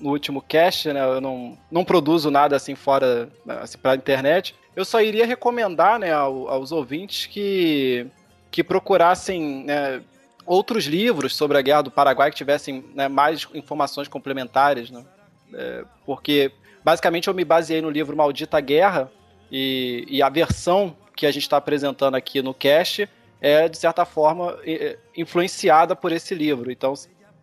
no, último cast, né, eu não, não produzo nada assim fora assim, para a internet. Eu só iria recomendar né, aos ouvintes que, que procurassem né, outros livros sobre a Guerra do Paraguai que tivessem né, mais informações complementares. Né? É, porque, basicamente, eu me baseei no livro Maldita Guerra e, e a versão que a gente está apresentando aqui no cast é, de certa forma, influenciada por esse livro. Então,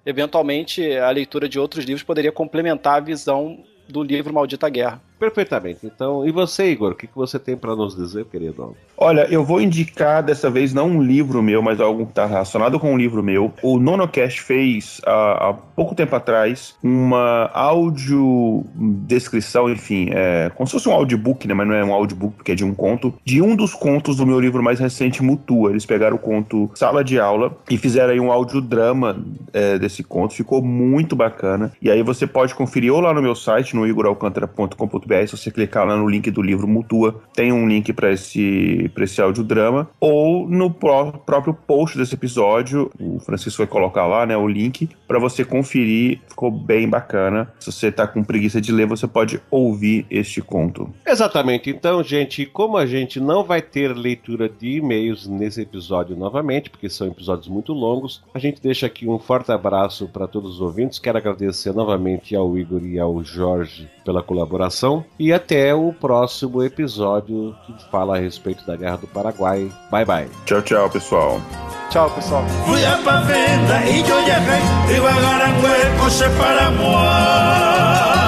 eventualmente, a leitura de outros livros poderia complementar a visão do livro Maldita Guerra. Perfeitamente. Então, e você, Igor, o que, que você tem para nos dizer, querido? Olha, eu vou indicar dessa vez não um livro meu, mas algo que está relacionado com um livro meu. O NonoCast fez há, há pouco tempo atrás uma audiodescrição, enfim, é, como se fosse um audiobook, né? Mas não é um audiobook porque é de um conto, de um dos contos do meu livro mais recente, Mutua. Eles pegaram o conto Sala de Aula e fizeram aí um audiodrama é, desse conto. Ficou muito bacana. E aí você pode conferir ou lá no meu site, no igoralcantara.com.br, se você clicar lá no link do livro Mutua, tem um link para esse, pra esse audiodrama, ou no pró próprio post desse episódio, o Francisco vai colocar lá, né, o link, para você conferir. Ficou bem bacana. Se você tá com preguiça de ler, você pode ouvir este conto. Exatamente. Então, gente, como a gente não vai ter leitura de e-mails nesse episódio novamente, porque são episódios muito longos, a gente deixa aqui um forte abraço para todos os ouvintes. Quero agradecer novamente ao Igor e ao Jorge pela colaboração e até o próximo episódio que fala a respeito da Guerra do Paraguai. Bye bye. Tchau, tchau, pessoal. Tchau, pessoal. Fui a agarran huecos para moi.